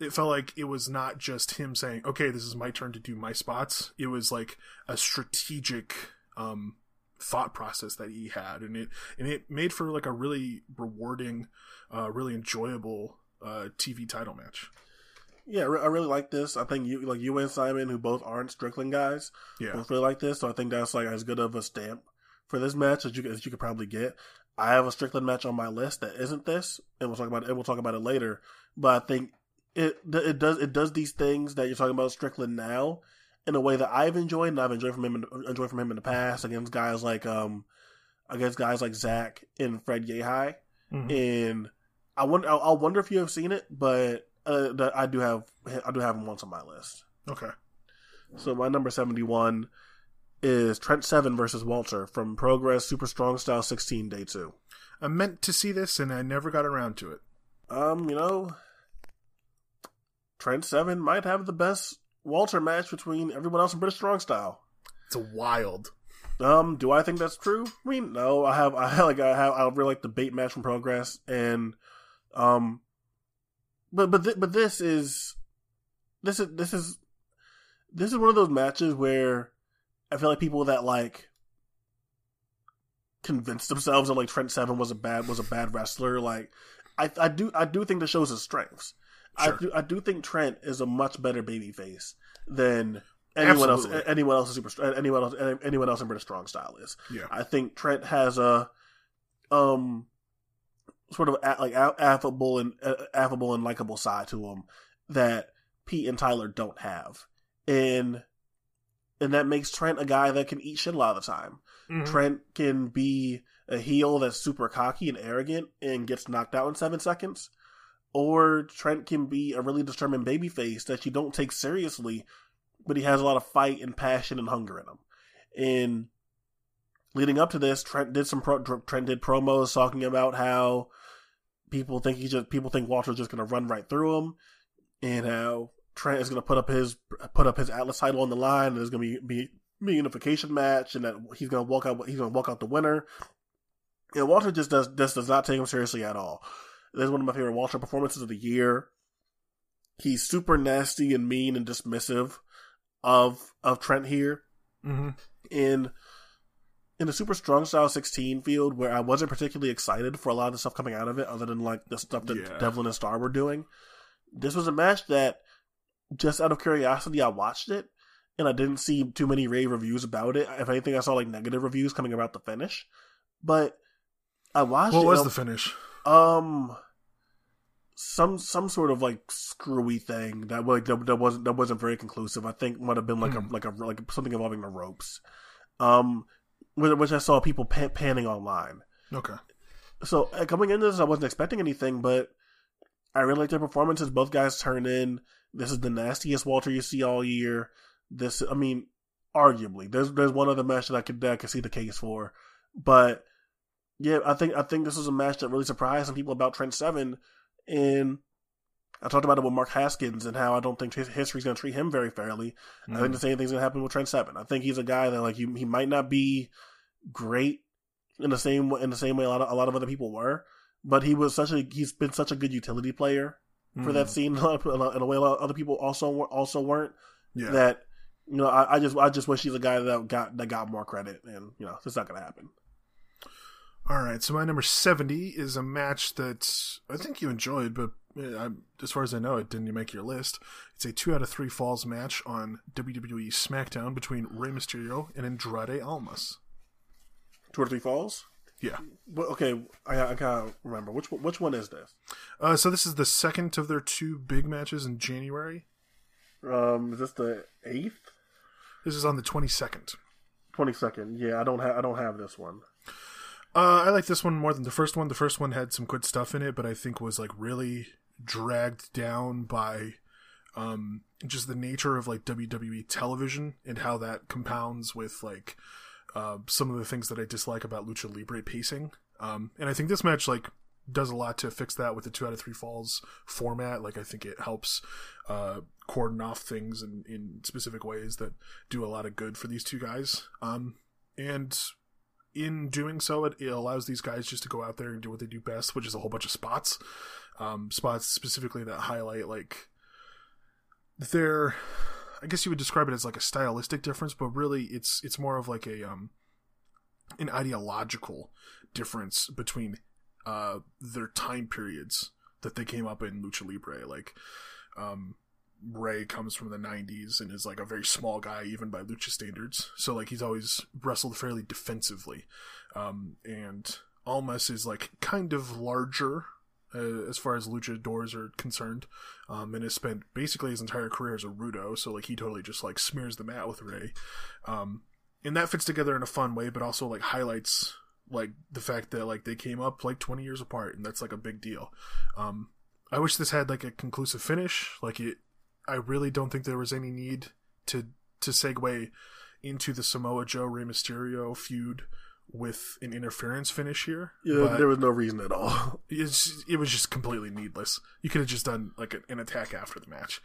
it felt like it was not just him saying, "Okay, this is my turn to do my spots." It was like a strategic um, thought process that he had, and it and it made for like a really rewarding, uh, really enjoyable uh, TV title match. Yeah, I really like this. I think you like you and Simon, who both aren't Strickland guys, Yeah, both really like this. So I think that's like as good of a stamp for this match as you as you could probably get. I have a Strickland match on my list that isn't this, and we'll talk about it. And we'll talk about it later. But I think it it does it does these things that you're talking about Strickland now in a way that I've enjoyed and I've enjoyed from him in, enjoyed from him in the past against guys like um against guys like Zach and Fred Yehi. Mhm. And I wonder I'll, I'll wonder if you have seen it, but uh, I do have I do have him once on my list. okay. So my number seventy one is Trent Seven versus Walter from Progress Super Strong Style sixteen Day Two. I meant to see this and I never got around to it. Um, you know, Trent Seven might have the best Walter match between everyone else in British Strong Style. It's a wild. Um, do I think that's true? I mean, no. I have, I like, I have, I really like the Bate match from Progress, and um, but but th- but this is, this is this is this is one of those matches where I feel like people that like convinced themselves that like Trent Seven was a bad was a bad wrestler. Like, I I do I do think the shows his strengths. Sure. I do I do think Trent is a much better babyface than anyone Absolutely. else anyone else in super anyone else anyone else in British strong style is. Yeah. I think Trent has a um sort of a, like affable and uh, affable and likable side to him that Pete and Tyler don't have, and and that makes Trent a guy that can eat shit a lot of the time. Mhm. Trent can be a heel that's super cocky and arrogant and gets knocked out in seven seconds, or Trent can be a really determined babyface that you don't take seriously, but he has a lot of fight and passion and hunger in him. And leading up to this, Trent did some pro- Trent did promos talking about how people think he just people think Walter's just going to run right through him, and how Trent is going to put up his put up his Atlas title on the line, and there's going to be be, unification match, and that he's going to walk out he's going to walk out the winner. And Walter just does just does not take him seriously at all. This is one of my favorite Walter performances of the year. He's super nasty and mean and dismissive of of Trent here. Mm-hmm. In in the super strong style 16 field where I wasn't particularly excited for a lot of the stuff coming out of it other than like the stuff that Yeah. Devlin and Starr were doing. This was a match that just out of curiosity I watched it and I didn't see too many rave reviews about it. If anything I saw like negative reviews coming about the finish. But I watched What it was the finish? um some some sort of like screwy thing that like that, that wasn't that wasn't very conclusive. I think might have been like Hmm. a like a like something involving the ropes. Um which which I saw people pan- panning online. Okay. So uh, coming into this I wasn't expecting anything but I really liked their performances. Both guys turn in. This is the nastiest Walter you see all year. This I mean arguably there's there's one other match that I could that I could see the case for. But yeah, I think I think this was a match that really surprised some people about Trent Seven, and I talked about it with Mark Haskins and how I don't think his history's going to treat him very fairly. I think the mm. same thing's going to happen with Trent Seven. I think he's a guy that like he, he might not be great in the same in the same way a lot of a lot of other people were, but he was such a he's been such a good utility player for Mhm. that scene in a way a lot of other people also were- also weren't. Yeah. That you know I, I just I just wish he's a guy that got that got more credit, and you know it's not going to happen. All right, so my number 70 is a match that I think you enjoyed, but I'm, as far as I know, it didn't make your list. It's a two out of three falls match on WWE SmackDown between Rey Mysterio and Andrade Almas. Two or three falls. Yeah. Well, okay, I, I gotta remember which one- which one is this? Uh, so this is the second of their two big matches in January. Um, is this the eighth, This is on the 22nd. twenty second? Yeah, I don't have I don't have this one. Uh, I like this one more than the first one. The first one had some good stuff in it, but I think was like really dragged down by um, just the nature of like WWE television and how that compounds with like uh, some of the things that I dislike about Lucha Libre pacing. Um, and I think this match like does a lot to fix that with the two out of three falls format. Like I think it helps uh, cordon off things in, in specific ways that do a lot of good for these two guys. Um, and in doing so, it, it allows these guys just to go out there and do what they do best, which is a whole bunch of spots. Um, spots specifically that highlight like their, I guess you would describe it as like a stylistic difference, but really it's it's more of like a um an ideological difference between uh their time periods that they came up in lucha libre. Like um Rey comes from the 90s and is like a very small guy even by lucha standards. So like he's always wrestled fairly defensively. Um and almas is like kind of larger uh, as far as luchadors are concerned um, and has spent basically his entire career as a rudo so like he totally just like smears the mat with Rey um, and that fits together in a fun way but also like highlights like the fact that like they came up like 20 years apart and that's like a big deal. Um, i wish this had like a conclusive finish. Like it i really don't think there was any need to to segue into the samoa joe Rey mysterio feud with an interference finish here Yeah, there was no reason at all. it's, it was just completely needless. You could have just done like an, attack after the match.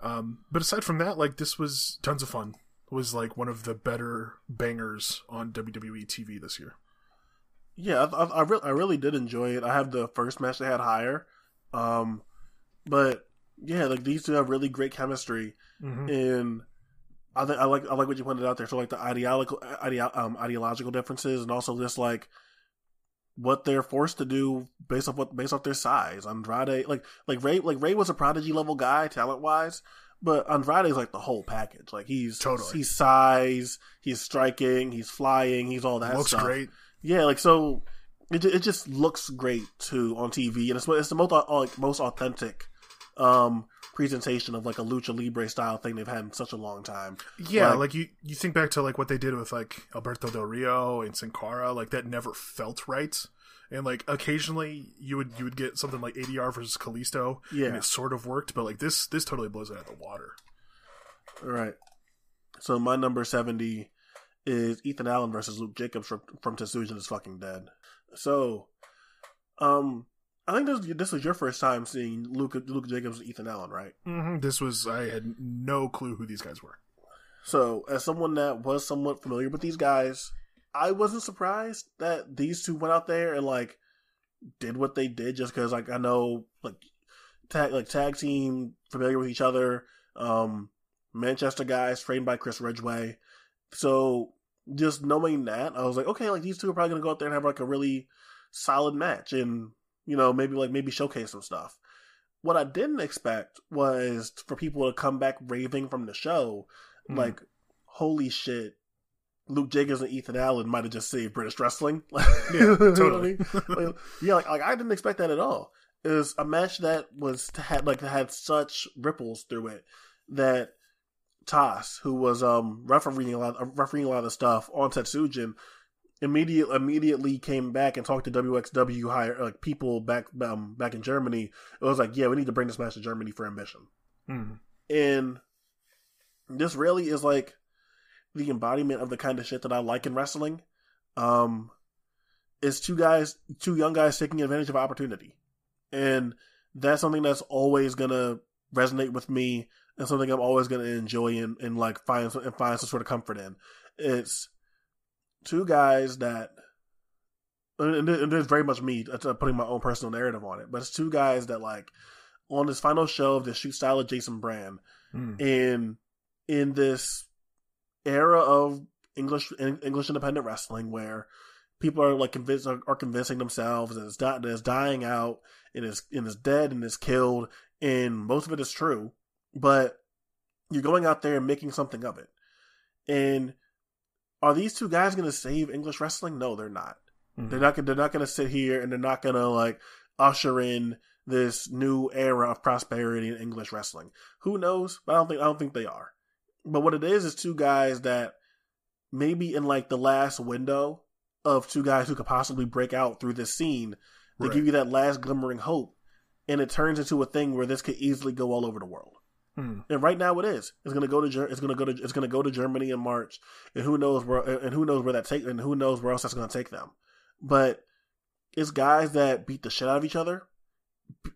Um, but aside from that, like this was tons of fun. It was like one of the better bangers on WWE TV this year. Yeah, I, I, I, re- I really did enjoy it. I have the first match they had higher, um, but yeah, like these two have really great chemistry, Mm-hmm. and I think I like I like what you pointed out there. So like the ideological ideo- um, ideological differences, and also just like what they're forced to do based off what based off their size. Andrade, like like Rey, like Rey was a prodigy level guy talent wise. But Andrade is like the whole package. Like he's Totally. he's size, he's striking, he's flying, he's all that. Looks stuff. great. Yeah, like so, it it just looks great too on TV, and it's it's the most like most authentic um presentation of like a lucha libre style thing they've had in such a long time. Yeah, Like- like, you you think back to like what they did with like Alberto Del Rio and Sin Cara, like that never felt right. and like occasionally you would you would get something like ADR versus Kalisto, Yeah. and it sort of worked, but like this this totally blows it out of the water. All right. So my number seventy is Ethan Allen versus Luke Jacobs from, from Tetsujin is fucking dead. So, um, I think this this was your first time seeing Luke Luke Jacobs and Ethan Allen, right? Mm-hmm. This was I had no clue who these guys were. So, as someone that was somewhat familiar with these guys, I wasn't surprised that these two went out there and like did what they did just because like I know like tag like tag team familiar with each other. Um, Manchester guys trained by Chris Ridgway, so just knowing that, I was like, okay, like these two are probably gonna go out there and have like a really solid match, and you know maybe like maybe showcase some stuff. What I didn't expect was for people to come back raving from the show, Hmm. like holy shit. Luke Jacobs and Ethan Allen might have just saved British wrestling. Yeah, You know what I totally. Like, yeah, like, like I didn't expect that at all. It was a match that was had like had such ripples through it that Toss, who was um refereeing a lot, refereeing a lot of stuff on Tetsujin, immediate immediately came back and talked to WXW hire like people back um back in Germany. It was like, yeah, we need to bring this match to Germany for ambition, Mm. and this really is like the embodiment of the kind of shit that I like in wrestling. Um, it's two guys, two young guys taking advantage of opportunity, and that's something that's always gonna resonate with me, and something I'm always gonna enjoy and, and like find some, and find some sort of comfort in. It's two guys that, and, there's very much me uh, putting my own personal narrative on it, but it's two guys that like on this final show of the shoot style of Jason Brand, Mm. in in this era of English English independent wrestling where people are like convinced are, are convincing themselves that it's, di- that it's dying out and is and is dead and is killed and most of it is true but you're going out there and making something of it and are these two guys going to save English wrestling no they're not Mhm. they're not they're not going to sit here and they're not going to like usher in this new era of prosperity in English wrestling. Who knows? But I don't think I don't think they are. But what it is is two guys that maybe in like the last window of two guys who could possibly break out through this scene, they Right. give you that last glimmering hope, and it turns into a thing where this could easily go all over the world. Mm. And right now it is. It's gonna go to Ger- it's gonna go to it's gonna go to Germany in March, and who knows where and who knows where that take and who knows where else that's gonna take them. But it's guys that beat the shit out of each other.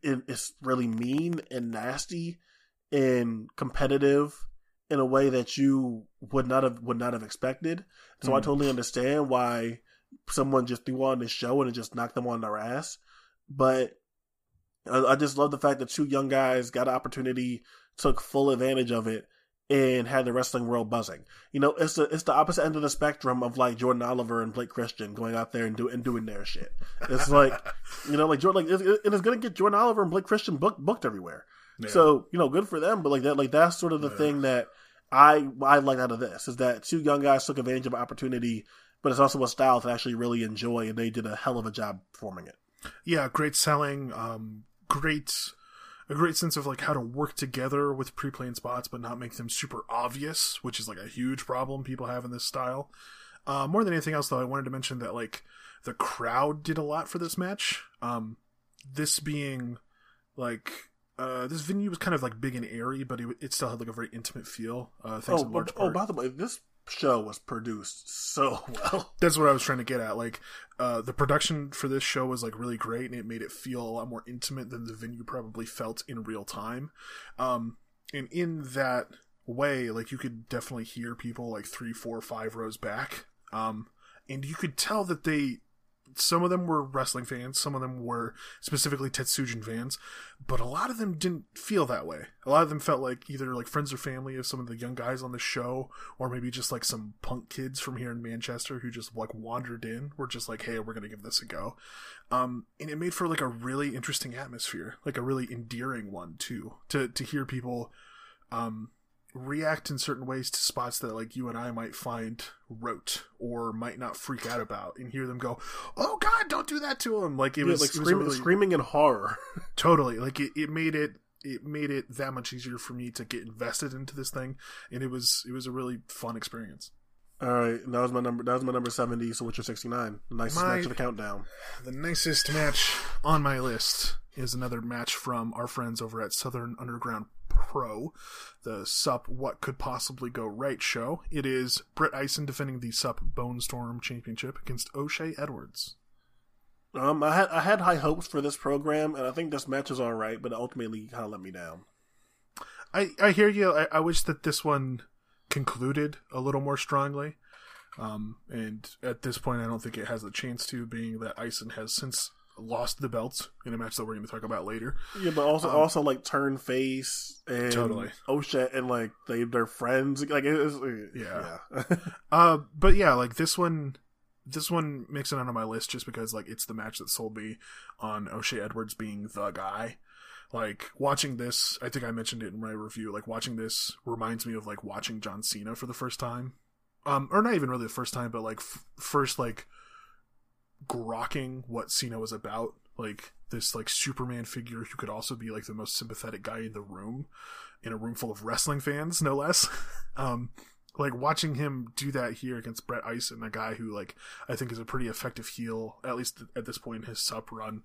It's really mean and nasty and competitive in a way that you would not have would not have expected. So I Mhm. totally understand why someone just threw on this show and it just knocked them on their ass. But I, I just love the fact that two young guys got an opportunity, took full advantage of it, and had the wrestling world buzzing. You know, it's the it's the opposite end of the spectrum of like Jordan Oliver and Blake Christian going out there and do and doing their shit. It's like you know, like Jordan, like it, it is going to get Jordan Oliver and Blake Christian booked booked everywhere. Yeah. So you know, good for them. But like that, like that's sort of the Yeah. thing that I I like out of this is that two young guys took advantage of an opportunity, but it's also a style to actually really enjoy, and they did a hell of a job performing it. yeah, great selling, um, great, a great sense of like how to work together with pre-planned spots, but not make them super obvious, which is like a huge problem people have in this style. Uh, more than anything else, though, I wanted to mention that like the crowd did a lot for this match. Um, this being like. Uh, this venue was kind of like big and airy, but it, it still had like a very intimate feel. Uh, thanks Oh, in large but- oh, by the way, this show was produced so well. that's what I was trying to get at. Like, uh, the production for this show was like really great, and it made it feel a lot more intimate than the venue probably felt in real time. Um, and in that way, like you could definitely hear people like three, four, five rows back. Um, and you could tell that they, some of them were wrestling fans, some of them were specifically Tetsujin fans, but a lot of them didn't feel that way. A lot of them felt like either like friends or family of some of the young guys on the show, or maybe just like some punk kids from here in Manchester who just like wandered in. Were just like, hey, we're gonna give this a go. Um, and it made for like a really interesting atmosphere, like a really endearing one too. To to hear people, um, react in certain ways to spots that like you and I might find rote or might not freak out about, and hear them go, "Oh God, don't do that to him!" Like it Yeah, was like it was screaming, really- screaming in horror. totally like it, it made it it made it that much easier for me to get invested into this thing and it was it was a really fun experience All right, that was my number. That was my number seventy. So what's your sixty nine? The nicest My- match of the countdown. The nicest match on my list is another match from our friends over at Southern Underground Pro, the SUP What Could Possibly Go Right show. It is Britt Eisen defending the SUP Bone Storm Championship against O'Shay Edwards. Um, I had I had high hopes for this program, and I think this match is all right, but ultimately kind of let me down. I, I hear you. I, I wish that this one concluded a little more strongly. Um, and at this point, I don't think it has a chance to, being that Eisen has since lost the belts in a match that we're going to talk about later. Yeah, but also Um, also like turn face and Totally. O'Shay and like they they're friends. Like it is, Yeah. yeah. Uh, but yeah, like this one, this one makes it onto my list just because like it's the match that sold me on O'Shay Edwards being the guy. Like watching this, I think I mentioned it in my review. Like watching this reminds me of like watching John Cena for the first time, um, or not even really the first time, but like f- first like grokking what Cena was about. Like this like Superman figure who could also be like the most sympathetic guy in the room, in a room full of wrestling fans, no less. um, like watching him do that here against Brett Eisen, a guy who like I think is a pretty effective heel, at least at this point in his sup run,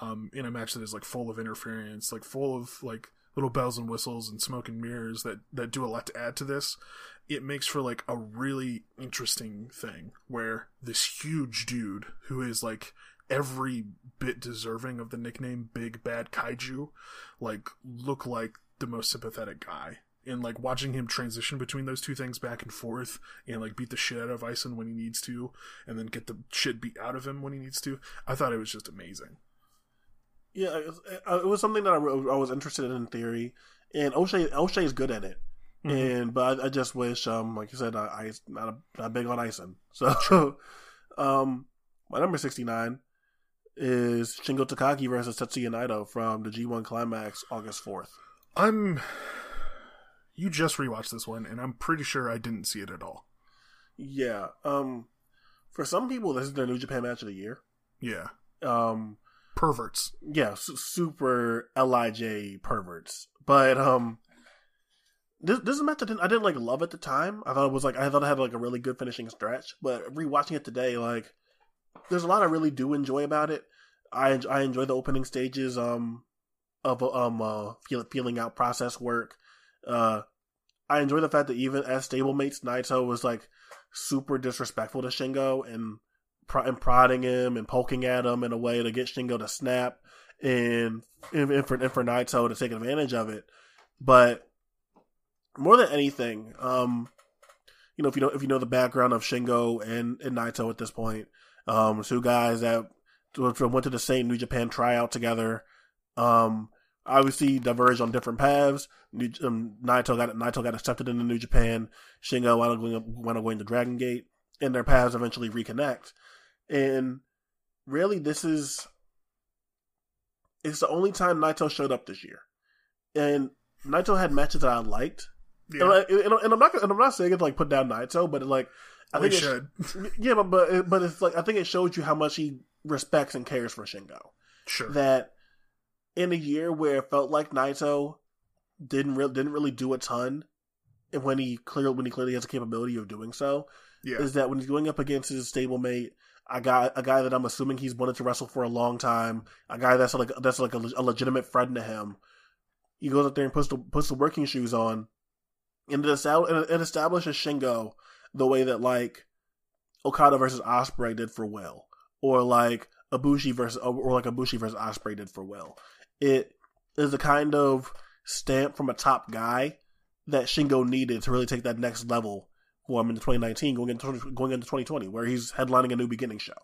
um, in a match that is like full of interference, like full of like little bells and whistles and smoke and mirrors that that do a lot to add to this. It makes for like a really interesting thing where this huge dude who is like every bit deserving of the nickname Big Bad Kaiju, like look like the most sympathetic guy and like watching him transition between those two things back and forth and like beat the shit out of Ison when he needs to and then get the shit beat out of him when he needs to. I thought it was just amazing. Yeah, it was, uh, something that I, I was interested in in theory, and O'Shay O'Shay is good at it. Mhm. And but I, I just wish, um, like you said, I, I not a, not big on icing. So, um, my number sixty nine is Shingo Takagi versus Tetsuya Naito from the G one Climax August fourth. I'm you just rewatched this one and I'm pretty sure I didn't see it at all. Yeah. Um, for some people, this is their New Japan match of the year. Yeah. Um, Perverts. yeah, su- super Lij perverts. But um, this this is a match I didn't I didn't like love at the time. I thought it was like I thought it had like a really good finishing stretch. But rewatching it today, like there's a lot I really do enjoy about it. I I enjoy the opening stages um of um uh feel, feeling out process work. Uh, I enjoy the fact that even as stablemates, Naito was like super disrespectful to Shingo and and prodding him and poking at him in a way to get Shingo to snap and and, and for and for Naito to take advantage of it. But more than anything, um, you know, if you know if you know the background of Shingo and, and Naito at this point, um, two guys that went to the same New Japan tryout together, um, obviously diverged on different paths. New, um, Naito got Naito got accepted into New Japan. Shingo wound up going, wound up going to Dragon Gate, and their paths eventually reconnect. And really, this is it's the only time Naito showed up this year, and Naito had matches that I liked. Yeah. And, and, and I'm not and I'm not saying it like put down Naito, but like I we think it, should. yeah, but but but it's like I think it shows you how much he respects and cares for Shingo. Sure. That in a year where it felt like Naito didn't really didn't really do a ton, and when he clearly when he clearly has the capability of doing so, yeah. is that when he's going up against his stablemate, a guy a guy that I'm assuming he's wanted to wrestle for a long time, a guy that's like that's like a, a legitimate friend to him. He goes up there and puts the puts the working shoes on, and it, it establishes Shingo the way that like Okada versus Ospreay did for Will, or like Ibushi versus or like Ibushi versus Ospreay did for Will. It is a kind of stamp from a top guy that Shingo needed to really take that next level for him into 2019, going into 20, going into 2020, where he's headlining a new beginning show.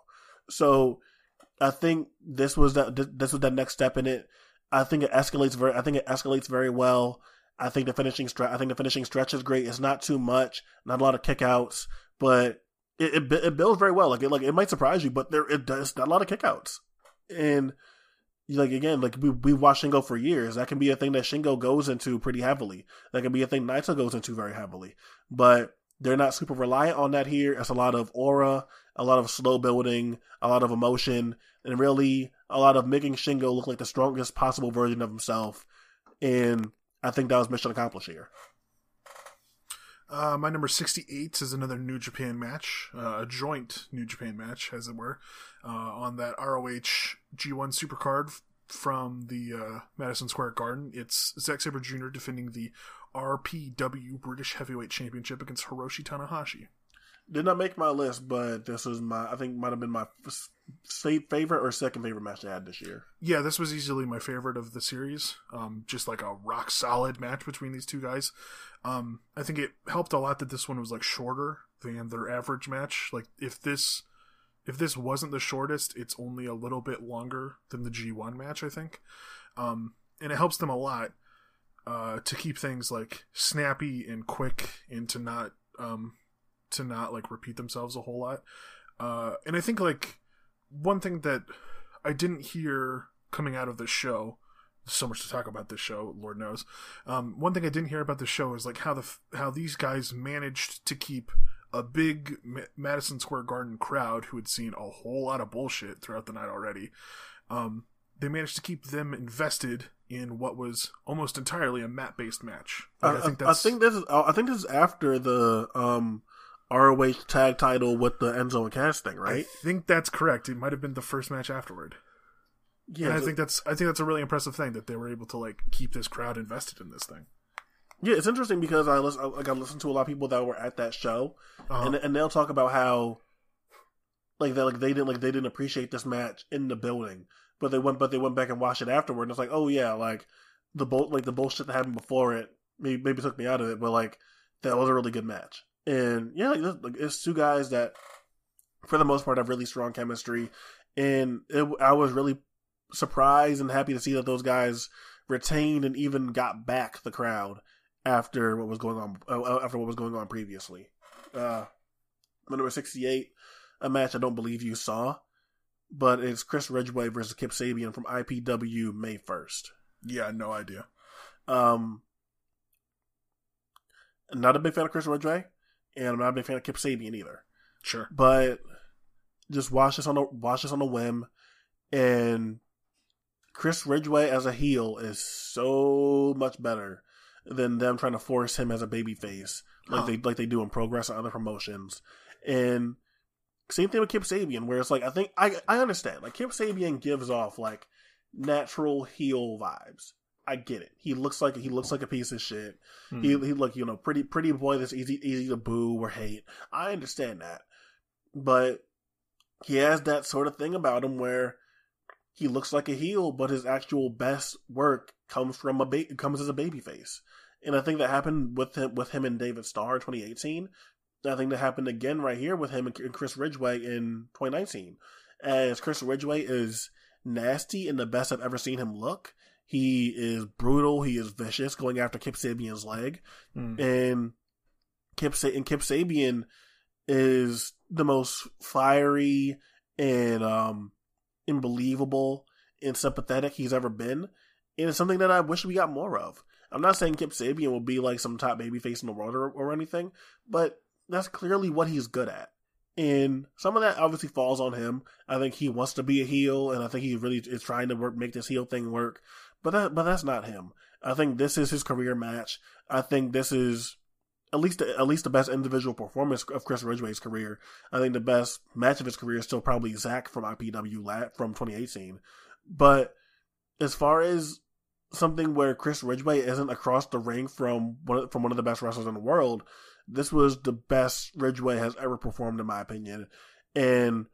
So I think this was that this was that next step in it. I think it escalates very. I think it escalates very well. I think the finishing stretch. I think the finishing stretch is great. It's not too much, not a lot of kickouts, but it, it it builds very well. Like it like it might surprise you, but there it does not a lot of kickouts. And like again, like we we watched Shingo for years. That can be a thing that Shingo goes into pretty heavily. That can be a thing Naito goes into very heavily. But they're not super reliant on that here. It's a lot of aura, a lot of slow building, a lot of emotion, and really a lot of making Shingo look like the strongest possible version of himself. And I think that was mission accomplished here. Uh, my number 68 is another New Japan match, uh, a joint New Japan match, as it were, uh, on that ROH G1 Supercard from the uh, Madison Square Garden. It's Zack Sabre Jr. defending the RPW British Heavyweight Championship against Hiroshi Tanahashi. Did not make my list, but this was my I think might have been my f- favorite or second favorite match I had this year. Yeah, this was easily my favorite of the series. Um, just like a rock solid match between these two guys. Um, I think it helped a lot that this one was like shorter than their average match. Like if this if this wasn't the shortest, it's only a little bit longer than the G1 match, I think. Um, and it helps them a lot uh, to keep things like snappy and quick and to not um, to not like repeat themselves a whole lot. Uh, and I think like one thing that I didn't hear coming out of this show. So much to talk about this show, Lord knows. Um, one thing I didn't hear about the show is like how the how these guys managed to keep a big Ma- Madison Square Garden crowd who had seen a whole lot of bullshit throughout the night already. Um, they managed to keep them invested in what was almost entirely a map based match. Like, I, I, I think this is I think this is after the um ROH tag title with the Enzo and Cass thing, right? I think that's correct. It might have been the first match afterward. Yeah, and I think that's I think that's a really impressive thing that they were able to like keep this crowd invested in this thing. yeah. It's interesting because I listen, I- like I listened to a lot of people that were at that show, Uh-huh. and and they'll talk about how like they like they didn't like they didn't appreciate this match in the building, but they went but they went back and watched it afterward, and it's like oh yeah, like the bull like the bullshit that happened before it maybe maybe took me out of it, but like that was a really good match, and yeah, like, it's two guys that for the most part have really strong chemistry, and it, I was really surprised and happy to see that those guys retained and even got back the crowd after what was going on uh, after what was going on previously. Uh, number sixty eight, a match I don't believe you saw, but it's Chris Ridgway versus Kip Sabian from IPW May first. yeah, no idea. Um, not a big fan of Chris Ridgway, and I'm not a big fan of Kip Sabian either. Sure. But just watch this on a watch this on a whim, and Chris Ridgway as a heel is so much better than them trying to force him as a babyface like Huh. they like they do in Progress and other promotions. And same thing with Kip Sabian, where it's like I think I I understand like Kip Sabian gives off like natural heel vibes. I get it. He looks like he looks like a piece of shit. Hmm. He he look you know pretty pretty boy that's easy easy to boo or hate. I understand that, but he has that sort of thing about him where he looks like a heel, but his actual best work comes from a ba- comes as a babyface. And I think that happened with him with him and David Starr in 2018. I think that happened again right here with him and Chris Ridgway in 2019. As Chris Ridgway is nasty and the best I've ever seen him look. He is brutal. He is vicious, going after Kip Sabian's leg, Hmm. and Kip Sa- and Kip Sabian is the most fiery and um unbelievable and sympathetic he's ever been, and it's something that I wish we got more of. I'm not saying Kip Sabian will be like some top babyface in the world or, or anything, but that's clearly what he's good at. And some of that obviously falls on him. I think he wants to be a heel, and I think he really is trying to work, make this heel thing work. But that, but that's not him. I think this is his career match. I think this is at least at least the best individual performance of Chris Ridgway's career. I think the best match of his career is still probably Zach from IPW lat from 2018. But as far as something where Chris Ridgway isn't across the ring from one from one of the best wrestlers in the world, this was the best Ridgway has ever performed in my opinion. And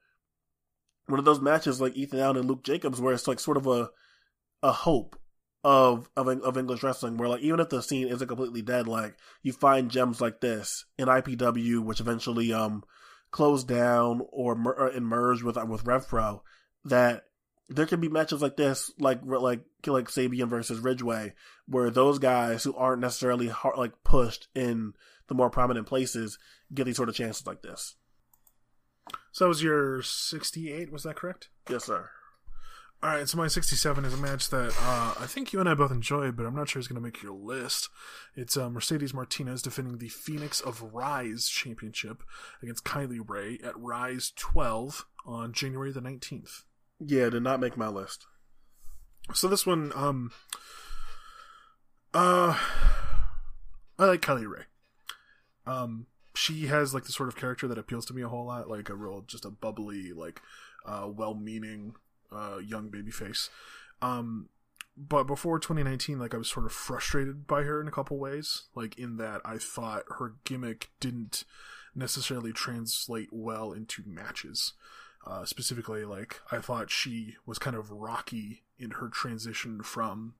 one of those matches like Ethan Allen and Luke Jacobs where it's like sort of a a hope of of of English wrestling where like even if the scene isn't completely dead, like you find gems like this in IPW, which eventually um closed down or, mer- or and merged with with RevPro, that there can be matches like this, like like like Sabian versus Ridgway, where those guys who aren't necessarily hard, like pushed in the more prominent places get these sort of chances like this. So that was your 68, was that correct? Yes, sir. All right, so my 67 is a match that uh, I think you and I both enjoyed, but I'm not sure it's going to make your list. It's uh, Mercedes Martinez defending the Phoenix of Rise Championship against Kylie Rae at Rise 12 on January the 19th. Yeah, did not make my list. So this one, um, uh, I like Kylie Rae. Um, she has like the sort of character that appeals to me a whole lot, like a real, just a bubbly, like, uh, well-meaning, uh, young baby face. Um, but before 2019, like I was sort of frustrated by her in a couple ways, like in that I thought her gimmick didn't necessarily translate well into matches. Uh, specifically, like I thought she was kind of rocky in her transition from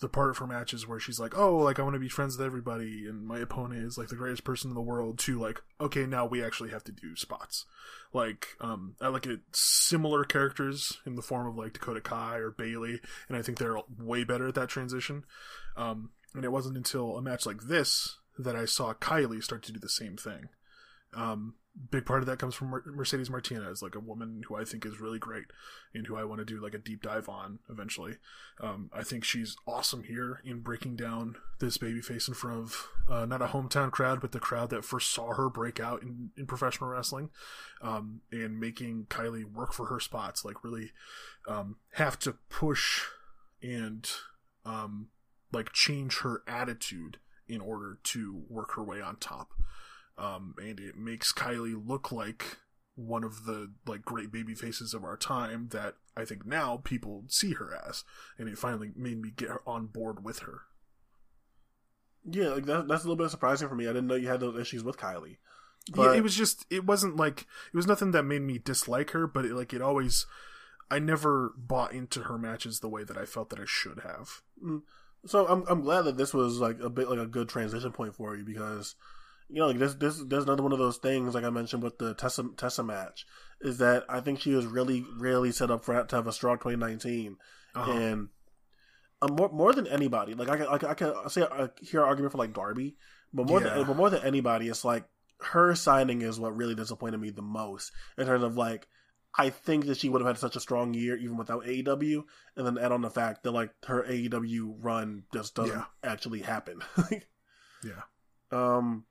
the part of her matches where she's like, "Oh, like I want to be friends with everybody, and my opponent is like the greatest person in the world," to like, "Okay, now we actually have to do spots." Like, um, I look at similar characters in the form of like Dakota Kai or Bayley, and I think they're way better at that transition. Um, and it wasn't until a match like this that I saw Kylie start to do the same thing. Um, big part of that comes from Mercedes Martinez, like a woman who I think is really great and who I want to do like a deep dive on eventually. Um, I think she's awesome here in breaking down this baby face in front of uh, not a hometown crowd, but the crowd that first saw her break out in, in professional wrestling, um, and making Kylie work for her spots, like really um, have to push and um, like change her attitude in order to work her way on top um, and it makes Kylie look like one of the like great baby faces of our time that I think now people see her as, and it finally made me get on board with her. Yeah, like that, that's a little bit surprising for me. I didn't know you had those issues with Kylie. But... Yeah, it was just it wasn't like it was nothing that made me dislike her, but it, like it always, I never bought into her matches the way that I felt that I should have. Mm. So I'm I'm glad that this was like a bit like a good transition point for you because you know, like this, this, there's another one of those things, like I mentioned with the Tessa, Tessa match, is that I think she was really, really set up for to have a strong 2019, uh-huh. and um, more, more than anybody, like I can, I can, I can say I hear an argument for like Darby, but more yeah. than, but more than anybody, it's like her signing is what really disappointed me the most in terms of like. I think that she would have had such a strong year even without AEW, and then add on the fact that like her AEW run just doesn't yeah. actually happen. yeah. Um,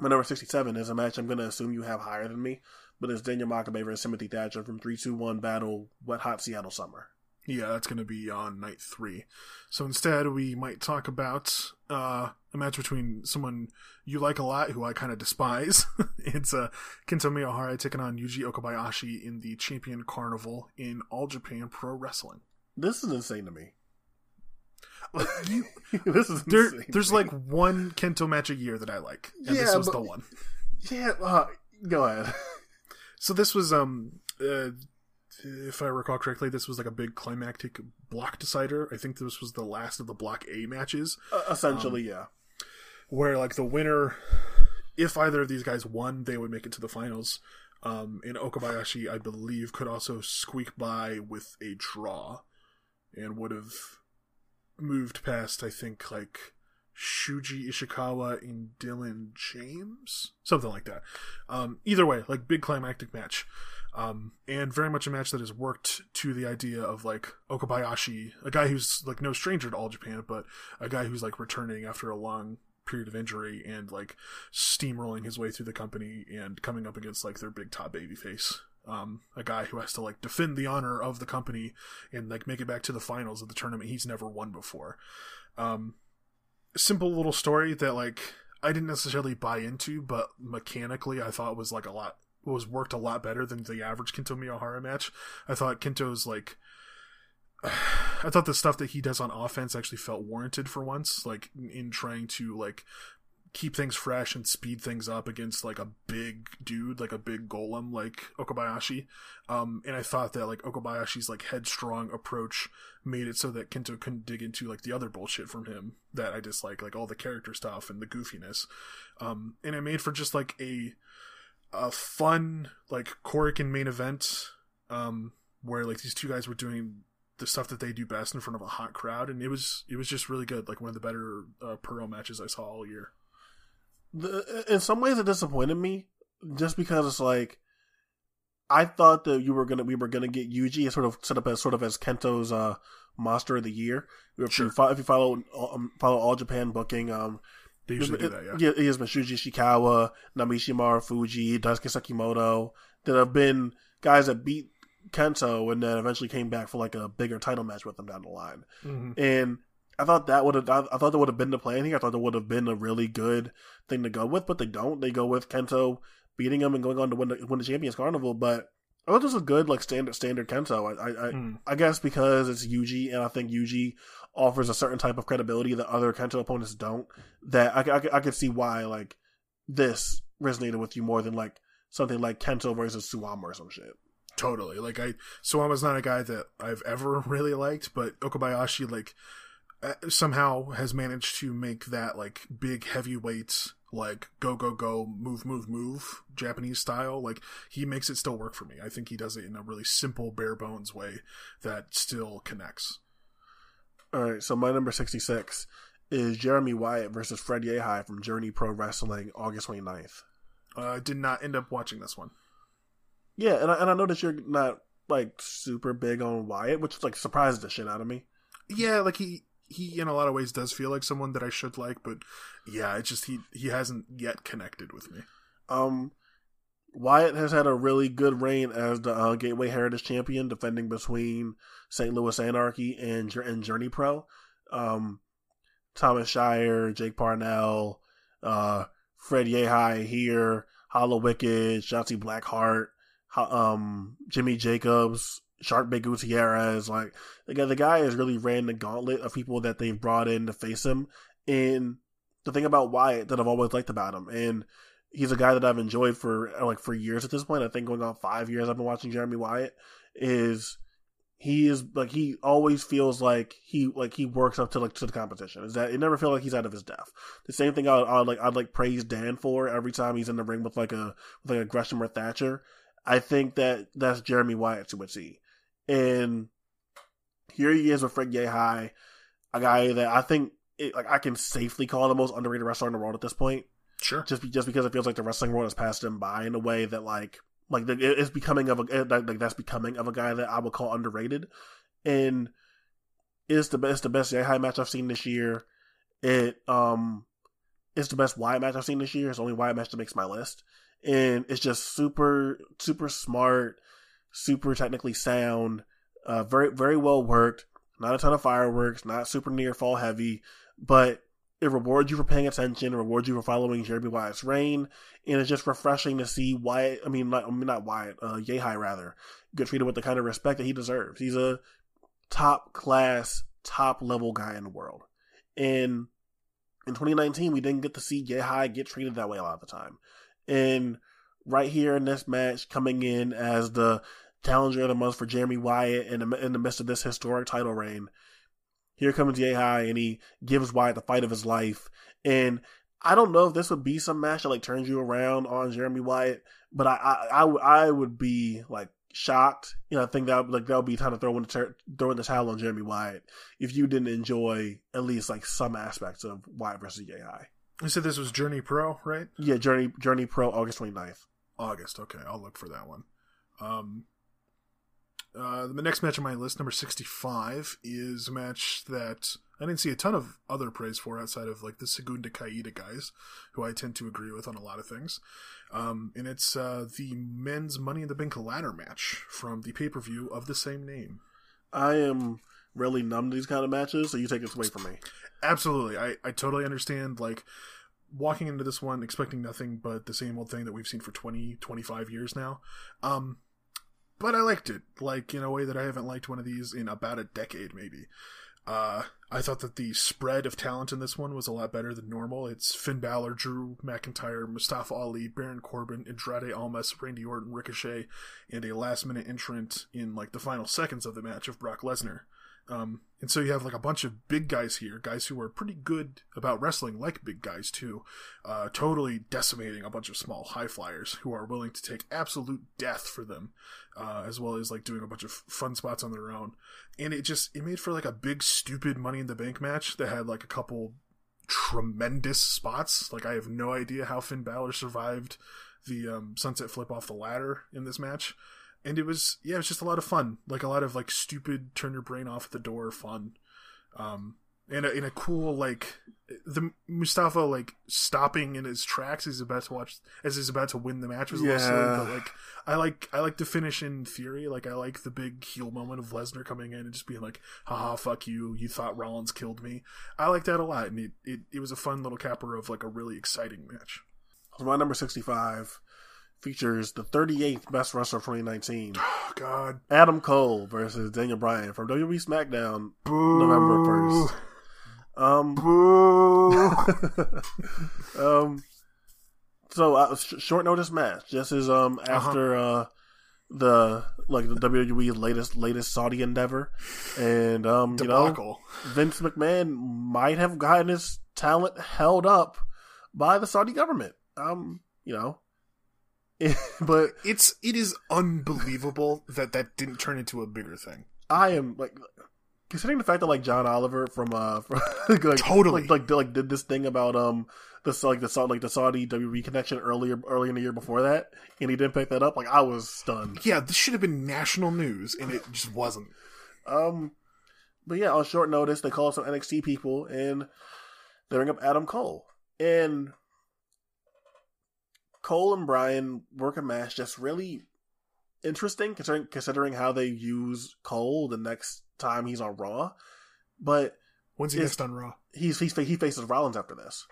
my number 67 is a match I'm going to assume you have higher than me, but it's Daniel Makabe versus Timothy Thatcher from 321 Battle Wet Hot Seattle Summer. Yeah, that's going to be on night three. So instead, we might talk about uh, a match between someone you like a lot, who I kind of despise. it's uh, Kento Miyahara taking on Yuji Okabayashi in the Champion Carnival in All Japan Pro Wrestling. This is insane to me. This is there, there's like one Kento match a year that I like, and yeah, this was but, the one. Yeah, uh, go ahead. So this was um, uh, if I recall correctly, this was like a big climactic block decider. I think this was the last of the Block A matches. Uh, essentially, um, yeah. Where like the winner, if either of these guys won, they would make it to the finals. Um, and Okabayashi, I believe, could also squeak by with a draw, and would have moved past, I think, like Shuji Ishikawa and Dylan James, something like that. Um, either way, like big climactic match, um, and very much a match that has worked to the idea of like Okabayashi, a guy who's like no stranger to all Japan, but a guy who's like returning after a long period of injury and like steamrolling his way through the company and coming up against like their big top baby face um, a guy who has to like defend the honor of the company and like make it back to the finals of the tournament he's never won before. Um, simple little story that like I didn't necessarily buy into, but mechanically I thought was like a lot was worked a lot better than the average Kento Miyahara match. I thought Kento's like I thought the stuff that he does on offense actually felt warranted for once, like in trying to like keep things fresh and speed things up against like a big dude, like a big golem like Okabayashi. Um, and I thought that like Okabayashi's like headstrong approach made it so that Kento couldn't dig into like the other bullshit from him that I dislike, like all the character stuff and the goofiness. Um, and it made for just like a a fun like Korakuen main event, um, where like these two guys were doing the stuff that they do best in front of a hot crowd, and it was it was just really good. Like one of the better uh, matches I saw all year the, in some ways it disappointed me just because it's like I thought that you were gonna we were gonna get Yuji sort of set up as sort of as Kento's uh monster of the year. If, sure. you, follow, if you follow um, follow all Japan booking, um, they usually it, do that. Yeah, yeah, it has been Shuji Ishikawa, Naomichi Marufuji, Daisuke Sekimoto that have been guys that beat Kento and then eventually came back for like a bigger title match with them down the line. Mm-hmm. And I thought that would have. I thought that would have been the plan here. I thought that would have been a really good thing to go with, but they don't. They go with Kento beating him and going on to win the, win the Champions Carnival. But I thought this was a good, like standard standard Kento. I I, Hmm. I, I guess because it's Yuji, and I think Yuji offers a certain type of credibility that other Kento opponents don't. That I, I, I could see why like this resonated with you more than like something like Kento versus Suwama or some shit. Totally. Like I, Suwama's not a guy that I've ever really liked, but Okabayashi like somehow has managed to make that like big heavyweight like go go go move move move Japanese style. Like he makes it still work for me. I think he does it in a really simple bare bones way that still connects. All right, so my number 66 is Jeremy Wyatt versus Fred Yehi from Journey Pro Wrestling, August 29th. Uh, I did not end up watching this one. Yeah, and I, and I that you're not like super big on Wyatt, which like surprised the shit out of me. Yeah, like he he in a lot of ways does feel like someone that I should like, but yeah, it's just he he hasn't yet connected with me. Um, Wyatt has had a really good reign as the uh, Gateway Heritage Champion, defending between St. Louis Anarchy and and Journey Pro. Um, Thomas Shire, Jake Parnell, uh, Fred Yehi here, Hallowicked, Shotzi Blackheart, um, Jimmy Jacobs, Shark Big Gutierrez. Like the guy, the guy has really ran the gauntlet of people that they've brought in to face him. And the thing about Wyatt that I've always liked about him, and he's a guy that I've enjoyed for like for years at this point. I think going on five years I've been watching Jeremy Wyatt is he is like he always feels like he like he works up to like to the competition. Is that it never feels like he's out of his depth. The same thing I I like I'd like praise Dan for every time he's in the ring with like a with like a Gresham or Thatcher. I think that that's Jeremy Wyatt to a T. And here he is with Fred Yehi, a guy that I think it, like I can safely call the most underrated wrestler in the world at this point Sure. just be, just because it feels like the wrestling world has passed him by in a way that like like it's becoming of a like that's becoming of a guy that I would call underrated, and it's the best the best Yehi match I've seen this year. It um it's the best Wyatt match I've seen this year. It's the only Wyatt match that makes my list, and it's just super super smart, super technically sound, uh, very very well worked. Not a ton of fireworks, not super near fall heavy, but it rewards you for paying attention, rewards you for following Jeremy Wyatt's reign, and it's just refreshing to see Wyatt, I mean, not, I mean, not Wyatt, uh, Yehi rather, get treated with the kind of respect that he deserves. He's a top class, top level guy in the world. And in 2019, we didn't get to see Yehi get treated that way a lot of the time. And right here in this match, coming in as the challenger of the month for Jeremy Wyatt in the, in the midst of this historic title reign, here comes Yehi and he gives Wyatt the fight of his life. And I don't know if this would be some match that like turns you around on Jeremy Wyatt, but I I, I, would- I would be like shocked. You know, I think that like that would be time to throw in the ter- throw in the towel on Jeremy Wyatt if you didn't enjoy at least like some aspects of Wyatt versus Yehi. You said this was Journey Pro, right? Yeah, Journey Journey Pro August 29th. August. Okay, I'll look for that one. Um, uh, the next match on my list, number sixty-five, is a match that I didn't see a ton of other praise for outside of like the Segunda Caida guys, who I tend to agree with on a lot of things. Um, and it's uh, the men's Money in the Bank ladder match from the pay-per-view of the same name. I am really numb to these kind of matches, so you take this away from me. Absolutely. I, I totally understand, like, walking into this one expecting nothing but the same old thing that we've seen for 20, 25 years now. Um, but I liked it, like, in a way that I haven't liked one of these in about a decade, maybe. Uh, I thought that the spread of talent in this one was a lot better than normal. It's Finn Balor, Drew McIntyre, Mustafa Ali, Baron Corbin, Andrade Almas, Randy Orton, Ricochet, and a last minute entrant in like the final seconds of the match of Brock Lesnar. Um, and so you have like a bunch of big guys here, guys who are pretty good about wrestling, like big guys too, uh, totally decimating a bunch of small high flyers who are willing to take absolute death for them, uh, as well as like doing a bunch of fun spots on their own. And it just it made for like a big stupid Money in the Bank match that had like a couple tremendous spots. Like I have no idea how Finn Balor survived the um, sunset flip off the ladder in this match and it was yeah it was just a lot of fun like a lot of like stupid turn your brain off at the door fun um and a, in a cool like the Mustafa like stopping in his tracks as he's about to watch as he's about to win the match was a little silly, but like I like I like to finish in theory. Like I like the big heel moment of Lesnar coming in and just being like, haha, fuck you, you thought Rollins killed me. I like that a lot and it, it, it was a fun little capper of like a really exciting match. So my number 65 features the 38th best wrestler of 2019, Oh god. Adam Cole versus Daniel Bryan from WWE SmackDown November 1st. Um, um, so uh, sh- short notice match. This is um after uh the like the WWE latest latest Saudi endeavor, and um you know Vince McMahon might have gotten his talent held up by the Saudi government. Um, you know, but It's it is unbelievable that that didn't turn into a bigger thing. I am like considering the fact that like John Oliver from uh from, like, Totally. like, like did, like did this thing about um the like the like the Saudi WWE connection earlier earlier in the year before that, and he didn't pick that up. Like I was stunned. Yeah, this should have been national news, and it just wasn't. Um, but yeah, on short notice, they call some NXT people and they bring up Adam Cole. And Cole and Bryan work a match that's really interesting considering considering how they use Cole the next time he's on Raw. But When's he next on Raw? he's, he's he faces Rollins after this.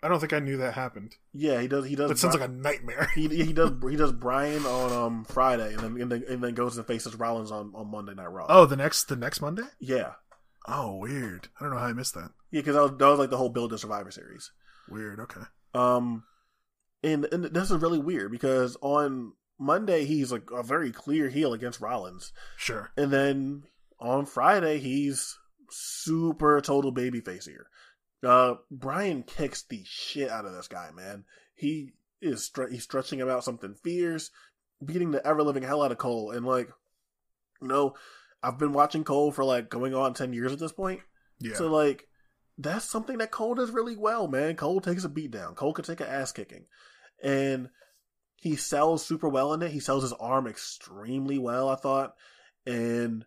I don't think I knew that happened. Yeah, he does. He does. That sounds like a nightmare. he he does he does Bryan on um Friday and then and then, and then goes and faces Rollins on, on Monday Night Raw. Oh, the next the next Monday? yeah, Oh, weird. I don't know how I missed that. yeah, because that was, that was like the whole build to Survivor Series. Weird. Okay. Um, and, and this is really weird because on Monday he's like a very clear heel against Rollins, Sure. and then on Friday he's super total babyface here. Uh, Bryan kicks the shit out of this guy, man. He is stre- he's stretching him out something fierce, beating the ever living hell out of Cole, and like, you know, I've been watching Cole for like going on ten years at this point. Yeah. So like that's something that Cole does really well, man. Cole takes a beat down. Cole can take an ass kicking. And he sells super well in it. He sells his arm extremely well, I thought. And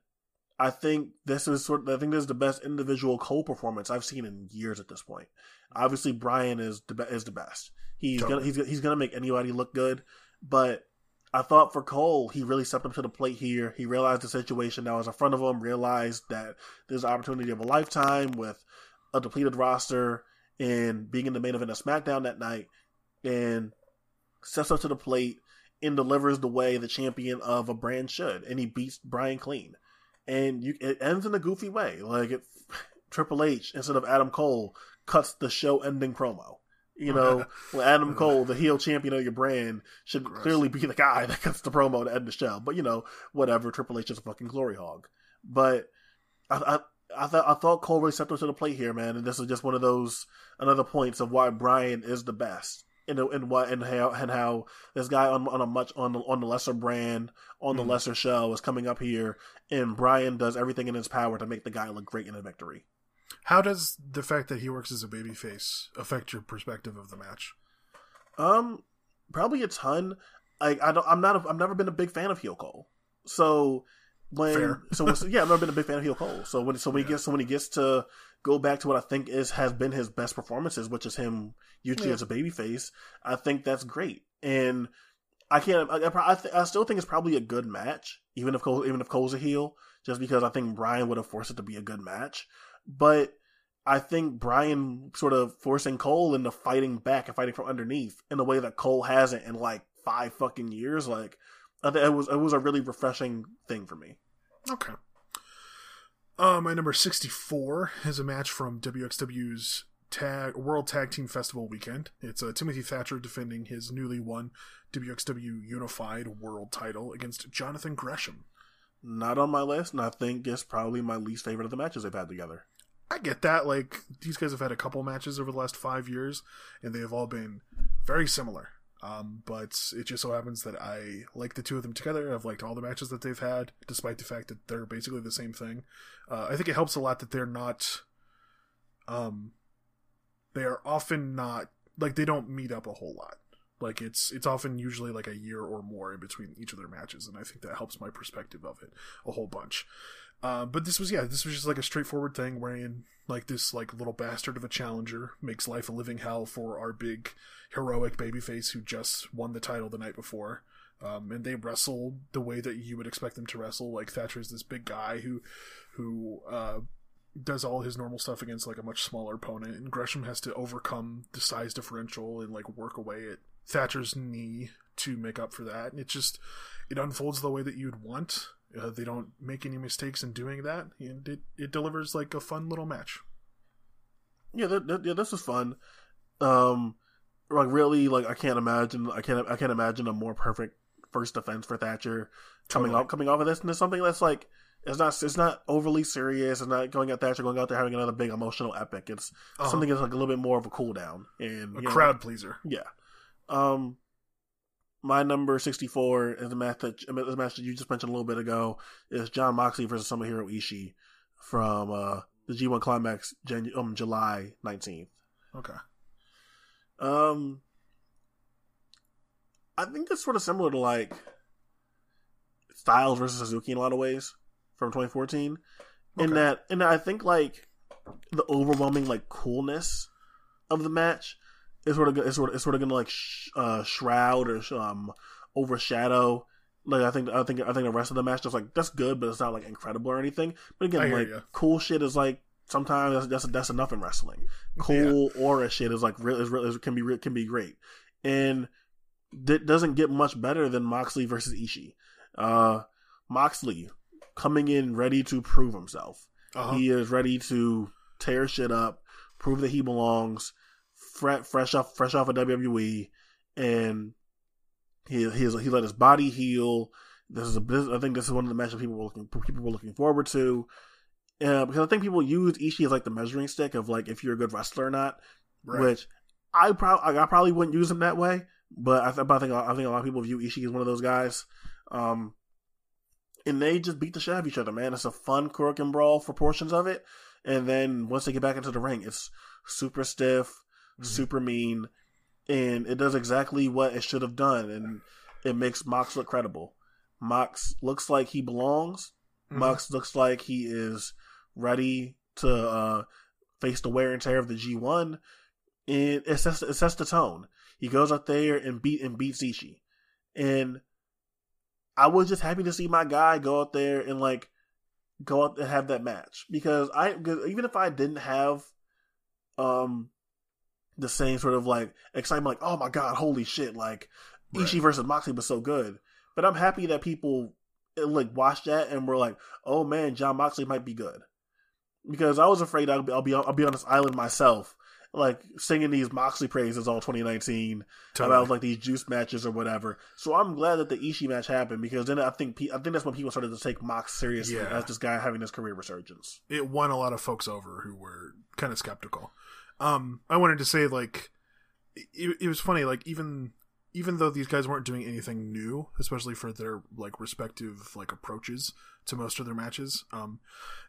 I think this is sort of, I think this is the best individual Cole performance I've seen in years at this point. Obviously Bryan is the be- is the best. He's Totally. gonna he's he's gonna make anybody look good, but I thought for Cole, he really stepped up to the plate here. He realized the situation that was in front of him, realized that there's an opportunity of a lifetime with a depleted roster and being in the main event of SmackDown that night, and steps up to the plate and delivers the way the champion of a brand should, and he beats Bryan clean. And you, it ends in a goofy way, like it, Triple H instead of Adam Cole cuts the show-ending promo. You know, well, Adam Cole, the heel champion of your brand, should Gross. clearly be the guy that cuts the promo to end the show. But you know, whatever. Triple H is a fucking glory hog. But I, I, I thought I thought Cole really stepped up to the plate here, man. And this is just one of those another points of why Bryan is the best. And, and what and how and how this guy on on a much on the, on the lesser brand on the Mhm. lesser show is coming up here, and Bryan does everything in his power to make the guy look great in a victory. How does the fact that he works as a babyface affect your perspective of the match? Um, probably a ton. Like I don't, I'm not. A, I've never been a big fan of heel Cole. So when Fair. so yeah, I've never been a big fan of heel Cole. So when so when he gets so when he ggets to go back to what I think is has been his best performances, which is him usually Yeah. as a babyface, I think that's great. And I can't. I, I, I, th- I still think it's probably a good match, even if Cole, even if Cole's a heel, just because I think Bryan would have forced it to be a good match. But I think Bryan sort of forcing Cole into fighting back and fighting from underneath in a way that Cole hasn't in like five fucking years. Like, it was it was a really refreshing thing for me. Okay. Uh, my number 64 is a match from WXW's tag World Tag Team Festival weekend. It's uh, Timothy Thatcher defending his newly won WXW Unified World title against Jonathan Gresham. Not on my list, and I think it's probably my least favorite of the matches they've had together. I get that. Like, these guys have had a couple matches over the last five years, and they have all been very similar. Um, but it just so happens that I like the two of them together. I've liked all the matches that they've had, despite the fact that they're basically the same thing. Uh, I think it helps a lot that they're not, um, they are often not like they don't meet up a whole lot. Like it's it's often usually like a year or more in between each of their matches, and I think that helps my perspective of it a whole bunch. Uh, but this was yeah, this was just like a straightforward thing wherein like this like little bastard of a challenger makes life a living hell for our big heroic babyface who just won the title the night before. Um, and they wrestle the way that you would expect them to wrestle. Like Thatcher's this big guy who, who uh, does all his normal stuff against like a much smaller opponent, and Gresham has to overcome the size differential and like work away at Thatcher's knee to make up for that. And it just it unfolds the way that you'd want. Uh, they don't make any mistakes in doing that, and it it delivers like a fun little match. Yeah, that, that, yeah, this is fun. Um, like really, like I can't imagine, I can't, I can't imagine a more perfect first defense for Thatcher coming Totally. off, coming off of this, and it's something that's like it's not, it's not overly serious. It's not going at Thatcher going out there having another big emotional epic. It's Uh-huh. something that's like a little bit more of a cool down and a you know, crowd pleaser. Yeah. Um, my number sixty four is a match that match that you just mentioned a little bit ago. Is Jon Moxley versus Tomohiro Ishii from uh, the G one Climax Jan- um, July nineteenth. Okay. Um, I think it's sort of similar to like Styles versus Suzuki in a lot of ways from 2014. In that, and I think like the overwhelming like coolness of the match is sort of is sort of is sort of gonna like sh- uh, shroud or sh- um overshadow. Like I think I think I think the rest of the match just like that's good, but it's not like incredible or anything. But again, like ya. cool shit is like sometimes that's that's, that's enough in wrestling. Cool aura shit is like real is, real is can be re- can be great, and that doesn't get much better than Moxley versus Ishii. Uh, Moxley coming in ready to prove himself. Uh-huh. He is ready to tear shit up, prove that he belongs, fresh off fresh off of WWE, and he he, he let his body heal. This is a this, I think this is one of the matches people were looking people were looking forward to. Uh, because I think people use Ishii as like the measuring stick of like if you're a good wrestler or not, right. which I probably I probably wouldn't use him that way, but I, th- but I think I think a lot of people view Ishii as one of those guys. Um, and they just beat the shit out of each other, man. It's a fun crook and brawl for portions of it, and then once they get back into the ring, it's super stiff, Mhm. super mean, and it does exactly what it should have done, and it makes Mox look credible. Mox looks like he belongs. Mhm. Mox looks like he is ready to uh, face the wear and tear of the G1, and it sets, it sets the tone. He goes out there and beat and beats Ishii, and I was just happy to see my guy go out there and like go out and have that match because I 'cause even if I didn't have um the same sort of like excitement, like oh my god, holy shit, like Right. Ishii versus Moxley was so good. But I'm happy that people uh, like watched that and were like, "Oh man, Jon Moxley might be good," because I was afraid I'll be I'll be, I'll be on this island myself, like singing these Moxley praises all 2019 Totally. about like these juice matches or whatever. So I'm glad that the Ishii match happened because then I think I think that's when people started to take Mox seriously Yeah. as this guy having this career resurgence. it won a lot of folks over who were kind of skeptical. Um, I wanted to say like it, it was funny like even even though these guys weren't doing anything new, especially for their like respective like approaches to most of their matches, um,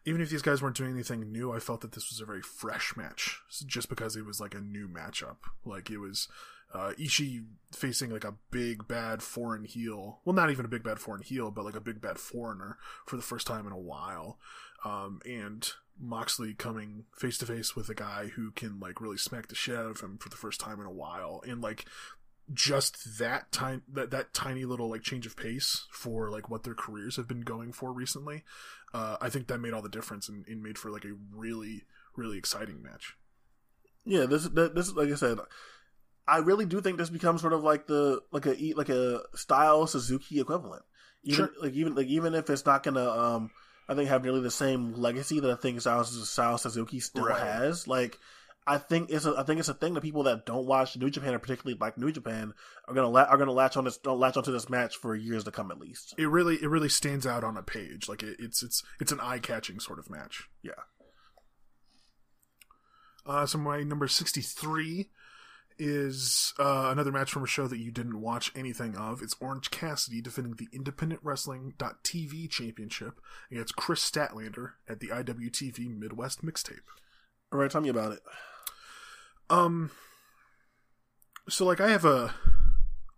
even if these guys weren't doing anything new, I felt that this was a very fresh match just because it was like a new matchup. Like it was uh, Ishii facing like a big bad foreign heel. Well, not even a big bad foreign heel, but like a big bad foreigner for the first time in a while. Um, and Moxley coming face to face with a guy who can like really smack the shit out of him for the first time in a while, and like just that time that that tiny little like change of pace for like what their careers have been going for recently. Uh, I think that made all the difference and, and made for like a really really exciting match. Yeah, this this like I said, I really do think this becomes sort of like the like a like a style Suzuki equivalent. Even Sure. like even like even if it's not gonna um I think have nearly the same legacy that I think Style, Style Suzuki still Right. has. Like I think it's a, I think it's a thing that people that don't watch New Japan or particularly like New Japan are gonna la- are gonna latch on this latch onto this match for years to come at least. It really it really stands out on a page. Like it, it's it's it's an eye catching sort of match. Yeah. Uh, so my number sixty three is uh, another match from a show that you didn't watch anything of. It's Orange Cassidy defending the Independent Wrestling.tv Championship against Kris Statlander at the IWTV Midwest Mixtape. All right, tell me about it. Um, so like I have a,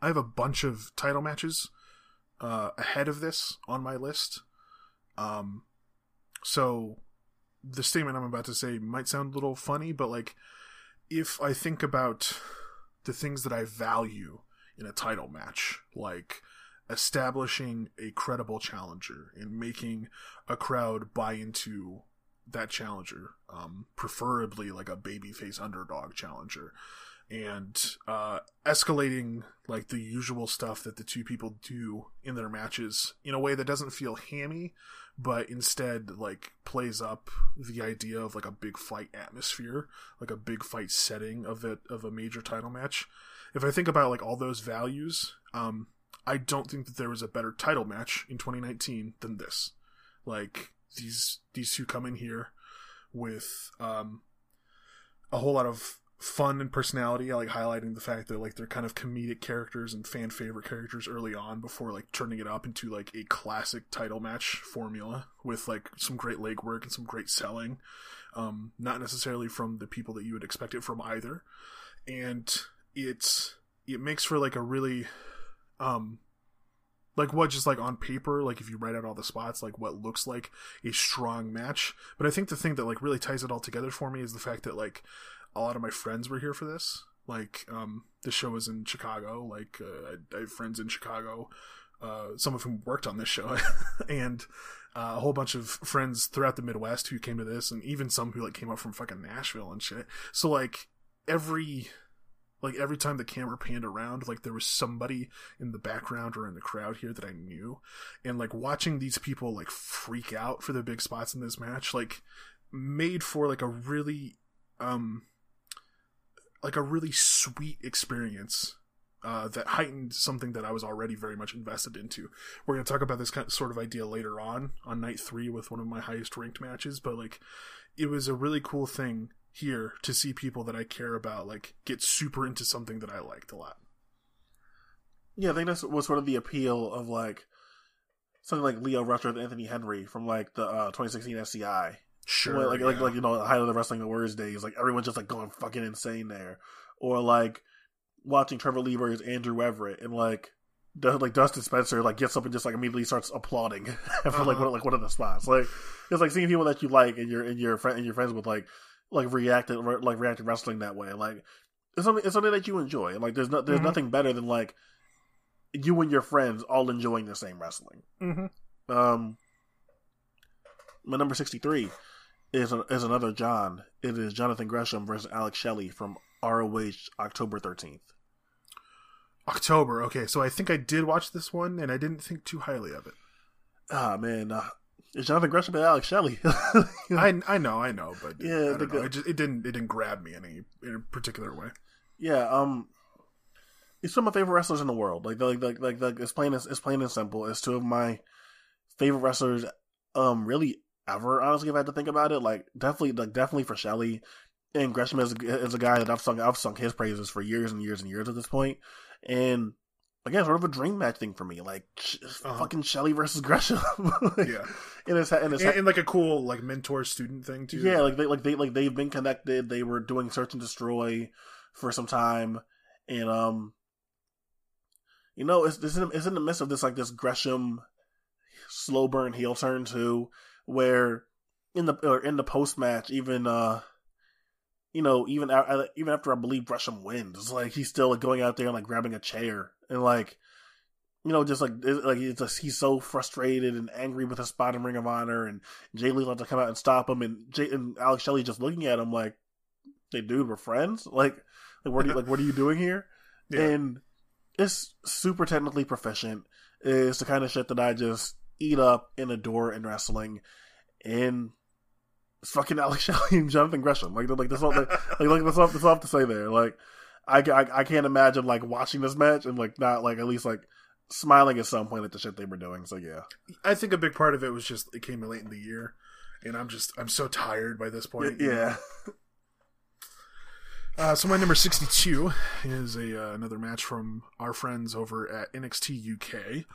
I have a bunch of title matches, uh, ahead of this on my list. Um, so the statement I'm about to say might sound a little funny, but like if I think about the things that I value in a title match, like establishing a credible challenger and making a crowd buy into that challenger, um, preferably like a babyface underdog challenger, and uh, escalating like the usual stuff that the two people do in their matches in a way that doesn't feel hammy, but instead like plays up the idea of like a big fight atmosphere, like a big fight setting of it of a major title match. If I think about like all those values, um, I don't think that there was a better title match in 2019 than this. Like these these two come in here with um, a whole lot of fun and personality. Like highlighting the fact that like they're kind of comedic characters and fan favorite characters early on before like turning it up into like a classic title match formula with like some great legwork and some great selling. Um, not necessarily from the people that you would expect it from either. And it's it makes for like a really um like what just like on paper like if you write out all the spots like what looks like a strong match but i think the thing that like really ties it all together for me is the fact that like a lot of my friends were here for this. Like um the show was in chicago. Like uh, I, I have friends in chicago uh some of whom worked on this show. And uh, a whole bunch of friends throughout the midwest who came to this and even some who like came up from fucking nashville and shit. So like every like every time the camera panned around like there was somebody in the background or in the crowd here that i knew. And like watching these people like freak out for the big spots in this match like made for like a really um like a really sweet experience uh, that heightened something that I was already very much invested into. We're going to talk about this kind of, sort of idea later on on night three with one of my highest ranked matches, but like it was a really cool thing here to see people that I care about like get super into something that I liked a lot. Yeah, I think that's was sort of the appeal of like something like Lio Rush with Anthony Henry from like the uh, 2016 SCI. Sure, like yeah. like like you know the height of the wrestling awards days, like everyone's just like going fucking insane there, or like watching Trevor Lee versus Andrew Everett and like. Like Dustin Spencer, like gets up and just like immediately starts applauding for like Uh-huh. one, like one of the spots. Like it's like seeing people that you like and you're and your friend and your friends with like like reacting like react to wrestling that way. Like it's something it's something that you enjoy. And like there's no there's Mhm. nothing better than like you and your friends all enjoying the same wrestling. mm-hmm. Um, my number sixty three is a, is another John. It is Jonathan Gresham versus Alex Shelley from ROH October thirteenth. October. Okay, so I think I did watch this one, and I didn't think too highly of it. Ah man, uh, it's Jonathan Gresham and Alex Shelley. I I know, I know, but Yeah, I don't know. It, just, it didn't it didn't grab me any in a particular way. yeah. Um, it's some of my favorite wrestlers in the world. Like like like like, like it's plain as it's plain and simple. It's two of my favorite wrestlers. Um, really ever. Honestly, if I had to think about it, like definitely like definitely for Shelley. And Gresham is, is a guy that I've sung I've sung his praises for years and years and years at this point. And again, sort of a dream match thing for me, like Uh-huh. fucking Shelley versus Gresham. Yeah, and it's and it's and, and like a cool like mentor student thing too. yeah, like they like they like they've been connected. They were doing search and destroy for some time, and um, you know, it's it's in, it's in the midst of this like this Gresham slow burn heel turn too, where in the or in the post match, even uh, you know, even even after I believe Gresham wins, it's like he's still like going out there and like grabbing a chair and like. You know, just like like it's just, he's so frustrated and angry with his spot in Ring of Honor, and Jay Lee had to come out and stop him, and Jay and Alex Shelley just looking at him like, "Hey, dude, we're friends. Like, like what are you like? What are you doing here?" Yeah. And it's super technically proficient. It's the kind of shit that I just eat up and adore in wrestling, and it's fucking Alex Shelley and Jonathan Gresham. Like, like that's all. Like, like, that's all. That's all I have to say there. Like, I, I, I can't imagine like watching this match and like not like at least like smiling at some point at the shit they were doing. So yeah, I think a big part of it was just it came late in the year, and I'm just I'm so tired by this point. yeah. Uh, so my number 62 is a uh, another match from our friends over at NXT UK.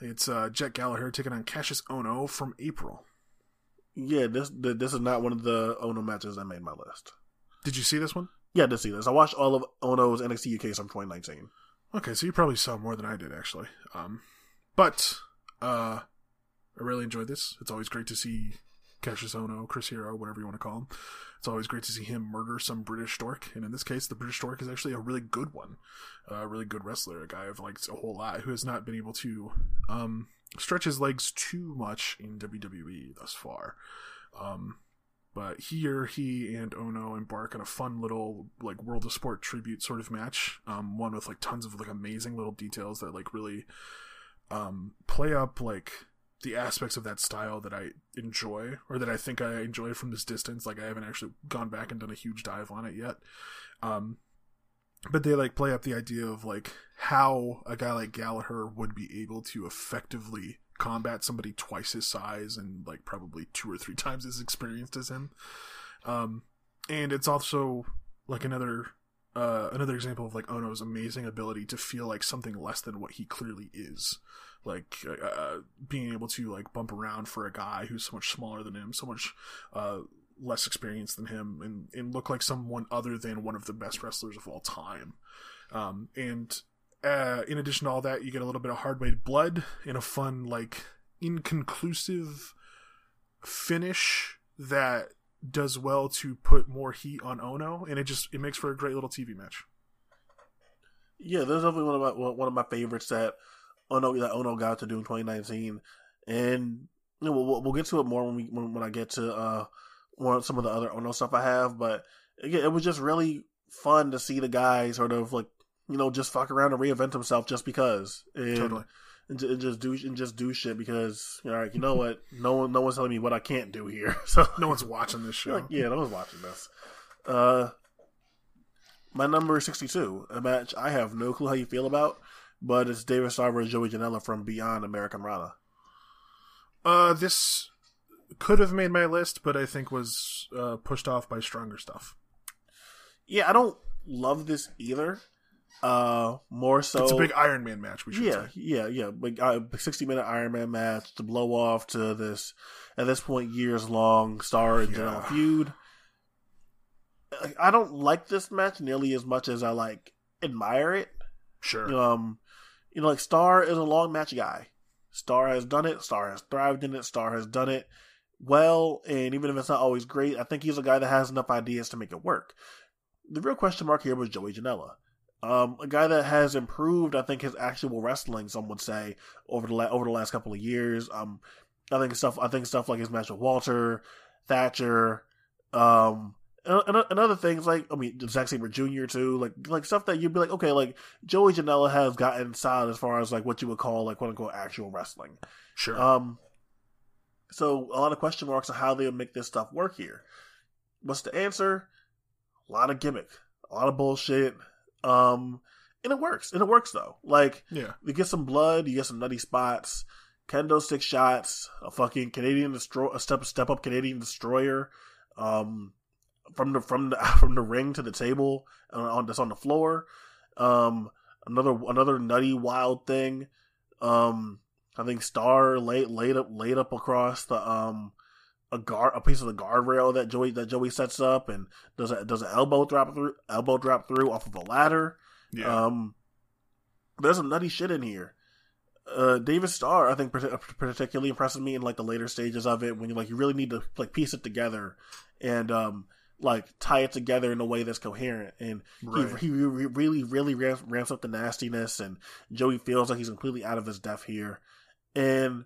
It's uh, Jack Gallagher taking on Kassius Ohno from April. Yeah, this this is not one of the Ohno matches that made my list. Did you see this one? Yeah, I did see this. I watched all of Ohno's NXT UK from 2019. Okay, so you probably saw more than I did actually. Um, but uh, I really enjoyed this. It's always great to see Kassius Ohno, Chris Hero, whatever you want to call him. It's always great to see him murder some British dork, and in this case, the British dork is actually a really good one, a really good wrestler, a guy I've liked a whole lot, who has not been able to um, stretch his legs too much in WWE thus far. Um, but here, he and Ohno embark on a fun little like World of Sport tribute sort of match. Um, one with like tons of like amazing little details that like really um, play up like the aspects of that style that I enjoy or that I think I enjoy from this distance. Like I haven't actually gone back and done a huge dive on it yet. Um, but they like play up the idea of like how a guy like Gallagher would be able to effectively combat somebody twice his size and like probably two or three times as experienced as him. Um, and it's also like another uh, another example of like Ohno's amazing ability to feel like something less than what he clearly is. Like uh, uh, being able to like bump around for a guy who's so much smaller than him, so much uh, less experienced than him, and, and look like someone other than one of the best wrestlers of all time. Um, and uh, in addition to all that, you get a little bit of hard blood in a fun, like inconclusive finish that does well to put more heat on Ohno, and it just it makes for a great little TV match. Yeah, that's definitely one of my one of my favorites that Ohno that Ohno got to do in 2019, and you know, we'll, we'll get to it more when we when, when I get to uh one some of the other Ohno stuff I have. But again, it was just really fun to see the guy sort of like you know just fuck around and reinvent himself just because. And, Totally. And, and just do and just do shit because all right, you know what? No one, no one's telling me what I can't do here. So No one's watching this show. like, yeah, no one's watching this. Uh, my number is 62, a match I have no clue how you feel about, but it's David Starr versus Joey Janela from Beyond Americanrana. Uh, this could have made my list, but I think was uh, pushed off by stronger stuff. Yeah, I don't love this either. Uh, more so, it's a big Iron Man match. We should yeah, say. yeah, yeah. Big, uh, 60 minute Iron Man match to blow off to this, at this point, years long Starr and Yeah. feud. I- I don't like this match nearly as much as I like admire it. Sure. Um, you know, like Starr is a long match guy. Starr has done it. Starr has thrived in it. Starr has done it well, and even if it's not always great, I think he's a guy that has enough ideas to make it work. The real question mark here was Joey Janela, um, a guy that has improved. I think his actual wrestling, some would say, over the la- over the last couple of years. Um, I think stuff. I think stuff like his match with Walter, Thatcher, um, and, other things like I mean Zack Sabre Jr. too, like like stuff that you'd be like, okay, like Joey Janela has gotten solid as far as like what you would call like quote unquote actual wrestling. Sure. Um, so a lot of question marks on how they'll make this stuff work here. What's the answer? A lot of gimmick, a lot of bullshit. Um, and it works. And it works though. Like yeah. you get some blood, you get some nutty spots, kendo stick shots, a fucking Canadian destroy, a step step up Canadian destroyer, um, from the from the from the ring to the table on, on that's on the floor. Um, another another nutty wild thing. Um, I think Starr laid laid up laid up across the um a guard a piece of the guardrail that Joey that Joey sets up and does a does an elbow drop through elbow drop through off of a ladder. Yeah. Um, there's some nutty shit in here. Uh, David Starr, I think, particularly impresses me in like the later stages of it when you like you really need to like piece it together and um like tie it together in a way that's coherent. And Right. he, he re- really really ramps, ramps up the nastiness, and Joey feels like he's completely out of his depth here. And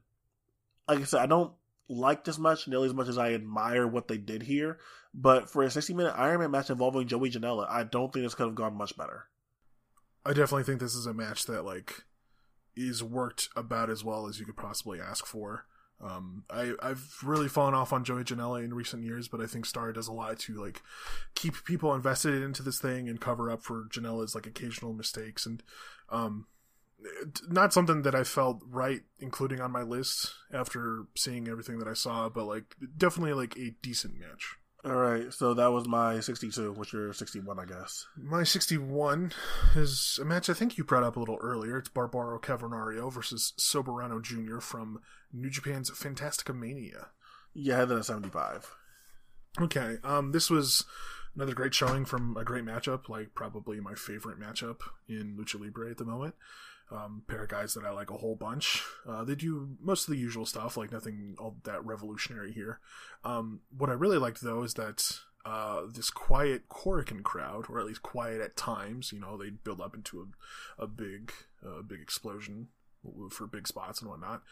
like I said, I don't like this much nearly as much as I admire what they did here. But for a 60 minute Iron Man match involving Joey Janela, I don't think this could have gone much better. I definitely think this is a match that like is worked about as well as you could possibly ask for. Um, I I've really fallen off on Joey Janela in recent years, but I think Starr does a lot to like keep people invested into this thing and cover up for Janela's like occasional mistakes and um, not something that I felt right including on my list after seeing everything that I saw, but like definitely like a decent match. All right, so that was my 62, What's your 61, I guess. My 61 is a match I think you brought up a little earlier. It's Barbaro Cavernario versus Soberano Jr. from New Japan's Fantastica Mania. Yeah, that at 75. Okay, um, this was Another great showing from a great matchup, like probably my favorite matchup in Lucha Libre at the moment. Um, pair of guys that I like a whole bunch. Uh, they do most of the usual stuff, like nothing all that revolutionary here. Um, what I really liked though is that uh, this quiet Korakuen crowd, or at least quiet at times, you know, they build up into a, a big, uh, big explosion for big spots and whatnot.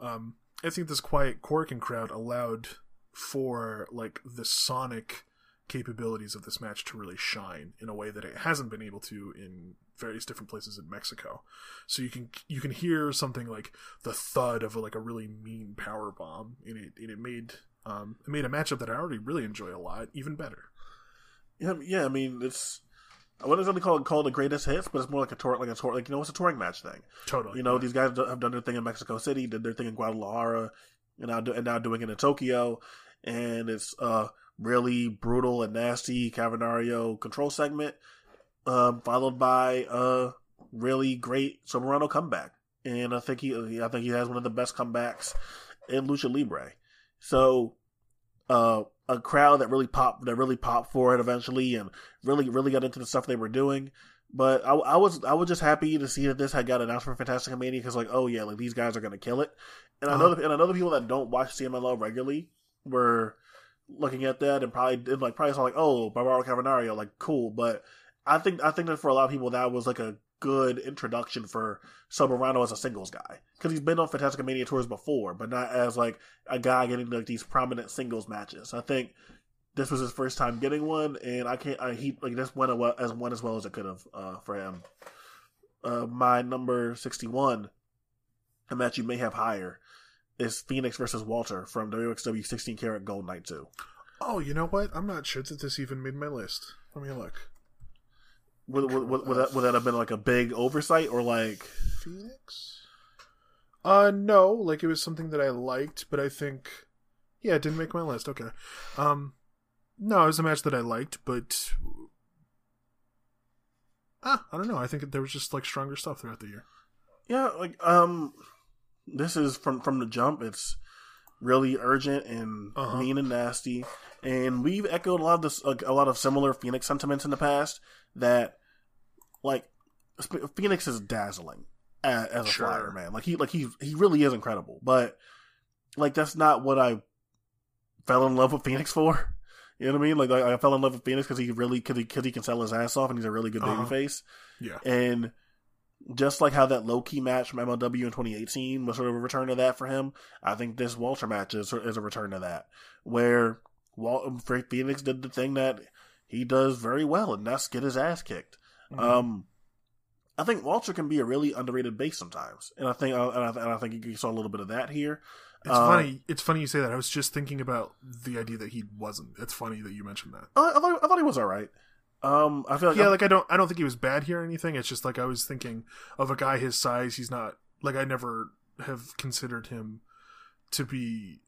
Um, I think this quiet Korakuen crowd allowed for like the sonic capabilities of this match to really shine in a way that it hasn't been able to in various different places in Mexico. So you can you can hear something like the thud of a, like a really mean power bomb, and it and it made um, it made a matchup that I already really enjoy a lot even better. Yeah, yeah. I mean, it's I wouldn't really call it called the greatest hits, but it's more like a tour, like a tour, like you know, it's a touring match thing. Totally. You know, yeah. these guys have done their thing in Mexico City, did their thing in Guadalajara, and now do, and now doing it in Tokyo, and it's uh really brutal and nasty Cavernario control segment, um, followed by a really great Soberano comeback, and I think he, I think he has one of the best comebacks in Lucha Libre. So, uh, a crowd that really popped, that really popped for it eventually, and really, really got into the stuff they were doing. But I, I was, I was just happy to see that this had got announced for Fantastic Mania because, like, oh yeah, like these guys are gonna kill it. And I know, Uh-huh. and I know the people that don't watch CMLL regularly were looking at that and probably did like probably saw like, oh, Barbaro Cavernario, like cool. But I think, I think that for a lot of people that was like a good introduction for Soberano as a singles guy because he's been on Fantastic Mania tours before, but not as like a guy getting like these prominent singles matches. I think this was his first time getting one, and I can't. I, he like this went as went as well as it could have uh, for him. Uh, my number sixty one, a match you may have higher, is Phoenix versus Walter from WXW sixteen karat Gold Night two. Oh, you know what? I'm not sure that this even made my list. Let me look. Would, would, would, would, that, would that have been like a big oversight or like? Phoenix? Uh, no. Like it was something that I liked, but I think, yeah, it didn't make my list. Okay. Um, no, it was a match that I liked, but ah, I don't know. I think there was just like stronger stuff throughout the year. Yeah, like um, this is from from the jump. It's really urgent and Uh-huh. mean and nasty, and we've echoed a lot of this, a, a lot of similar Phoenix sentiments in the past. That like Phoenix is dazzling as, as a Sure. flyer, man. Like he like he he really is incredible, but like that's not what I fell in love with Phoenix for. You know what I mean? Like, like I fell in love with Phoenix because he really because he, 'cause he can sell his ass off and he's a really good Uh-huh. babyface. Yeah. And just like how that Low Ki match from MLW in 2018 was sort of a return to that for him, I think this Walter match is, is a return to that, where Wal- Phoenix did the thing that he does very well, and that's get his ass kicked. Mhm. Um, I think Walter can be a really underrated base sometimes, and I think and I, and I think you saw a little bit of that here. it's uh, funny. It's funny you say that. I was just thinking about the idea that he wasn't. It's funny that you mentioned that. I, I thought I thought he was all right. Um, I feel like yeah, like I don't I don't think he was bad here or anything. It's just like I was thinking of a guy his size, he's not like I never have considered him to be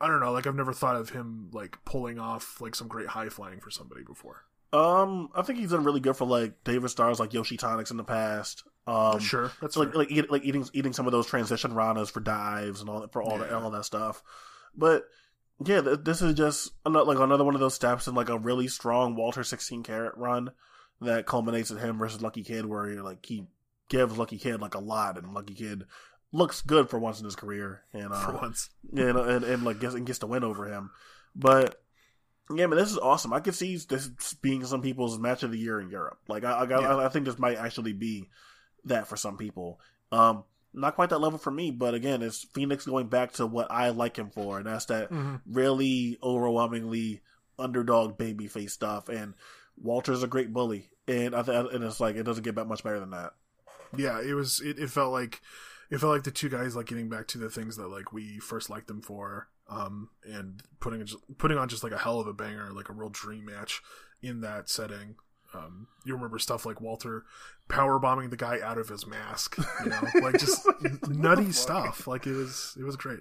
I don't know, like I've never thought of him like pulling off like some great high flying for somebody before. um, I think he's done really good for like David stars like Yoshi Tonics in the past. Um, sure, that's like fair. like eat, like eating eating some of those transition ranas for dives and all that for all that all that stuff. But yeah, th- this is just another, like another one of those steps in like a really strong Walter sixteen carat run that culminates in him versus Lucky Kid, where like he gives Lucky Kid like a lot, and Lucky Kid looks good for once in his career, and uh, for once. know, and, and like gets and gets to win over him. But yeah, man, this is awesome. I could see this being some people's match of the year in Europe. Like I, I, Yeah. I, I think this might actually be that for some people. Um, not quite that level for me, but again, it's Phoenix going back to what I like him for, and that's that Mhm. really overwhelmingly underdog babyface stuff. And Walter's a great bully, and I th- and it's like it doesn't get much better than that. Yeah, it was it, it felt like it felt like the two guys like getting back to the things that like we first liked them for um and putting putting on just like a hell of a banger like a real dream match in that setting. Um you remember stuff like Walter power bombing the guy out of his mask you know? Like just nutty stuff. Like it was it was great.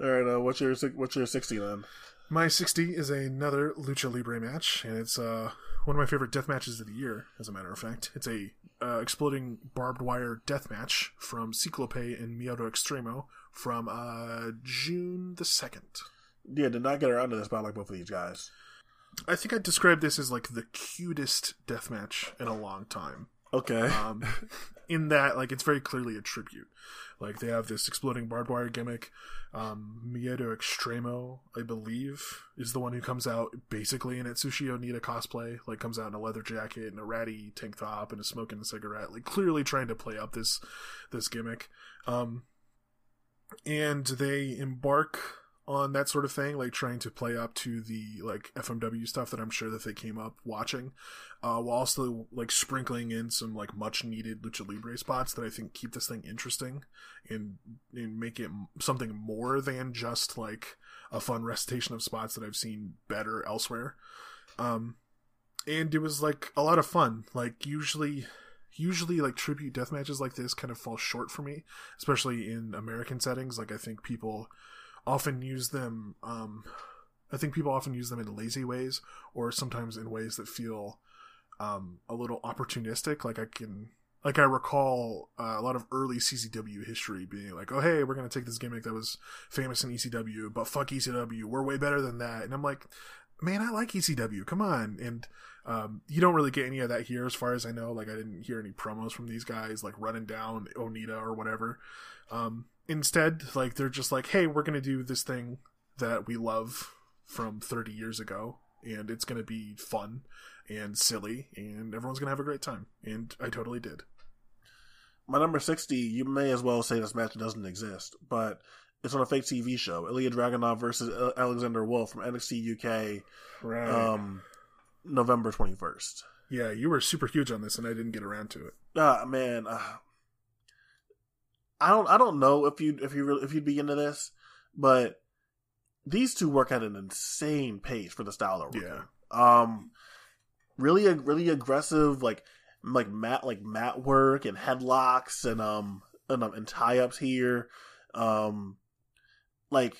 All right, uh, what's your what's your sixty then? my 60 is another lucha libre match and it's uh one of my favorite death matches of the year as a matter of fact it's a uh, exploding barbed wire death match from Ciclope and Miedo Extremo from uh June the 2nd Yeah, did not get around to this, but I like both of these guys. I think I described this as like the cutest death match in a long time. Okay. Um, in that, like, it's very clearly a tribute. Like, they have this exploding barbed wire gimmick. Um, Miedo Extremo, I believe, is the one who comes out basically in Atsushi Onita cosplay. Like, comes out in a leather jacket and a ratty tank top and is smoking a cigarette. Like, clearly trying to play up this this gimmick. Um, and they embark on that sort of thing, like trying to play up to the like FMW stuff that I'm sure that they came up watching, uh, while also like sprinkling in some like much needed lucha libre spots that I think keep this thing interesting and and make it something more than just like a fun recitation of spots that I've seen better elsewhere. Um, and it was like a lot of fun. Like usually usually like tribute death matches like this kind of fall short for me, especially in American settings. Like I think people often use them. Um, I think people often use them in lazy ways, or sometimes in ways that feel um, a little opportunistic. Like I can, like I recall uh, a lot of early CZW history being like, "Oh, hey, we're gonna take this gimmick that was famous in ECW, but fuck ECW, we're way better than that." And I'm like, man, I like ECW. Come on, and um, you don't really get any of that here, as far as I know. Like I didn't hear any promos from these guys, like running down Onita or whatever. Um, instead, like they're just like, hey, we're gonna do this thing that we love from 30 years ago, and it's gonna be fun and silly, and everyone's gonna have a great time. And I totally did. My number 60, you may as well say this match doesn't exist, but it's on a fake TV show. Ilya Dragunov versus Alexander Wolf from NXT UK, Right. um, November 21st. yeah, you were super huge on this, and I didn't get around to it. Ah, man, uh, I don't, I don't know if you, if you, really, if you'd be into this, but these two work at an insane pace for the style they're working. Yeah. Um, really, really aggressive, like, like mat, like mat work and headlocks and um and, um, and tie ups here. Um, like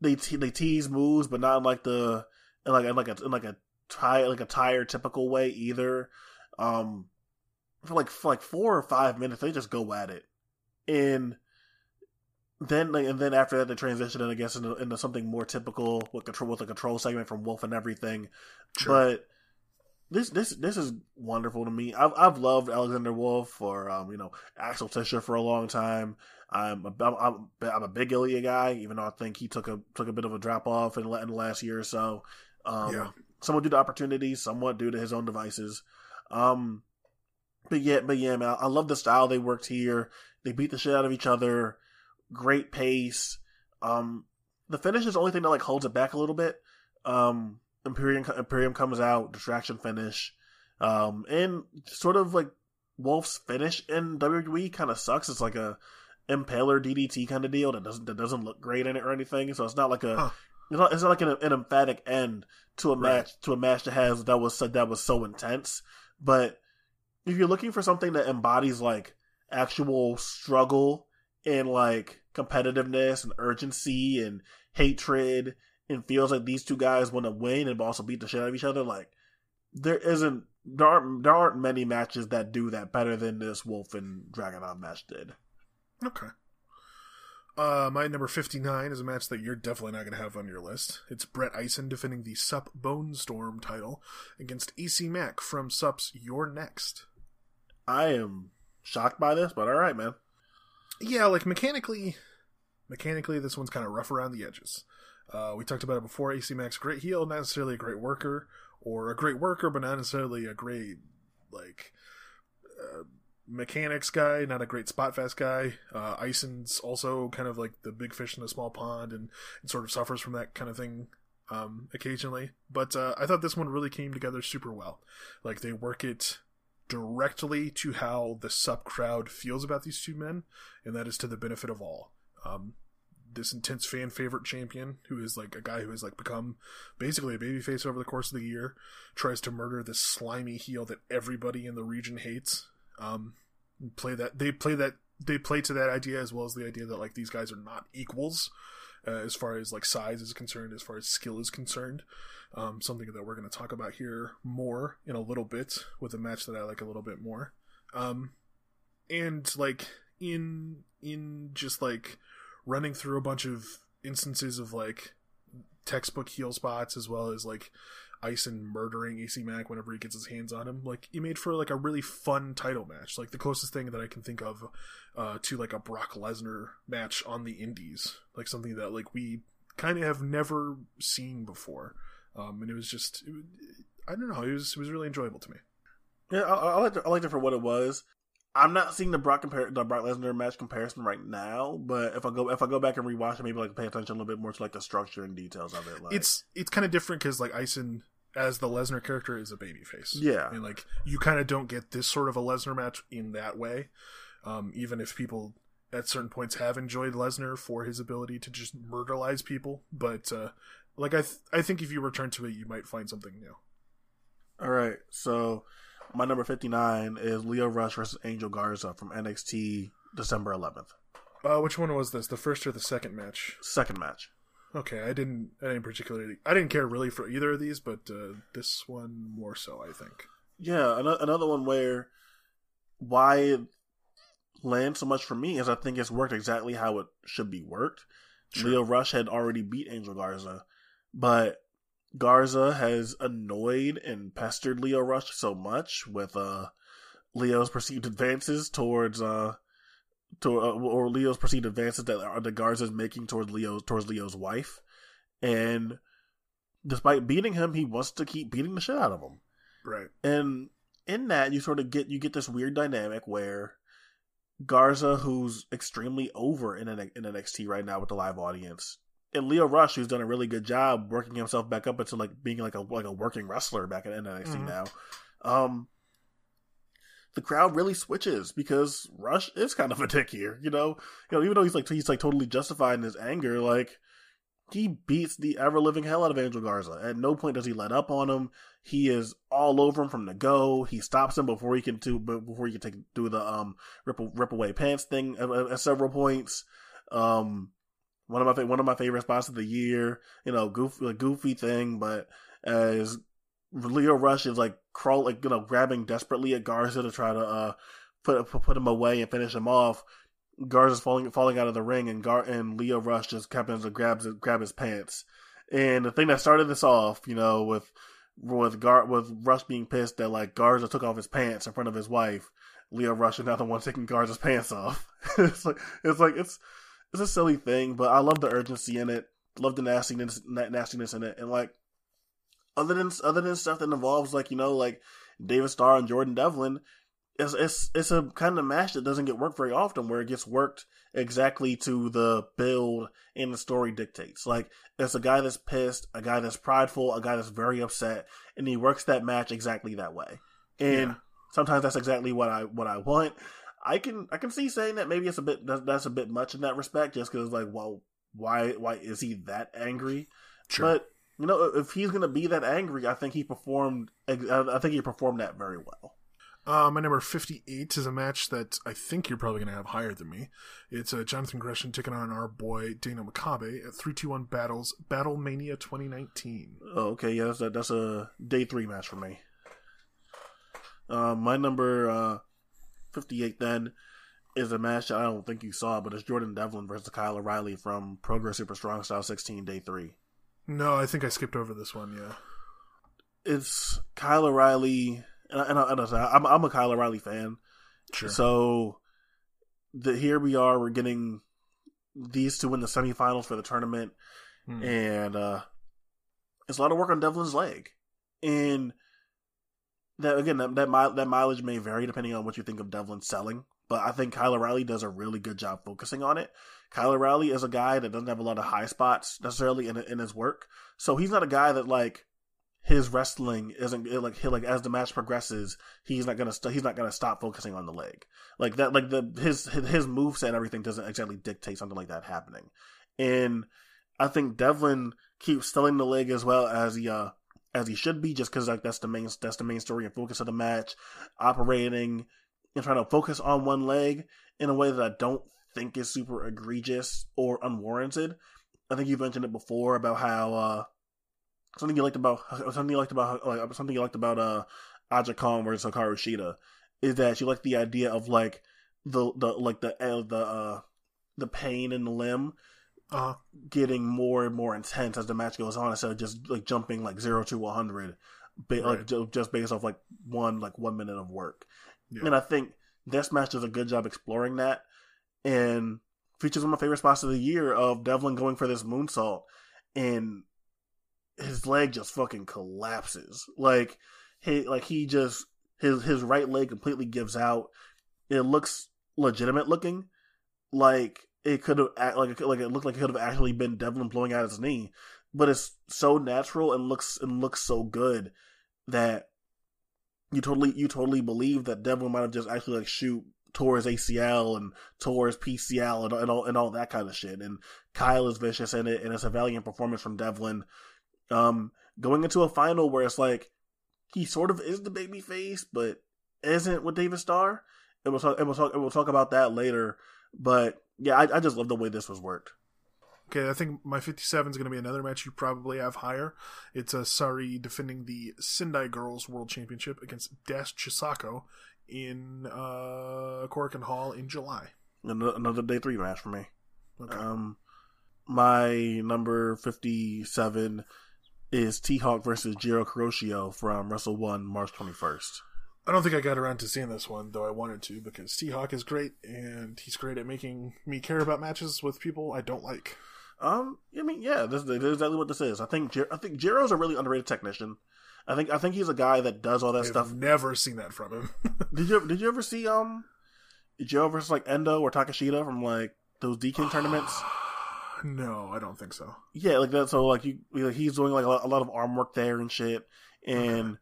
they te- they tease moves, but not in like the in like in like a in like a tie like a tire typical way either. Um, for like for like four or five minutes, they just go at it, and then like, and then after that, they transition it, I guess, into, into something more typical with control with a control segment from Wolf and everything. But this this this is wonderful to me. I've I've loved Alexander Wolf or um, you know Axel Tischer for a long time. I'm a, I'm, I'm a big Ilya guy, even though I think he took a took a bit of a drop off in, in the last year or so. Um, Yeah. somewhat due to opportunities, somewhat due to his own devices. Um, but yeah, but yeah, man, I love the style they worked here. They beat the shit out of each other. Great pace. Um, the finish is the only thing that like holds it back a little bit. Um, Imperium Imperium comes out, distraction finish, um, and sort of like Wolf's finish in WWE kind of sucks. It's like a impaler DDT kind of deal that doesn't that doesn't look great in it or anything. So it's not like a Huh. it's not, it's not like an, an emphatic end to a Right. match to a match that has that was that was so intense. But if you're looking for something that embodies like actual struggle and like competitiveness and urgency and hatred and feels like these two guys want to win and also beat the shit out of each other, like there isn't there aren't there aren't many matches that do that better than this Wolf and Dragunov match did. Okay. Uh, my number 59 is a match that you're definitely not going to have on your list. It's Brett Eisen defending the Sup Bone Storm title against AC Mack from Sup's Your Next. I am shocked by this, but all right, man. Yeah, like mechanically, mechanically, this one's kind of rough around the edges. Uh, we talked about it before. AC Max, great heel, not necessarily a great worker, or a great worker, but not necessarily a great like uh, mechanics guy, not a great spot fast guy. Uh, Ison's also kind of like the big fish in a small pond, and, and sort of suffers from that kind of thing um, occasionally. But uh, I thought this one really came together super well. Like they work it directly to how the sub crowd feels about these two men, and that is to the benefit of all. Um, this intense fan favorite champion, who is like a guy who has like become basically a babyface over the course of the year, tries to murder this slimy heel that everybody in the region hates. Um, play that they play that they play to that idea as well as the idea that like these guys are not equals uh, as far as like size is concerned, as far as skill is concerned. Um, something that we're going to talk about here more in a little bit with a match that I like a little bit more. Um, and like in in just like running through a bunch of instances of like textbook heel spots as well as like ice and murdering AC Mack whenever he gets his hands on him. Like he made for like a really fun title match. Like the closest thing that I can think of uh, to like a Brock Lesnar match on the Indies. Like something that like we kind of have never seen before. Um, and it was just, it, I don't know, it was it was really enjoyable to me. Yeah, I, I liked it. I liked it for what it was. I'm not seeing the Brock compar- the Brock Lesnar match comparison right now, but if I go if I go back and rewatch it, maybe like pay attention a little bit more to like the structure and details of it. Like, It's it's kind of different because like Ison as the Lesnar character is a babyface. Yeah. and like you kind of don't get this sort of a Lesnar match in that way. Um, even if people at certain points have enjoyed Lesnar for his ability to just murderize people, but uh, like I th- I think if you return to it, you might find something new. all right. So my number 59 is Lio Rush versus Angel Garza from NXT December 11th. Uh, which one was this? The first or the second match? Second match. Okay, I didn't. I didn't particularly. I didn't care really for either of these, but uh, this one more so. I think. Yeah, ano- another one where why it lands so much for me is I think it's worked exactly how it should be worked. Sure. Lio Rush had already beat Angel Garza, but Garza has annoyed and pestered Lio Rush so much with uh Lio's perceived advances towards uh to uh, or Lio's perceived advances that are the Garza's making towards Lio towards Lio's wife, and despite beating him, he wants to keep beating the shit out of him. Right. And in that, you sort of get you get this weird dynamic where Garza, who's extremely over in an, in NXT right now with the live audience, and Lio Rush, who's done a really good job working himself back up into like being like a like a working wrestler back in NXT Mhm. now. Um, the crowd really switches because Rush is kind of a dick here, you know. You know, even though he's like he's like totally justified in his anger, like he beats the ever living hell out of Angel Garza. At no point does he let up on him. He is all over him from the go. He stops him before he can do before he can take do the um rip rip away pants thing at, at several points. Um, one of my one of my favorite spots of the year. You know, goofy goofy thing, but as Lio Rush is like crawl like you know grabbing desperately at Garza to try to uh put put him away and finish him off. Garza's falling falling out of the ring, and Gar and Lio Rush just happens to grabs grab his pants. And the thing that started this off, you know, with with Gar with Rush being pissed that like Garza took off his pants in front of his wife, Lio Rush is now the one taking Garza's pants off. it's like it's like it's it's a silly thing, but I love the urgency in it. Love the nastiness nastiness in it, and like other than other than stuff that involves like you know like David Starr and Jordan Devlin, it's it's it's a kind of match that doesn't get worked very often, where it gets worked exactly to the build and the story dictates. Like it's a guy that's pissed, a guy that's prideful, a guy that's very upset, and he works that match exactly that way. And Yeah. sometimes that's exactly what I what I want. I can I can see saying that maybe it's a bit that's, that's a bit much in that respect, just because like, well, why why is he that angry? Sure. But you know, if he's gonna be that angry, I think he performed. I think he performed that very well. Uh, my number 58 is a match that I think you're probably going to have higher than me. It's uh, Jonathan Gresham taking on our boy Daniel Makabe at 321 Battles, Battle Mania 2019. Oh, okay, yeah, that's a, that's a day three match for me. Uh, my number uh, 58 then is a match that I don't think you saw, but it's Jordan Devlin versus Kyle O'Reilly from Progress Super Strong Style 16 Day 3. No, I think I skipped over this one, yeah. It's Kyle O'Reilly, and, I, and, I, and I, I'm, I'm a Kyle O'Reilly fan, Sure. so the, here we are, we're getting these two in the semifinals for the tournament. Hmm. and uh it's a lot of work on Devlin's leg, and that again that that, mi- that mileage may vary depending on what you think of Devlin selling. But I think Kyle O'Reilly does a really good job focusing on it. Kyle O'Reilly is a guy that doesn't have a lot of high spots necessarily in in his work, so he's not a guy that like his wrestling isn't like he like as the match progresses, he's not gonna st- he's not gonna stop focusing on the leg like that. Like the his his, moveset and everything doesn't exactly dictate something like that happening, and I think Devlin keeps selling the leg as well as he uh as he should be, just because like that's the main that's the main story and focus of the match, operating and trying to focus on one leg in a way that I don't think is super egregious or unwarranted. I think you mentioned it before about how uh something you liked about something you liked about like something you liked about uh Aja Kong versus Hikaru Shida is that you like the idea of like the the like the uh, the uh the pain in the limb Uh-huh. getting more and more intense as the match goes on instead of just like jumping like zero to one hundred, ba- like Right. ju- just based off like one like one minute of work. Yeah. And I think this match does a good job exploring that, and features one of my favorite spots of the year of Devlin going for this moonsault, and his leg just fucking collapses. Like he like he just his his right leg completely gives out. It looks legitimate looking, like it could have like it, like it looked like it could have actually been Devlin blowing out his knee, but it's so natural and looks and looks so good that you totally you totally believe that Devlin might have just actually like shoot towards ACL and towards PCL and, and all and all that kind of shit. And Kyle is vicious in it, and it's a valiant performance from Devlin. Um, going into a final where it's like he sort of is the baby face, but isn't with David Starr. And we'll talk, and we'll talk, and we'll talk about that later. But yeah, I, I just love the way this was worked. Okay, I think my 57 is going to be another match you probably have higher. It's uh, Sareee defending the Sendai Girls World Championship against Dash Chisako in uh, Korakuen Hall in July. Another, day three match for me. Okay. Um, my number fifty-seven is T Hawk versus Jiro Kuroshio from Wrestle One, March twenty-first. I don't think I got around to seeing this one, though I wanted to, because T Hawk is great, and he's great at making me care about matches with people I don't like. Um, I mean, yeah, this, this is exactly what this is. I think Jir- I think Jiro's a really underrated technician. I think I think he's a guy that does all that stuff. I've stuff. never seen that from him. Did you did you ever see um Jiro versus like Endo or Takeshita from like those D King tournaments? no, I don't think so. Yeah, like that. So like you, he's doing like a lot, a lot of arm work there and shit, and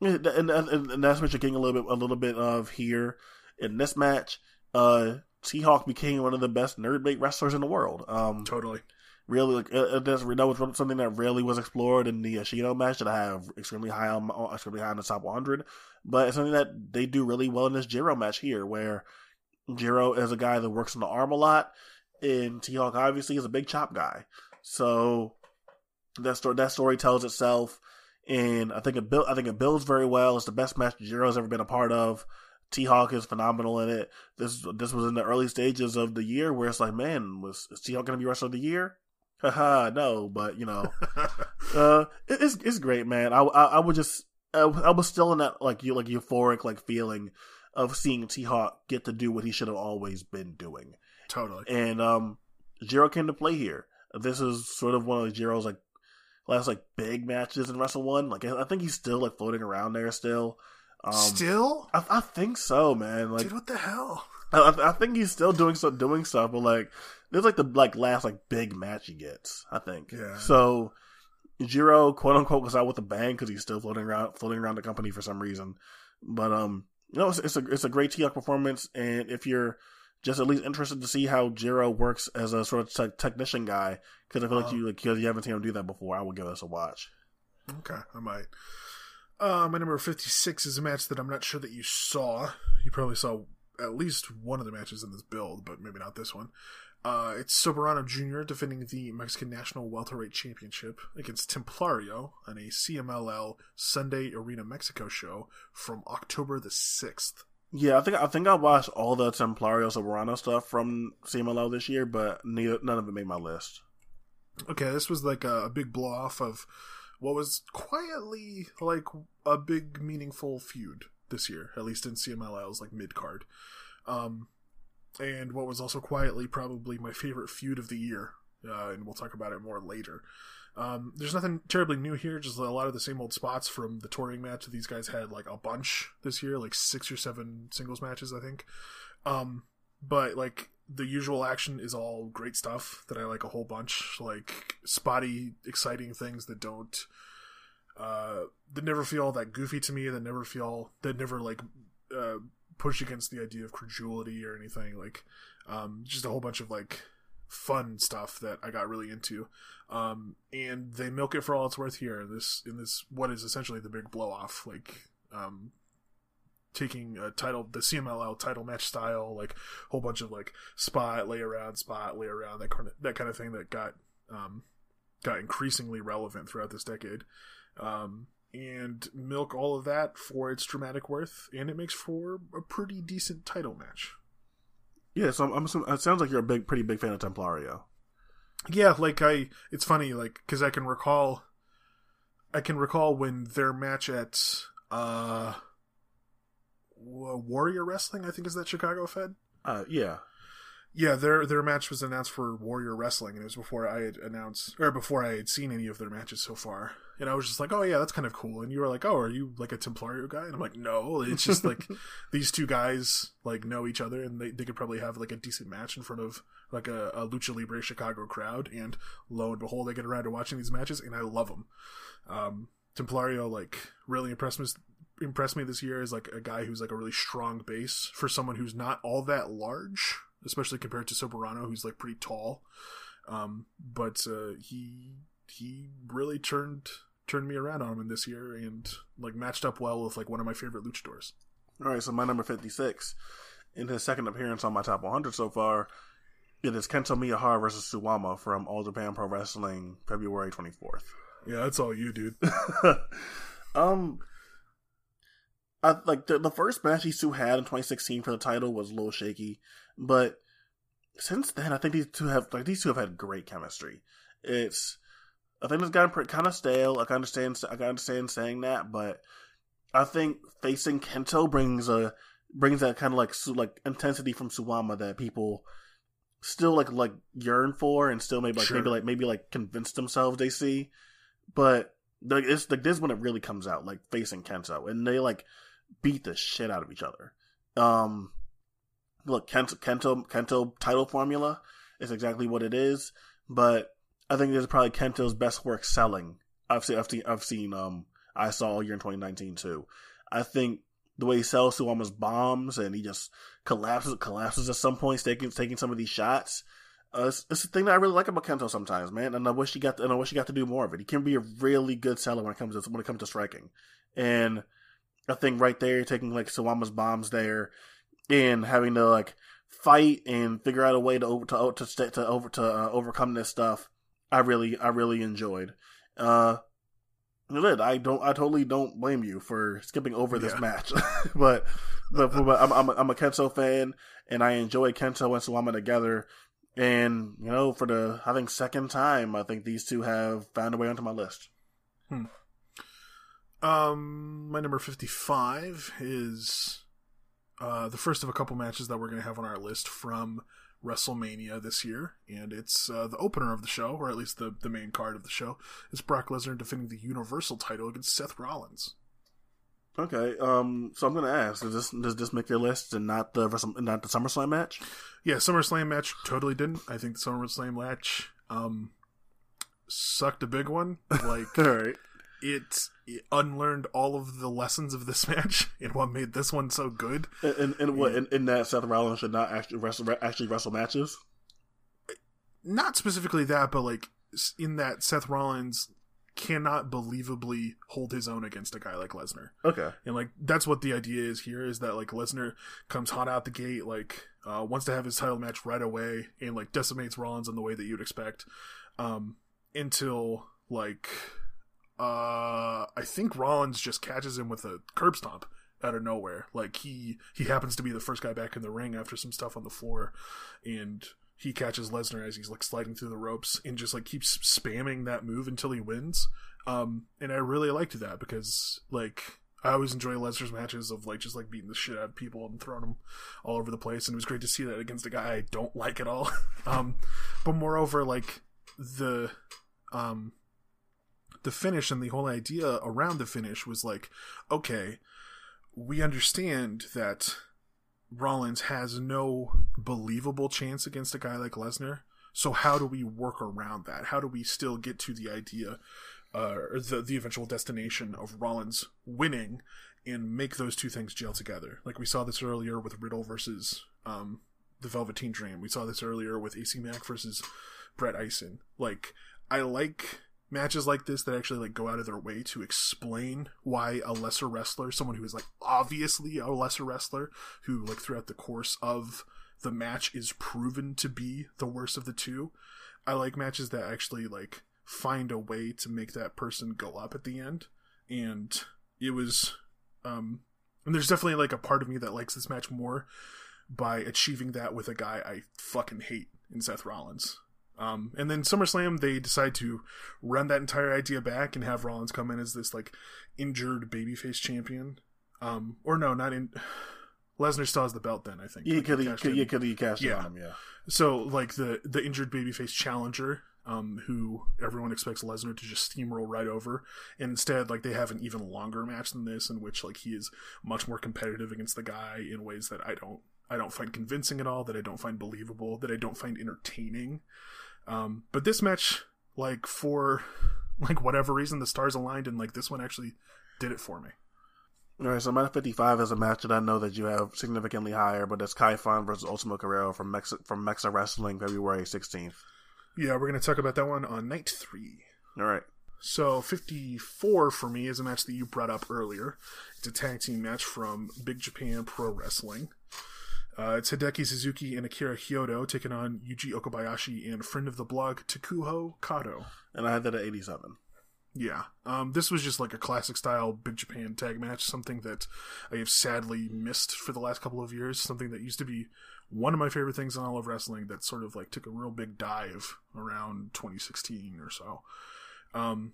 and, and and that's what you're getting a little bit a little bit of here in this match. Uh, T Hawk became one of the best nerd bait wrestlers in the world. Um, Totally. really, like uh, uh, that was something that really was explored in the Ashino match that I have extremely high on, extremely high on the top 100. But it's something that they do really well in this Jiro match here, where Jiro is a guy that works on the arm a lot, and T Hawk obviously is a big chop guy. So that story that story tells itself, and I think it built I think it builds very well. It's the best match Jiro's ever been a part of. T Hawk is phenomenal in it. This this was in the early stages of the year where it's like, man, was is T Hawk gonna be wrestler of the year? Haha, no, but you know, uh, it, it's it's great, man. I I, I would just I, I was still in that like you like euphoric like feeling of seeing T Hawk get to do what he should have always been doing, totally. and um, Jiro came to play here. This is sort of one of Jiro's like last like big matches in Wrestle One. Like I think he's still like floating around there still. Um, Still? I, I think so, man. Like Dude, what the hell? I, I- I think he's still doing some doing stuff, but like this is like the like last like big match he gets. I think. Yeah. So Jiro quote unquote was out with a bang because he's still floating around floating around the company for some reason. But um, you know, it's, it's a it's a great T Hawk performance, and if you're just at least interested to see how Jiro works as a sort of te- technician guy, because I feel like Uh-huh. you like because you haven't seen him do that before, I will give this a watch. Okay, I might. Uh, my number 56 is a match that I'm not sure that you saw. You probably saw at least one of the matches in this build, but maybe not this one. Uh, it's Soberano Jr. defending the Mexican National Welterweight Championship against Templario on a CMLL Sunday Arena Mexico show from October the 6th. Yeah, I think I think I watched all the Templario Soberano stuff from CMLL this year, but neither, none of it made my list. Okay, this was like a, a big blow off of what was quietly like a big meaningful feud this year, at least in CMLL's like mid card. Um, and what was also quietly probably my favorite feud of the year, uh, and we'll talk about it more later. Um, there's nothing terribly new here, just a lot of the same old spots from the touring match. These guys had like a bunch this year, like six or seven singles matches, I think. Um, but like the usual action is all great stuff that I like a whole bunch, like spotty, exciting things that don't, uh, that never feel that goofy to me. That never feel that never like uh, push against the idea of credulity or anything. Like, um, just a whole bunch of like fun stuff that I got really into. Um, and they milk it for all it's worth here. This in this what is essentially the big blow off, like um, taking a title, the CMLL title match style, like a whole bunch of like spot lay around, spot lay around, that kind of that kind of thing that got um, got increasingly relevant throughout this decade. Um, and milk all of that for its dramatic worth, and it makes for a pretty decent title match. Yeah, so I'm, I'm assuming, it sounds like you're a big, pretty big fan of Templario. Yeah, like I, it's funny, like because I can recall, I can recall when their match at uh, Warrior Wrestling, I think is that Chicago Fed. Uh, yeah, yeah, their their match was announced for Warrior Wrestling, and it was before I had announced or before I had seen any of their matches so far. And I was just like, "Oh yeah, that's kind of cool." And you were like, "Oh, are you like a Templario guy?" And I'm like, "No, it's just like these two guys like know each other, and they, they could probably have like a decent match in front of like a, a Lucha Libre Chicago crowd." And lo and behold, I get around to watching these matches, and I love them. Um, Templario like really impressed me impressed me this year as like a guy who's like a really strong base for someone who's not all that large especially compared to Soberano, who's like pretty tall. Um, but uh, he he really turned turned me around on him in this year and like matched up well with like one of my favorite luchadors. All right, so my number fifty six, in his second appearance on my top one hundred so far, it is Kento Miyahara versus Suwama from All Japan Pro Wrestling, February twenty fourth. Yeah, that's all you, dude. um, I, like the, the first match these two had in 2016 for the title was a little shaky, but since then I think these two have like these two have had great chemistry. It's I think it's gotten kind of stale. Like I can understand I can understand saying that, but I think facing Kento brings a brings that kind of like like intensity from Suwama that people still like like yearn for and still maybe like sure. maybe like maybe like convince themselves they see, but like it's like this is when it really comes out like facing Kento and they like beat the shit out of each other. Um, look, Kento, Kento, Kento title formula is exactly what it is, but I think this is probably Kento's best work selling. I've seen, I've seen, I've seen, um, I saw all year in 2019 too. I think the way he sells Suwama's bombs and he just collapses, collapses at some point, taking, taking some of these shots. Uh, it's, it's the thing that I really like about Kento sometimes, man. And I wish he got, to, and I wish he got to do more of it. He can be a really good seller when it comes to, when it comes to striking. And I think right there, taking like Suwama's bombs there and having to like fight and figure out a way to over to to to over to uh, overcome this stuff. I really I really enjoyed. Uh, I don't I totally don't blame you for skipping over this yeah. match, but but, but I'm I'm a, I'm a Kento fan and I enjoy Kento and Suwama together. And you know, for the I think second time, I think these two have found a way onto my list. Hmm. Um, my number fifty-five is uh, the first of a couple matches that we're going to have on our list from WrestleMania this year, and it's uh, the opener of the show, or at least the the main card of the show. Is Brock Lesnar defending the Universal title against Seth Rollins. Okay, um, so I'm gonna ask: Does this does this make your list and not the not the SummerSlam match? Yeah, SummerSlam match totally didn't. I think the SummerSlam match um sucked a big one. Like, all right it, it, unlearned all of the lessons of this match and what made this one so good. And, and, what in, in, that Seth Rollins should not actually wrestle actually wrestle matches. Not specifically that, but like in that Seth Rollins cannot believably hold his own against a guy like Lesnar. Okay, and like that's what the idea is here is that like Lesnar comes hot out the gate, like uh, wants to have his title match right away, and like decimates Rollins in the way that you'd expect. Um, until like uh, I think Rollins just catches him with a curb stomp out of nowhere. Like he he happens to be the first guy back in the ring after some stuff on the floor, and he catches Lesnar as he's like sliding through the ropes and just like keeps spamming that move until he wins. Um, and I really liked that because like I always enjoy Lesnar's matches of like just like beating the shit out of people and throwing them all over the place, and it was great to see that against a guy I don't like at all. um, but moreover, like the um the finish and the whole idea around the finish was like, okay, we understand that Rollins has no believable chance against a guy like Lesnar. So how do we work around that? How do we still get to the idea, uh, or the the eventual destination of Rollins winning, and make those two things gel together? Like we saw this earlier with Riddle versus um, the Velveteen Dream. We saw this earlier with AC Mack versus Brett Ison. Like I like matches like this that actually like go out of their way to explain why a lesser wrestler, someone who is like obviously a lesser wrestler, who like throughout the course of the match is proven to be the worst of the two. I like matches that actually like find a way to make that person go up at the end. And it was um and there's definitely like a part of me that likes this match more by achieving that with a guy I fucking hate in Seth Rollins. Um, and then SummerSlam, they decide to run that entire idea back and have Rollins come in as this like injured babyface champion. Um, or no, not in. Lesnar still has the belt then, I think. Yeah, Like, could he, cashed could, in. yeah, could he cash it Yeah. on him? Yeah. So like the the injured babyface challenger, um, who everyone expects Lesnar to just steamroll right over. And instead, like they have an even longer match than this, in which like he is much more competitive against the guy in ways that I don't I don't find convincing at all, that I don't find believable, that I don't find entertaining. Um, but this match, like for like whatever reason, the stars aligned, and like this one actually did it for me. All right, so my 55 is a match that I know that you have significantly higher, but it's Kai Fan versus Ultimo Guerrero from Mex- from Mexa Wrestling, February 16th. Yeah, we're gonna talk about that one on night three. All right. So 54 for me is a match that you brought up earlier. It's a tag team match from Big Japan Pro Wrestling. Uh, it's Hideki Suzuki and Akira Hyodo taking on Yuji Okabayashi and friend of the blog Takuho Kato. And I had that at 87. Yeah, um, this was just like a classic style Big Japan tag match, something that I have sadly missed for the last couple of years. Something that used to be one of my favorite things in all of wrestling that sort of like took a real big dive around 2016 or so. Um,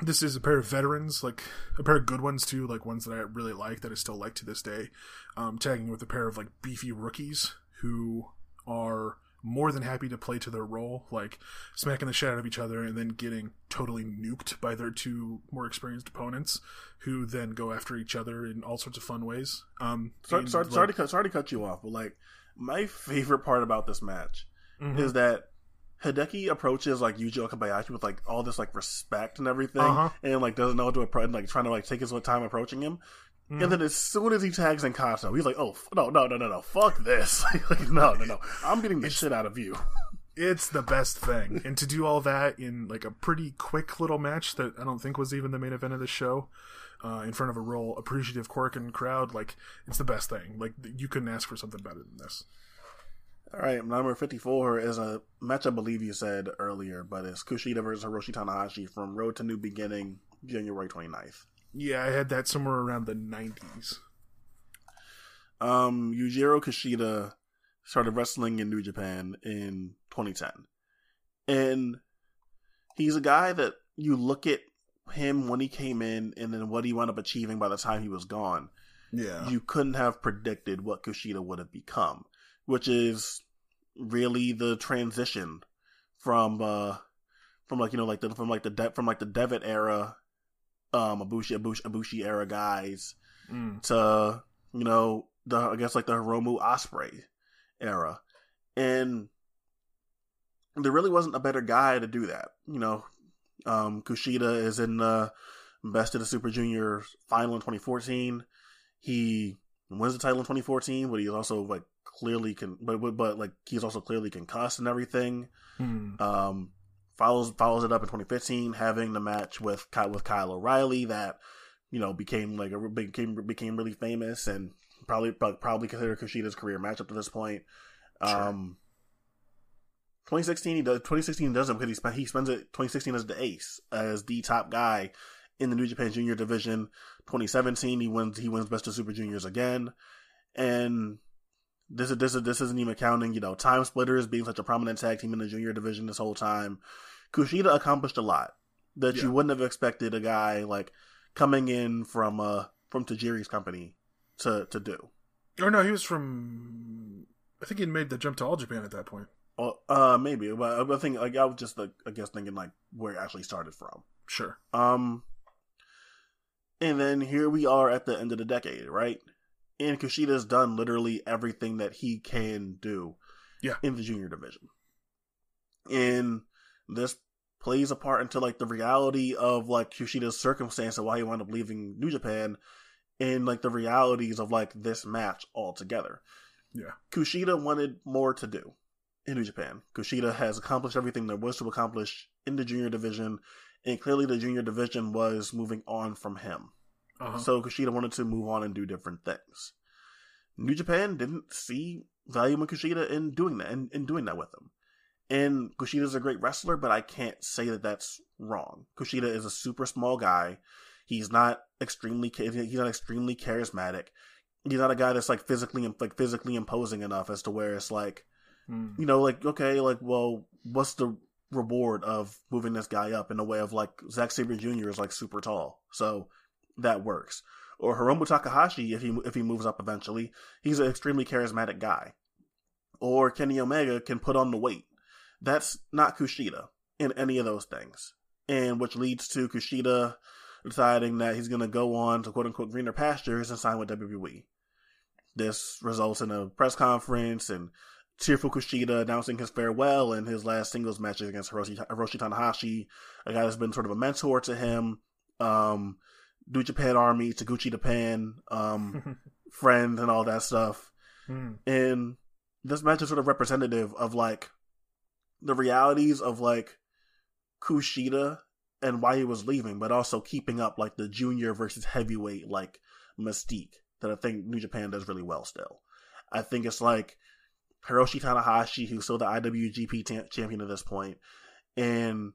this is a pair of veterans, like a pair of good ones too, like ones that I really like that I still like to this day. Um, tagging with a pair of like beefy rookies who are more than happy to play to their role, like smacking the shit out of each other and then getting totally nuked by their two more experienced opponents, who then go after each other in all sorts of fun ways. Um, Sorry, and, sorry, like- sorry, to cut, sorry to cut you off, but like my favorite part about this match Mhm. is that Hideki approaches like Yuji Okabayashi with like all this like respect and everything, Uh-huh. and like doesn't know what to approach, like trying to like take his time approaching him. Mhm. And then as soon as he tags in Kato, he's like, "Oh f- no, no, no, no, no, fuck this! like, no, no, no, I'm getting the shit out of you." It's the best thing. And to do all that in like a pretty quick little match that I don't think was even the main event of the show, uh, in front of a real appreciative Korakuen crowd, like it's the best thing. Like you couldn't ask for something better than this. All right, number 54 is a match I believe you said earlier, but it's Kushida versus Hiroshi Tanahashi from Road to New Beginning, January 29th. Yeah, I had that somewhere around the nineties. Um, Yujiro Kushida started wrestling in New Japan in 2010. And he's a guy that you look at him when he came in and then what he wound up achieving by the time he was gone. Yeah. You couldn't have predicted what Kushida would have become, which is really the transition from uh from like you know like the from like the de- from like the Devitt era um Ibushi Ibushi, Ibushi era guys Mm. to you know the I guess like the Hiromu Ospreay era, and there really wasn't a better guy to do that. You know, um, Kushida is in the Best of the Super Junior final in 2014. He wins the title in 2014, but he's also like clearly can, but, but but like he's also clearly concussed and everything. Mm. Um, follows follows it up in 2015, having the match with with Kyle O'Reilly that you know became like a became became really famous and probably probably considered Kushida's career match up to this point. Sure. Um, 2016 he does 2016 doesn't because he spent he spends it 2016 as the ace as the top guy in the New Japan Junior division. 2017 he wins he wins Best of Super Juniors again, and this is this is this isn't even counting you know time splitters being such a prominent tag team in the junior division this whole time. Kushida accomplished a lot that Yeah. you wouldn't have expected a guy like coming in from uh from Tajiri's company to to do. Or no, he was from. I think he made the jump to All Japan at that point. Uh, uh maybe, but I think like I was just like I guess thinking like where it actually started from. Sure. Um, and then here we are at the end of the decade, right? And Kushida's done literally everything that he can do, Yeah. in the junior division. And this plays a part into like the reality of like Kushida's circumstance and why he wound up leaving New Japan, and like the realities of like this match altogether. Yeah. Kushida wanted more to do in New Japan. Kushida has accomplished everything there was to accomplish in the junior division, and clearly the junior division was moving on from him. Uh-huh. So Kushida wanted to move on and do different things. New Japan didn't see value in Kushida in doing that and in, doing that with him. And Kushida's a great wrestler, but I can't say that that's wrong. Kushida is a super small guy. He's not extremely he's not extremely charismatic. He's not a guy that's like physically like physically imposing enough as to where it's like Mm. you know, like okay, like well, what's the reward of moving this guy up in a way of like Zack Sabre Jr. is like super tall, so that works. Or Hiromu Takahashi, if he if he moves up eventually, he's an extremely charismatic guy. Or Kenny Omega can put on the weight. That's not Kushida in any of those things, and which leads to Kushida deciding that he's going to go on to quote unquote greener pastures and sign with WWE. This results in a press conference and tearful Kushida announcing his farewell and his last singles match against Hiroshi, Hiroshi Tanahashi, a guy that's been sort of a mentor to him. Um, New Japan Army, Taguchi Japan, um, friend, and all that stuff. Mm. And this match is sort of representative of like the realities of like Kushida and why he was leaving, but also keeping up like the junior versus heavyweight like mystique that I think New Japan does really well still. I think it's like Hiroshi Tanahashi, who's still the IWGP ta- champion at this point, and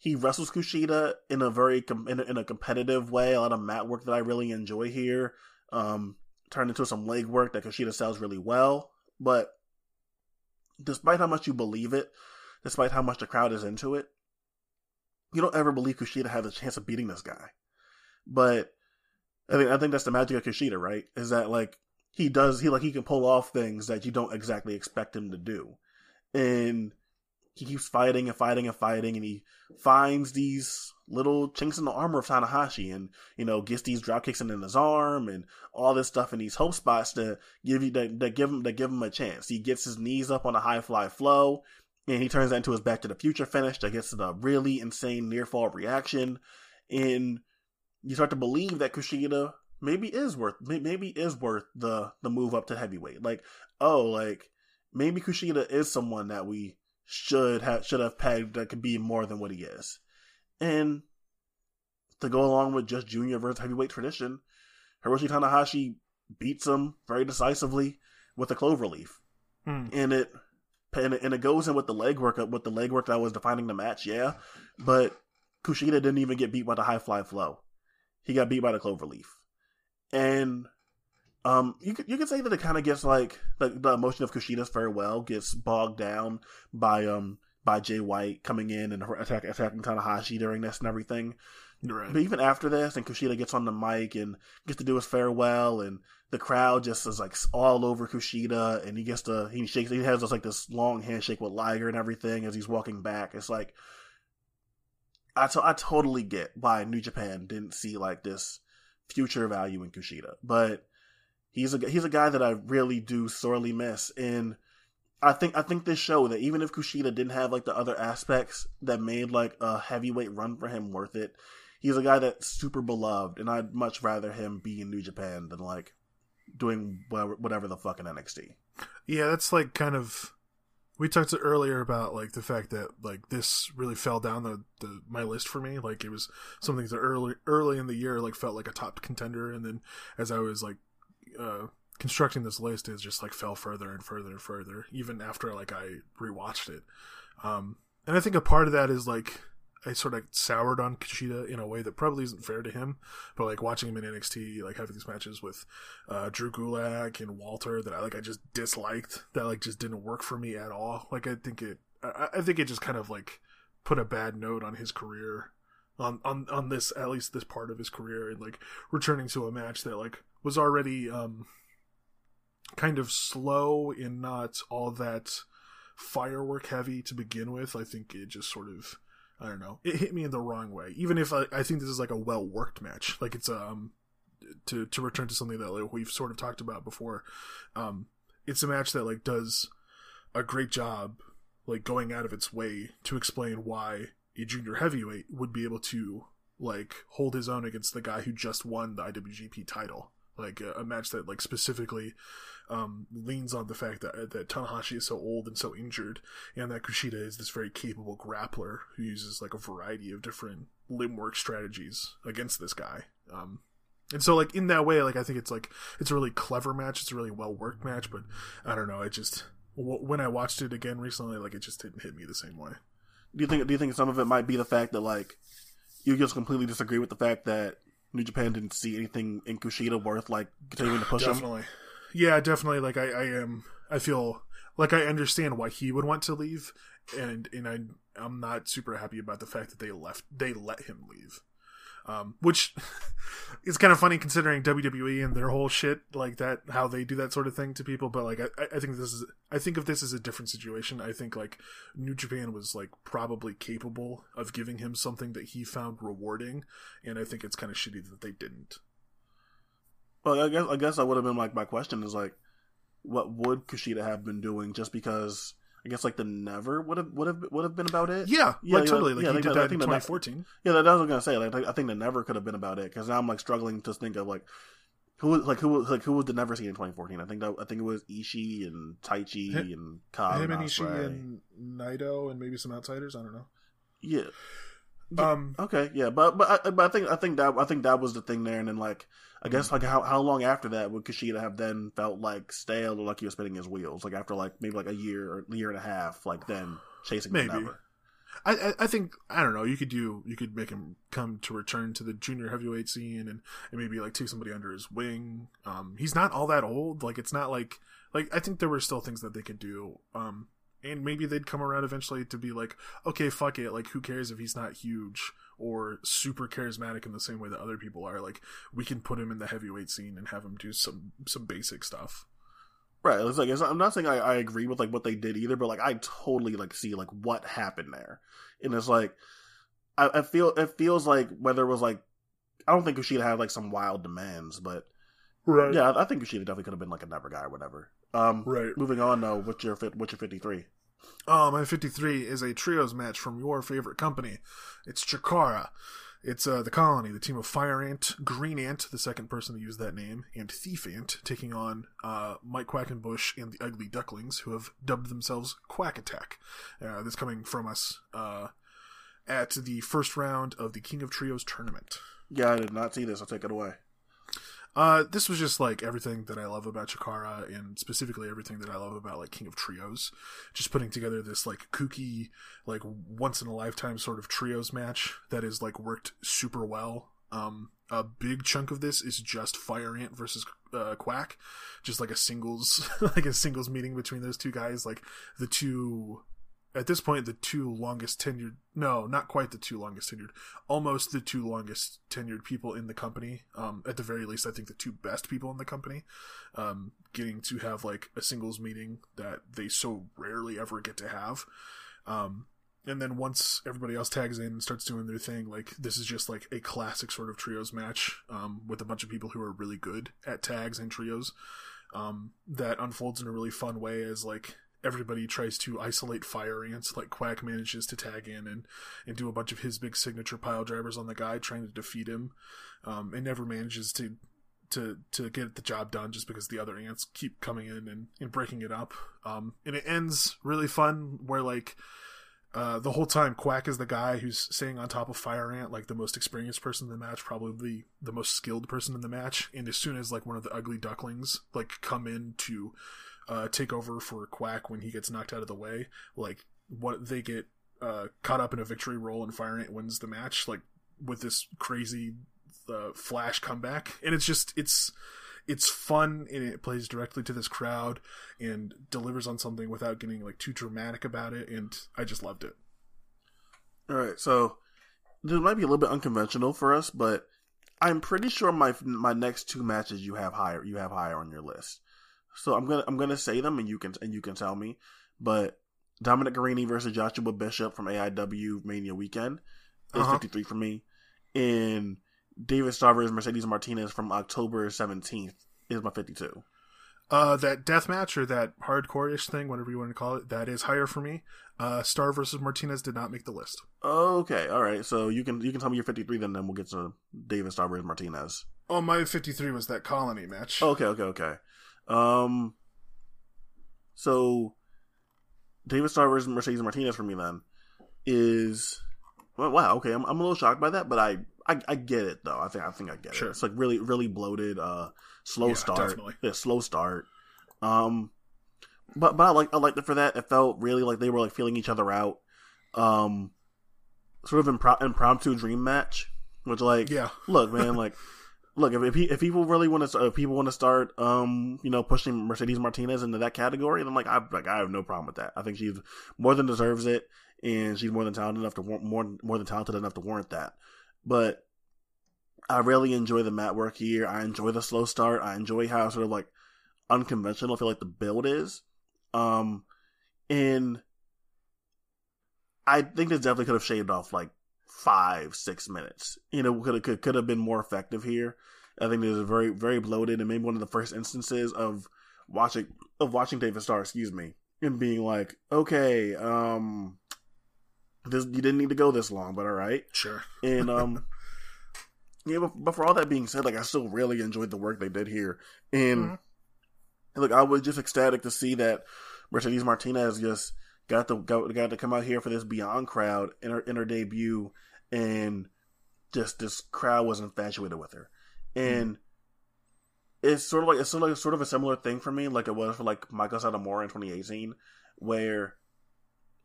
he wrestles Kushida in a very com- in, a, in a competitive way. A lot of mat work that I really enjoy here, um, turned into some leg work that Kushida sells really well. But despite how much you believe it, despite how much the crowd is into it, you don't ever believe Kushida has a chance of beating this guy. But I think I think that's the magic of Kushida, right? Is that like he does he like he can pull off things that you don't exactly expect him to do. And he keeps fighting and fighting and fighting and he finds these little chinks in the armor of Tanahashi and, you know, gets these drop kicks in his arm and all this stuff in these hope spots to give you that give him that give him a chance. He gets his knees up on a high fly flow and he turns that into his back to the future finish that gets the really insane near fall reaction. And you start to believe that Kushida maybe is worth maybe is worth the the move up to heavyweight. Like, oh, like maybe Kushida is someone that we should have should have pegged that could be more than what he is. And to go along with just junior versus heavyweight tradition, Hiroshi Tanahashi beats him very decisively with a cloverleaf. Hmm. And it and it, and it goes in with the legwork up with the legwork that was defining the match, yeah. But Kushida didn't even get beat by the high fly flow. He got beat by the cloverleaf. And um, you could you could say that it kind of gets like the, the emotion of Kushida's farewell gets bogged down by um by Jay White coming in and attack, attacking Tanahashi during this and everything. Right. But even after this, and Kushida gets on the mic and gets to do his farewell, and the crowd just is like all over Kushida, and he gets to he shakes he has this like this long handshake with Liger and everything as he's walking back. It's like I, to- I totally get why New Japan didn't see like this future value in Kushida, but he's a he's a guy that I really do sorely miss. And I think I think this show that even if Kushida didn't have like the other aspects that made like a heavyweight run for him worth it, he's a guy that's super beloved, and I'd much rather him be in New Japan than like doing whatever, the fuck in NXT. Yeah, that's like kind of we talked earlier about like the fact that like this really fell down the, the my list for me. Like it was something that early early in the year like felt like a top contender, and then as I was like uh, constructing this list, is just like fell further and further and further, even after like I rewatched it. Um, and I think a part of that is like I sort of soured on Kushida in a way that probably isn't fair to him. But like watching him in NXT, like having these matches with uh, Drew Gulak and Walter that I like, I just disliked. That like just didn't work for me at all. Like I think it, I, I think it just kind of like put a bad note on his career, on on on this at least this part of his career, and like returning to a match that like was already um kind of slow and not all that firework heavy to begin with. I think it just sort of I don't know. It hit me in the wrong way. Even if I, I think this is like a well worked match. Like it's um to to return to something that like we've sort of talked about before. Um it's a match that like does a great job like going out of its way to explain why a junior heavyweight would be able to like hold his own against the guy who just won the IWGP title. Like a, a match that like specifically um, leans on the fact that that Tanahashi is so old and so injured, and that Kushida is this very capable grappler who uses like a variety of different limb work strategies against this guy. Um, and so like in that way, like I think it's like it's a really clever match. It's a really well worked match, but I don't know. It just w- when I watched it again recently, like it just didn't hit me the same way. Do you think do you think some of it might be the fact that like you just completely disagree with the fact that New Japan didn't see anything in Kushida worth like continuing to push him? definitely. Yeah, definitely. Like I, I am, I feel like I understand why he would want to leave, and and I I'm not super happy about the fact that they left they let him leave. Um, which is kind of funny considering WWE and their whole shit like that, how they do that sort of thing to people. But like, I, I think this is, I think of this as a different situation. I think like New Japan was like probably capable of giving him something that he found rewarding, and I think it's kind of shitty that they didn't. Well, I guess I guess that would have been like my question is like, what would Kushida have been doing? Just because I guess like the never would have would have would have been about it. Yeah, Yeah, like totally. Like yeah, I he think did that- that I in think that- Yeah, that, that was gonna say. Like, I think the never could have been about it because now I'm like struggling to think of like who was like who was like who was the never seen in 2014. I think that I think it was Ishii and Taichi Him- and Kyle Him and and Ishii and Naito and maybe some outsiders. I don't know. yeah. Yeah. Um, Okay, yeah, but but I, but I think I think that I think that was the thing there, and then like I guess like how how long after that would Kushida have then felt like stale or like he was spinning his wheels? Like after like maybe like a year or a year and a half, like then chasing Maybe. I, I I think I don't know. You could do you could make him come to return to the junior heavyweight scene and, and maybe like take somebody under his wing. Um, he's not all that old. Like it's not like like I think there were still things that they could do. Um, and maybe they'd come around eventually to be like, okay, fuck it. Like who cares if he's not huge or super charismatic in the same way that other people are? Like we can put him in the heavyweight scene and have him do some some basic stuff. Right. It's like it's, I'm not saying I, I agree with like what they did either, but like I totally like see like what happened there, and it's like I, I feel it feels like whether it was like I don't think Kushida had like some wild demands, but Right. yeah, I think Kushida definitely could have been like a never guy or whatever. Um, Right. moving on though, what's your? What's your 53? Oh, my 53 is a trios match from your favorite company. It's Chikara. It's uh, the Colony, the team of Fire Ant, Green Ant, the second person to use that name, and Thief Ant, taking on uh, Mike Quackenbush and the Ugly Ducklings, who have dubbed themselves Quack Attack. Uh, this coming from us uh, at the first round of the King of Trios tournament. Yeah, I did not see this. I'll take it away. Uh, this was just like everything that I love about Chikara, and specifically everything that I love about like King of Trios. Just putting together this like kooky, like once in a lifetime sort of trios match that is like worked super well. Um, a big chunk of this is just Fire Ant versus uh, Quack, just like a singles, like a singles meeting between those two guys. Like the two, at this point, the two longest tenured, no, not quite the two longest tenured, almost the two longest tenured people in the company. Um, at the very least, I think the two best people in the company, um, getting to have like a singles meeting that they so rarely ever get to have. Um, and then once everybody else tags in and starts doing their thing, like this is just like a classic sort of trios match, um, with a bunch of people who are really good at tags and trios. Um, that unfolds in a really fun way as like everybody tries to isolate fire ants like quack manages to tag in and and do a bunch of his big signature pile drivers on the guy trying to defeat him um and never manages to to to get the job done just because the other ants keep coming in and, and breaking it up um and it ends really fun where like uh, the whole time, Quack is the guy who's staying on top of Fire Ant, like the most experienced person in the match, probably the most skilled person in the match. And as soon as like one of the ugly ducklings like come in to uh, take over for Quack when he gets knocked out of the way, like what they get uh, caught up in a victory roll and Fire Ant wins the match, like with this crazy uh, flash comeback, and it's just it's it's fun and it plays directly to this crowd and delivers on something without getting like too dramatic about it and i just loved it All right, so this might be a little bit unconventional for us, but I'm pretty sure my my next two matches you have higher you have higher on your list. So I'm gonna I'm gonna say them and you can and you can tell me. But Dominic Garrini versus Joshua Bishop from AIW Mania Weekend is Uh-huh. 53 for me, and David Starr versus Mercedes Martinez from October 17th is my 52. uh that death match or that hardcore-ish thing whatever you want to call it that is higher for me uh Starr versus martinez did not make the list Okay, all right. So you can you can tell me your 53 then, then we'll get to David Starr versus Martinez. oh my 53 was that colony match Okay, okay, okay. Um, so David Starr versus Mercedes Martinez for me then is well, wow. Okay, I'm, I'm a little shocked by that, but I, I I get it though. I think I think I get Sure. it. It's like really really bloated. Uh, slow Yeah, start. definitely. Yeah, slow start. Um, but but I like I liked it for that. It felt really like they were like feeling each other out. Um, sort of impro- impromptu dream match, which like yeah look, man, like look if if, if people really want to if people want to start um you know pushing Mercedes Martinez into that category, then like I like I have no problem with that. I think she's more than deserves it, and she's more than talented enough to warrant more more than talented enough to warrant that. But I really enjoy the mat work here. I enjoy the slow start. I enjoy how sort of like unconventional I feel like the build is. Um, and I think this definitely could have shaved off like five, six minutes. You know, could have could, could have been more effective here. I think it was very very bloated and maybe one of the first instances of watching of watching David Starr, excuse me, and being like, okay, um, this you didn't need to go this long, but all right, Sure. and um. Yeah, but, but for all that being said, like I still really enjoyed the work they did here, and Mhm. look, I was just ecstatic to see that Mercedes Martinez just got to got, got to come out here for this Beyond crowd in her in her debut, and just this crowd was infatuated with her, and it's sort of like it's sort of like sort of a similar thing for me, like it was for like Maiko Satomura in 2018, where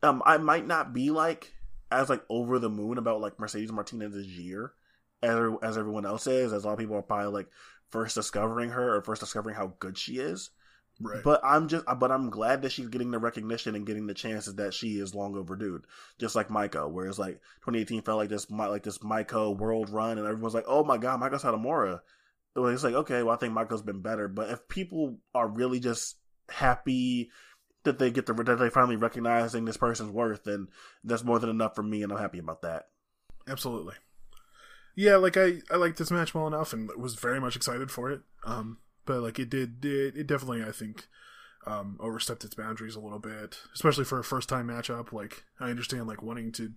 um I might not be like as like over the moon about like Mercedes Martinez's year as as everyone else is, as a lot of people are probably like first discovering her or first discovering how good she is. Right. But I'm just, but I'm glad that she's getting the recognition and getting the chances that she is long overdue. Just like Maiko, whereas like 2018 felt like this, like this Maiko world run, and everyone's like, "Oh my god, Maiko Satomura." Well, it's like, okay, well, I think Maiko's been better, but if people are really just happy that they get the that they finally recognizing this person's worth, then that's more than enough for me, and I'm happy about that. Absolutely. Yeah, like I, I liked this match well enough and was very much excited for it. Um, but like it did, it, it definitely I think um, overstepped its boundaries a little bit, especially for a first time matchup. Like I understand like wanting to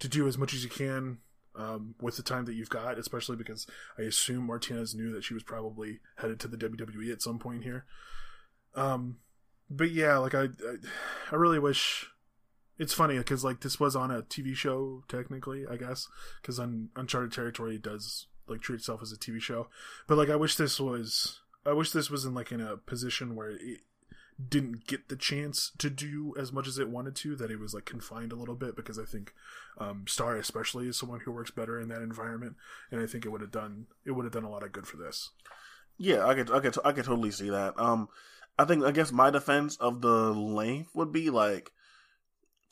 to do as much as you can um, with the time that you've got, especially because I assume Martinez knew that she was probably headed to the WWE at some point here. Um, but yeah, like I, I, I really wish it's funny because like this was on a TV show technically, I guess, because Un- Uncharted Territory does like treat itself as a TV show. But like, I wish this was, I wish this was in like in a position where it didn't get the chance to do as much as it wanted to. That it was like confined a little bit because I think um, Starr especially is someone who works better in that environment, and I think it would have done it would have done a lot of good for this. Yeah, I could, I could, I could totally see that. Um, I think, I guess my defense of the length would be like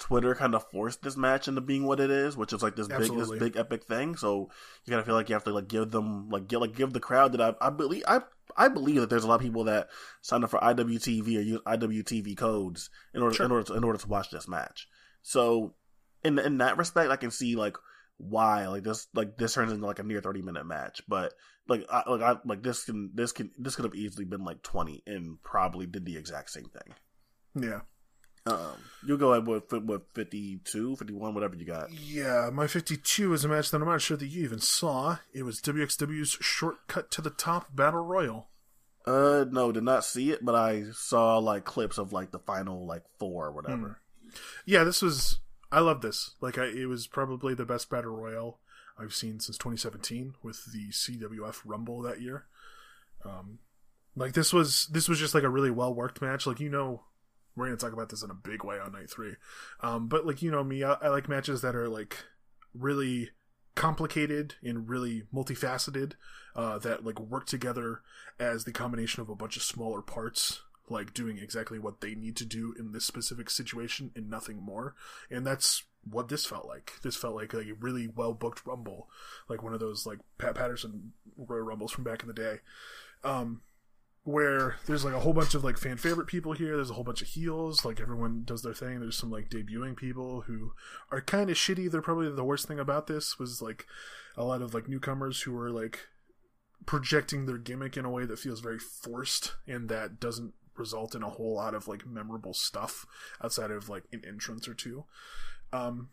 Twitter kind of forced this match into being what it is, which is like this big, this big epic thing. So you kind of feel like you have to like give them, like, get, like, give the crowd that I, I believe, I, I believe that there's a lot of people that sign up for IWTV or use IWTV codes in order, Sure. in order to, in order to watch this match. So in in that respect, I can see like why like this like this turns into like a near 30 minute match but like I, like I like this can this can this could have easily been like 20 and probably did the exact same thing Yeah. Um you'll go ahead with with 52 51 whatever you got Yeah, my 52 is a match that I'm not sure that you even saw. It was WXW's Shortcut to the Top Battle Royal. uh no did not see it but i saw like clips of like the final like four or whatever Yeah, this was. I love this. Like, I, it was probably the best Battle Royal I've seen since 2017 with the CWF Rumble that year. Um, like this was this was just like a really well worked match. Like you know, we're gonna talk about this in a big way on night three. Um, but like you know me, I, I like matches that are like really complicated and really multifaceted uh, that like work together as the combination of a bunch of smaller parts like doing exactly what they need to do in this specific situation and nothing more. And that's what this felt like. This felt like a really well booked rumble like one of those like pat patterson royal rumbles from back in the day. Um where there's like a whole bunch of like fan favorite people here. There's a whole bunch of heels. Like everyone does their thing. There's some like debuting people who are kind of shitty. They're probably the worst thing about this was like a lot of like newcomers who are like projecting their gimmick in a way that feels very forced and that doesn't result in a whole lot of like memorable stuff outside of like an entrance or two. Um,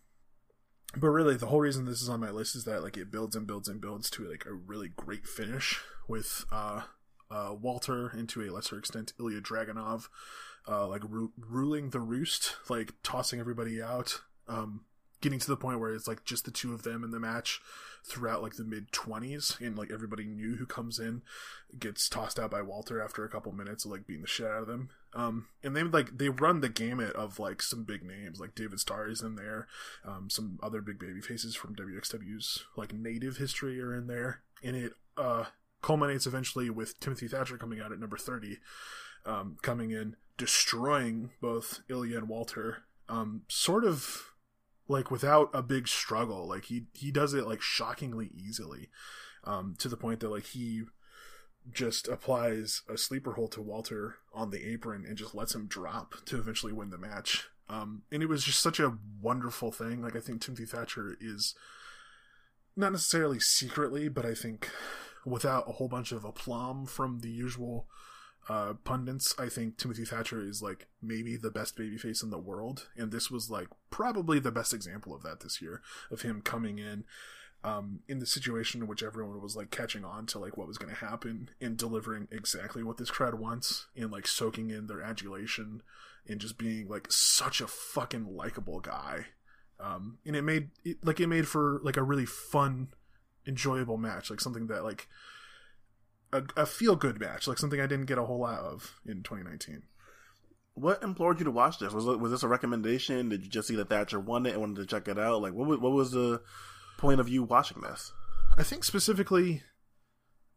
but really the whole reason this is on my list is that like it builds and builds and builds to like a really great finish with uh uh, Walter, and to a lesser extent Ilya Dragunov, uh, like ru- ruling the roost, like tossing everybody out, um, getting to the point where it's like just the two of them in the match throughout like the mid twenties, and like everybody new who comes in gets tossed out by Walter after a couple minutes of like beating the shit out of them. Um, and they like they run the gamut of like some big names, like David Starr is in there, um, some other big baby faces from WXW's like native history are in there, and it uh culminates eventually with Timothy Thatcher coming out at number 30, um, coming in, destroying both Ilya and Walter, um, sort of like without a big struggle. Like he he does it like shockingly easily, um, to the point that like he just applies a sleeper hold to Walter on the apron and just lets him drop to eventually win the match. Um, and it was just such a wonderful thing. Like I think Timothy Thatcher is not necessarily secretly, but I think without a whole bunch of aplomb from the usual uh, pundits, I think Timothy Thatcher is like maybe the best babyface in the world, and this was like probably the best example of that this year of him coming in um, in the situation in which everyone was like catching on to like what was going to happen and delivering exactly what this crowd wants and like soaking in their adulation and just being like such a fucking likable guy. Um, and it made it, like it made for like a really fun, enjoyable match, like something that like a, a feel good match, like something I didn't get a whole lot of in 2019. What implored you to watch this? Was it, was this a recommendation? Did you just see that Thatcher won it and wanted to check it out? Like, what was, what was the point of you watching this? I think specifically,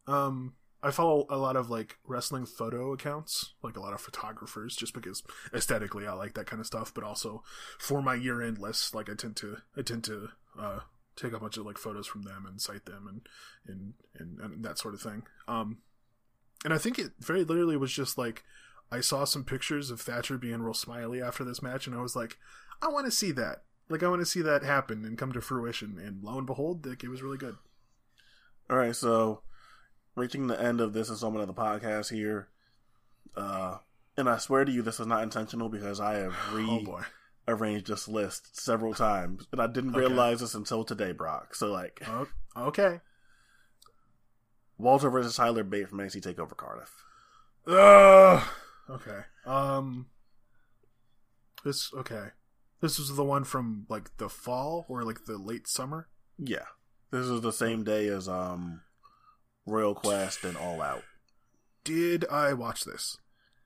um, I follow a lot of like wrestling photo accounts, like a lot of photographers, just because aesthetically I like that kind of stuff. But also for my year end list, like I tend to I tend to uh, take a bunch of like photos from them and cite them and and and, and that sort of thing. Um, and I think it very literally was just like I saw some pictures of Thatcher being real smiley after this match, and I was like, I want to see that. Like I want to see that happen and come to fruition. And lo and behold, like, it was really good. All right, so reaching the end of this installment of the podcast here, uh, and I swear to you, this is not intentional because I have re Oh boy. Arranged this list several times, and I didn't Okay. realize this until today, Brock. So like, okay. Walter versus Tyler Bate from NXT Takeover Cardiff. Ugh. Okay. Um. This okay. This was the one from like the fall or like the late summer. Yeah, this is the same day as um Royal Quest and All Out. Did I watch this?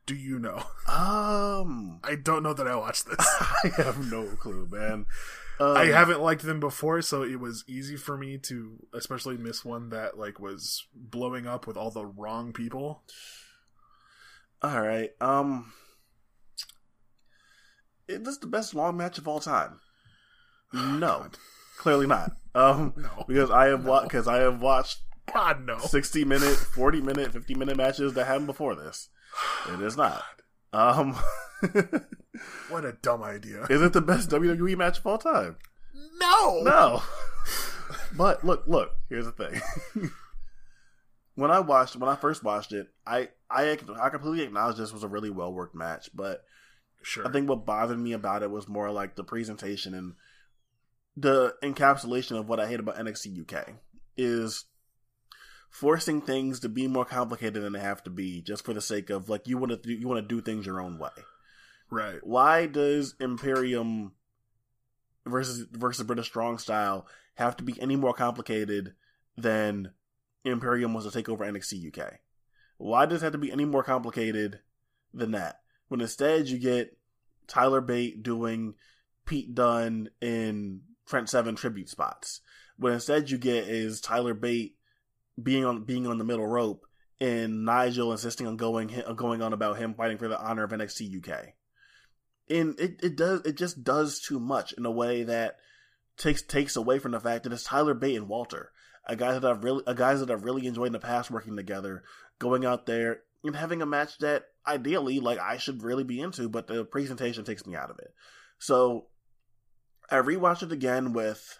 Do you know? Um, I don't know that I watched this. I have no clue, man. Um, I haven't liked them before, so it was easy for me to especially miss one that like was blowing up with all the wrong people. All right. Um, is this the best long match of all time? No, God. clearly not. Um, No. because I have watched because I have watched God no. sixty minute, forty minute, fifty minute matches that happened before this. It is not. Um, What a dumb idea. is it the best WWE match of all time? No. No. but look, look. Here's the thing. when I watched, when I first watched it, I I I completely acknowledge this was a really well worked match, but Sure. I think what bothered me about it was more like the presentation and the encapsulation of what I hate about NXT UK is forcing things to be more complicated than they have to be just for the sake of like you want to you want to do things your own way. right. Why does Imperium versus versus British Strong Style have to be any more complicated than Imperium was to take over NXT UK? Why does it have to be any more complicated than that? When instead you get Tyler Bate doing Pete Dunne in Trent Seven tribute spots. What instead you get is Tyler Bate being on being on the middle rope and Nigel insisting on going going on about him fighting for the honor of NXT UK and it, it does it just does too much in a way that takes takes away from the fact that it's Tyler Bate and Walter, a guy that I've really a guys that I've really enjoyed in the past working together, going out there and having a match that ideally like I should really be into, but the presentation takes me out of it. So I rewatched it again with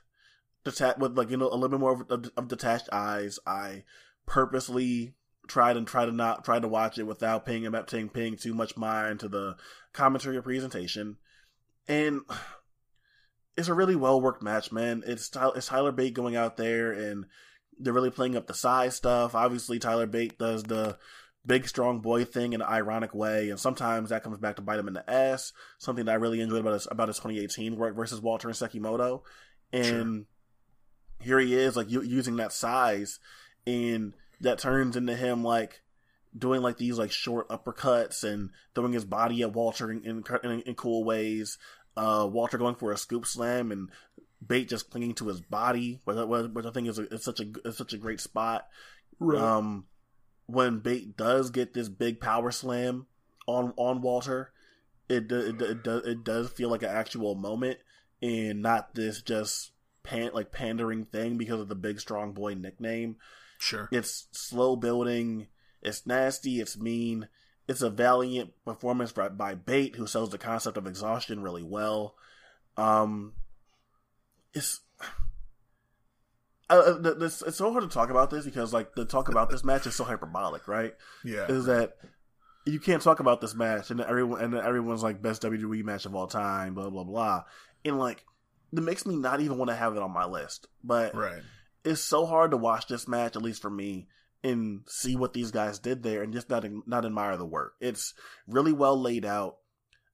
deta- with like you know a little bit more of, of, of detached eyes. I purposely tried and tried to not try to watch it without paying about paying paying too much mind to the commentary or presentation, and it's a really well worked match, man. It's Tyler, it's Tyler Bate going out there and they're really playing up the size stuff. Obviously, Tyler Bate does the big strong boy thing in an ironic way, and sometimes that comes back to bite him in the ass. Something that I really enjoyed about his about his 2018 work versus Walter and Sekimoto, and here he is like using that size, and that turns into him like doing like these like short uppercuts and throwing his body at Walter in in, in, cool ways. Uh, Walter going for a scoop slam and Bate just clinging to his body, which, I- which I think is a, is such a is such a great spot. Right. Um, when Bate does get this big power slam on on Walter, it do- it, it, does it does feel like an actual moment and not this just pan like pandering thing because of the big strong boy nickname. Sure. It's slow building. It's nasty. It's mean. It's a valiant performance by, by Bate, who sells the concept of exhaustion really well. Um, it's uh, uh, th- this, it's so hard to talk about this because like the talk about this match is so hyperbolic, right? Yeah. Is that you can't talk about this match and everyone and everyone's like best WWE match of all time, blah blah blah, and like it makes me not even want to have it on my list, but Right. it's so hard to watch this match, at least for me, and see what these guys did there, and just not not admire the work. It's really well laid out.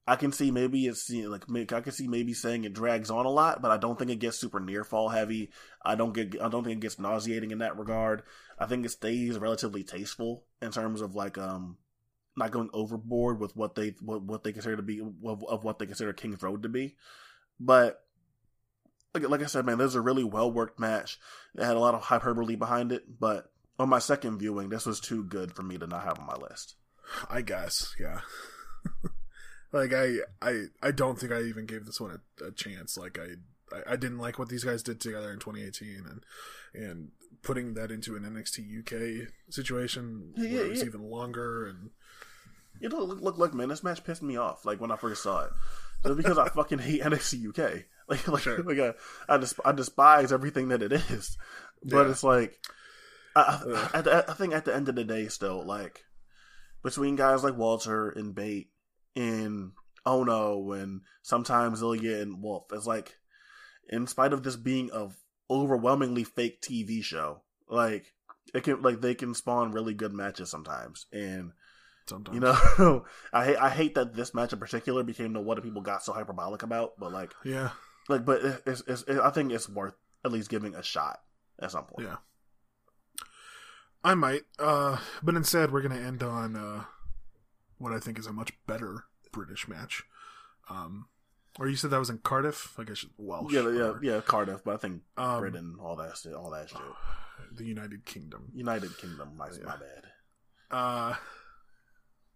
I can see maybe it's like I can see maybe saying it drags on a lot, but I don't think it gets super near fall heavy. I don't get I don't think it gets nauseating in that regard. I think it stays relatively tasteful in terms of like um not going overboard with what they what, what they consider to be of, of what they consider King's Road to be. But like, like I said, man, this is a really well worked match. It had a lot of hyperbole behind it, but on my second viewing, this was too good for me to not have on my list. I guess, yeah. like I, I, I don't think I even gave this one a, a chance. Like I, I, I didn't like what these guys did together in 2018, and and putting that into an NXT UK situation Yeah, where it was yeah. even longer, and You know, look, look, look, man, this match pissed me off. Like when I first saw it, just because I fucking hate NXT UK. Like, like, Sure. like uh, I, I, des- I despise everything that it is. But Yeah. it's like, I. I, the- I think at the end of the day, still, like between guys like Walter and Bate and Ohno and sometimes Ilya and Wolf, it's like, in spite of this being a overwhelmingly fake TV show, like it can, like they can spawn really good matches sometimes, and. sometimes You know, I hate I hate that this match in particular became the what people got so hyperbolic about. But like, yeah, like, but it's, it's, it, I think it's worth at least giving a shot at some point. yeah. I might, uh, but instead we're gonna end on uh, what I think is a much better British match. Um, or you said that was in Cardiff? I guess Welsh. yeah, yeah, or, yeah. Cardiff, but I think Um, Britain, all that shit, all that shit. the United Kingdom. United Kingdom, my, Yeah. my bad. Uh,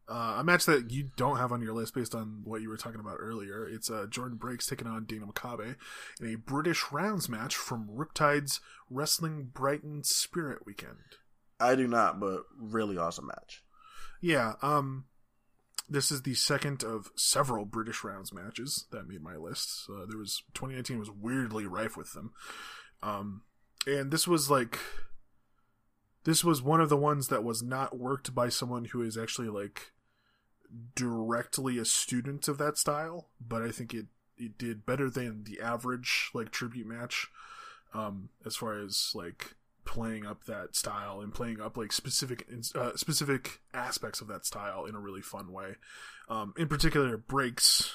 uh, a match that you don't have on your list based on what you were talking about earlier. It's uh, Jordan Breaks taking on Dan Makabe in a British rounds match from Riptide's Wrestling Brighton Spirit Weekend. I do not, but really awesome match. Yeah, um, this is the second of several British rounds matches that made my list. Uh, there was 2019 was weirdly rife with them, um, and this was like this was one of the ones that was not worked by someone who is actually like directly a student of that style, but I think it it did better than the average like tribute match, um, as far as like playing up that style and playing up like specific uh, specific aspects of that style in a really fun way. Um, in particular, breaks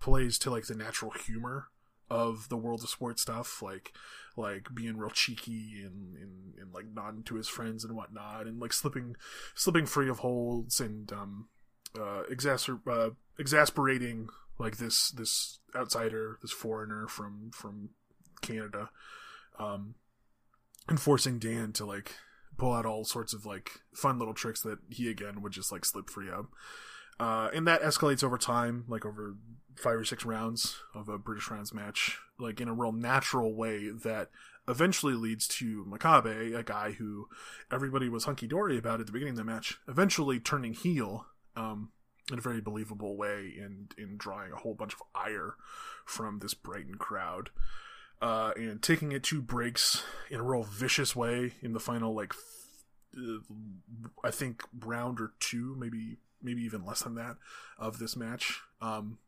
plays to like the natural humor of the world of sports stuff, like like being real cheeky and, and, and like nodding to his friends and whatnot, and like slipping slipping free of holds and um, uh, exacer- uh, exasperating like this this outsider, this foreigner from from Canada. Um, and forcing Dan to like pull out all sorts of like fun little tricks that he again would just like slip free of. Uh, and that escalates over time, like over five or six rounds of a British rounds match, like in a real natural way that eventually leads to Makabe, a guy who everybody was hunky dory about at the beginning of the match, eventually turning heel, um, in a very believable way and in drawing a whole bunch of ire from this Brighton crowd uh, and taking it to breaks in a real vicious way in the final like f- uh, I think round or two, maybe maybe even less than that of this match. Um,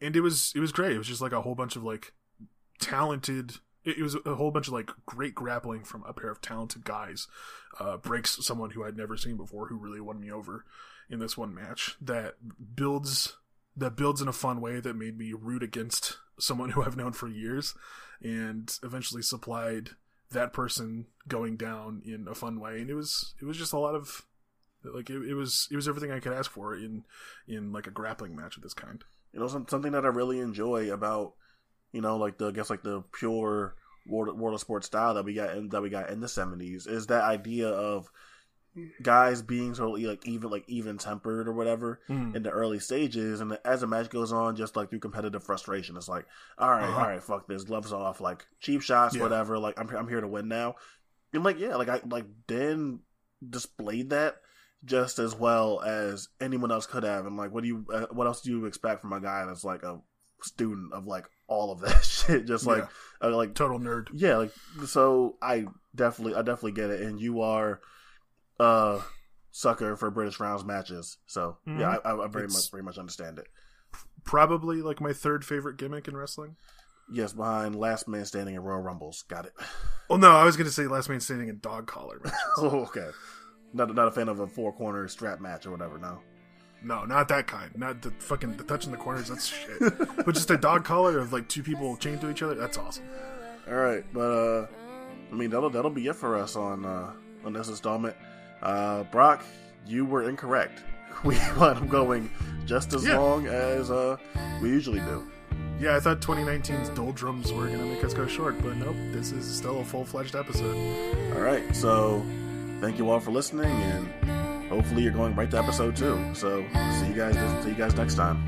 and it was it was great. It was just like a whole bunch of like talented. It it was a whole bunch of like great grappling from a pair of talented guys. Uh, breaks someone who I'd never seen before who really won me over in this one match. That builds that builds in a fun way that made me root against someone who I've known for years and eventually supplied that person going down in a fun way and it was it was just a lot of like it, it was it was everything I could ask for in in like a grappling match of this kind. You know, some, something that I really enjoy about, you know, like the I guess like the pure world, world of sports style that we got in, that we got in the seventies is that idea of guys being of like even like even tempered or whatever Mm. in the early stages, and as the match goes on, just like through competitive frustration, it's like, all right, Uh-huh. all right, fuck this, gloves off, like cheap shots, Yeah. whatever. Like I'm I'm here to win now, and like yeah, like I like Dan displayed that just as well as anyone else could have, and like what do you uh, what else do you expect from a guy that's like a student of like all of that shit, just like uh, like Total nerd. yeah, like so I definitely I definitely get it, and you are a sucker for British rounds matches. So yeah, I, I, I very It's- much very much understand it. Probably like my third favorite gimmick in wrestling. Yes, behind Last Man Standing in Royal Rumbles. Got it. Well, no, I was going to say Last Man Standing in dog collar matches. oh, okay. Not not a fan of a four corner strap match or whatever. No. no, not that kind. Not the fucking the touching the corners. That's shit. but just a dog collar of like two people chained to each other. That's awesome. All right, but uh, I mean that'll that'll be it for us on uh on this installment. Uh, Brock, you were incorrect. We wound up going just as yeah. long as uh, we usually do. Yeah, I thought 2019's doldrums were going to make us go short, but nope, this is still a full fledged episode. All right, so thank you all for listening, and hopefully you're going right to episode two. So see you guys. See you guys next time.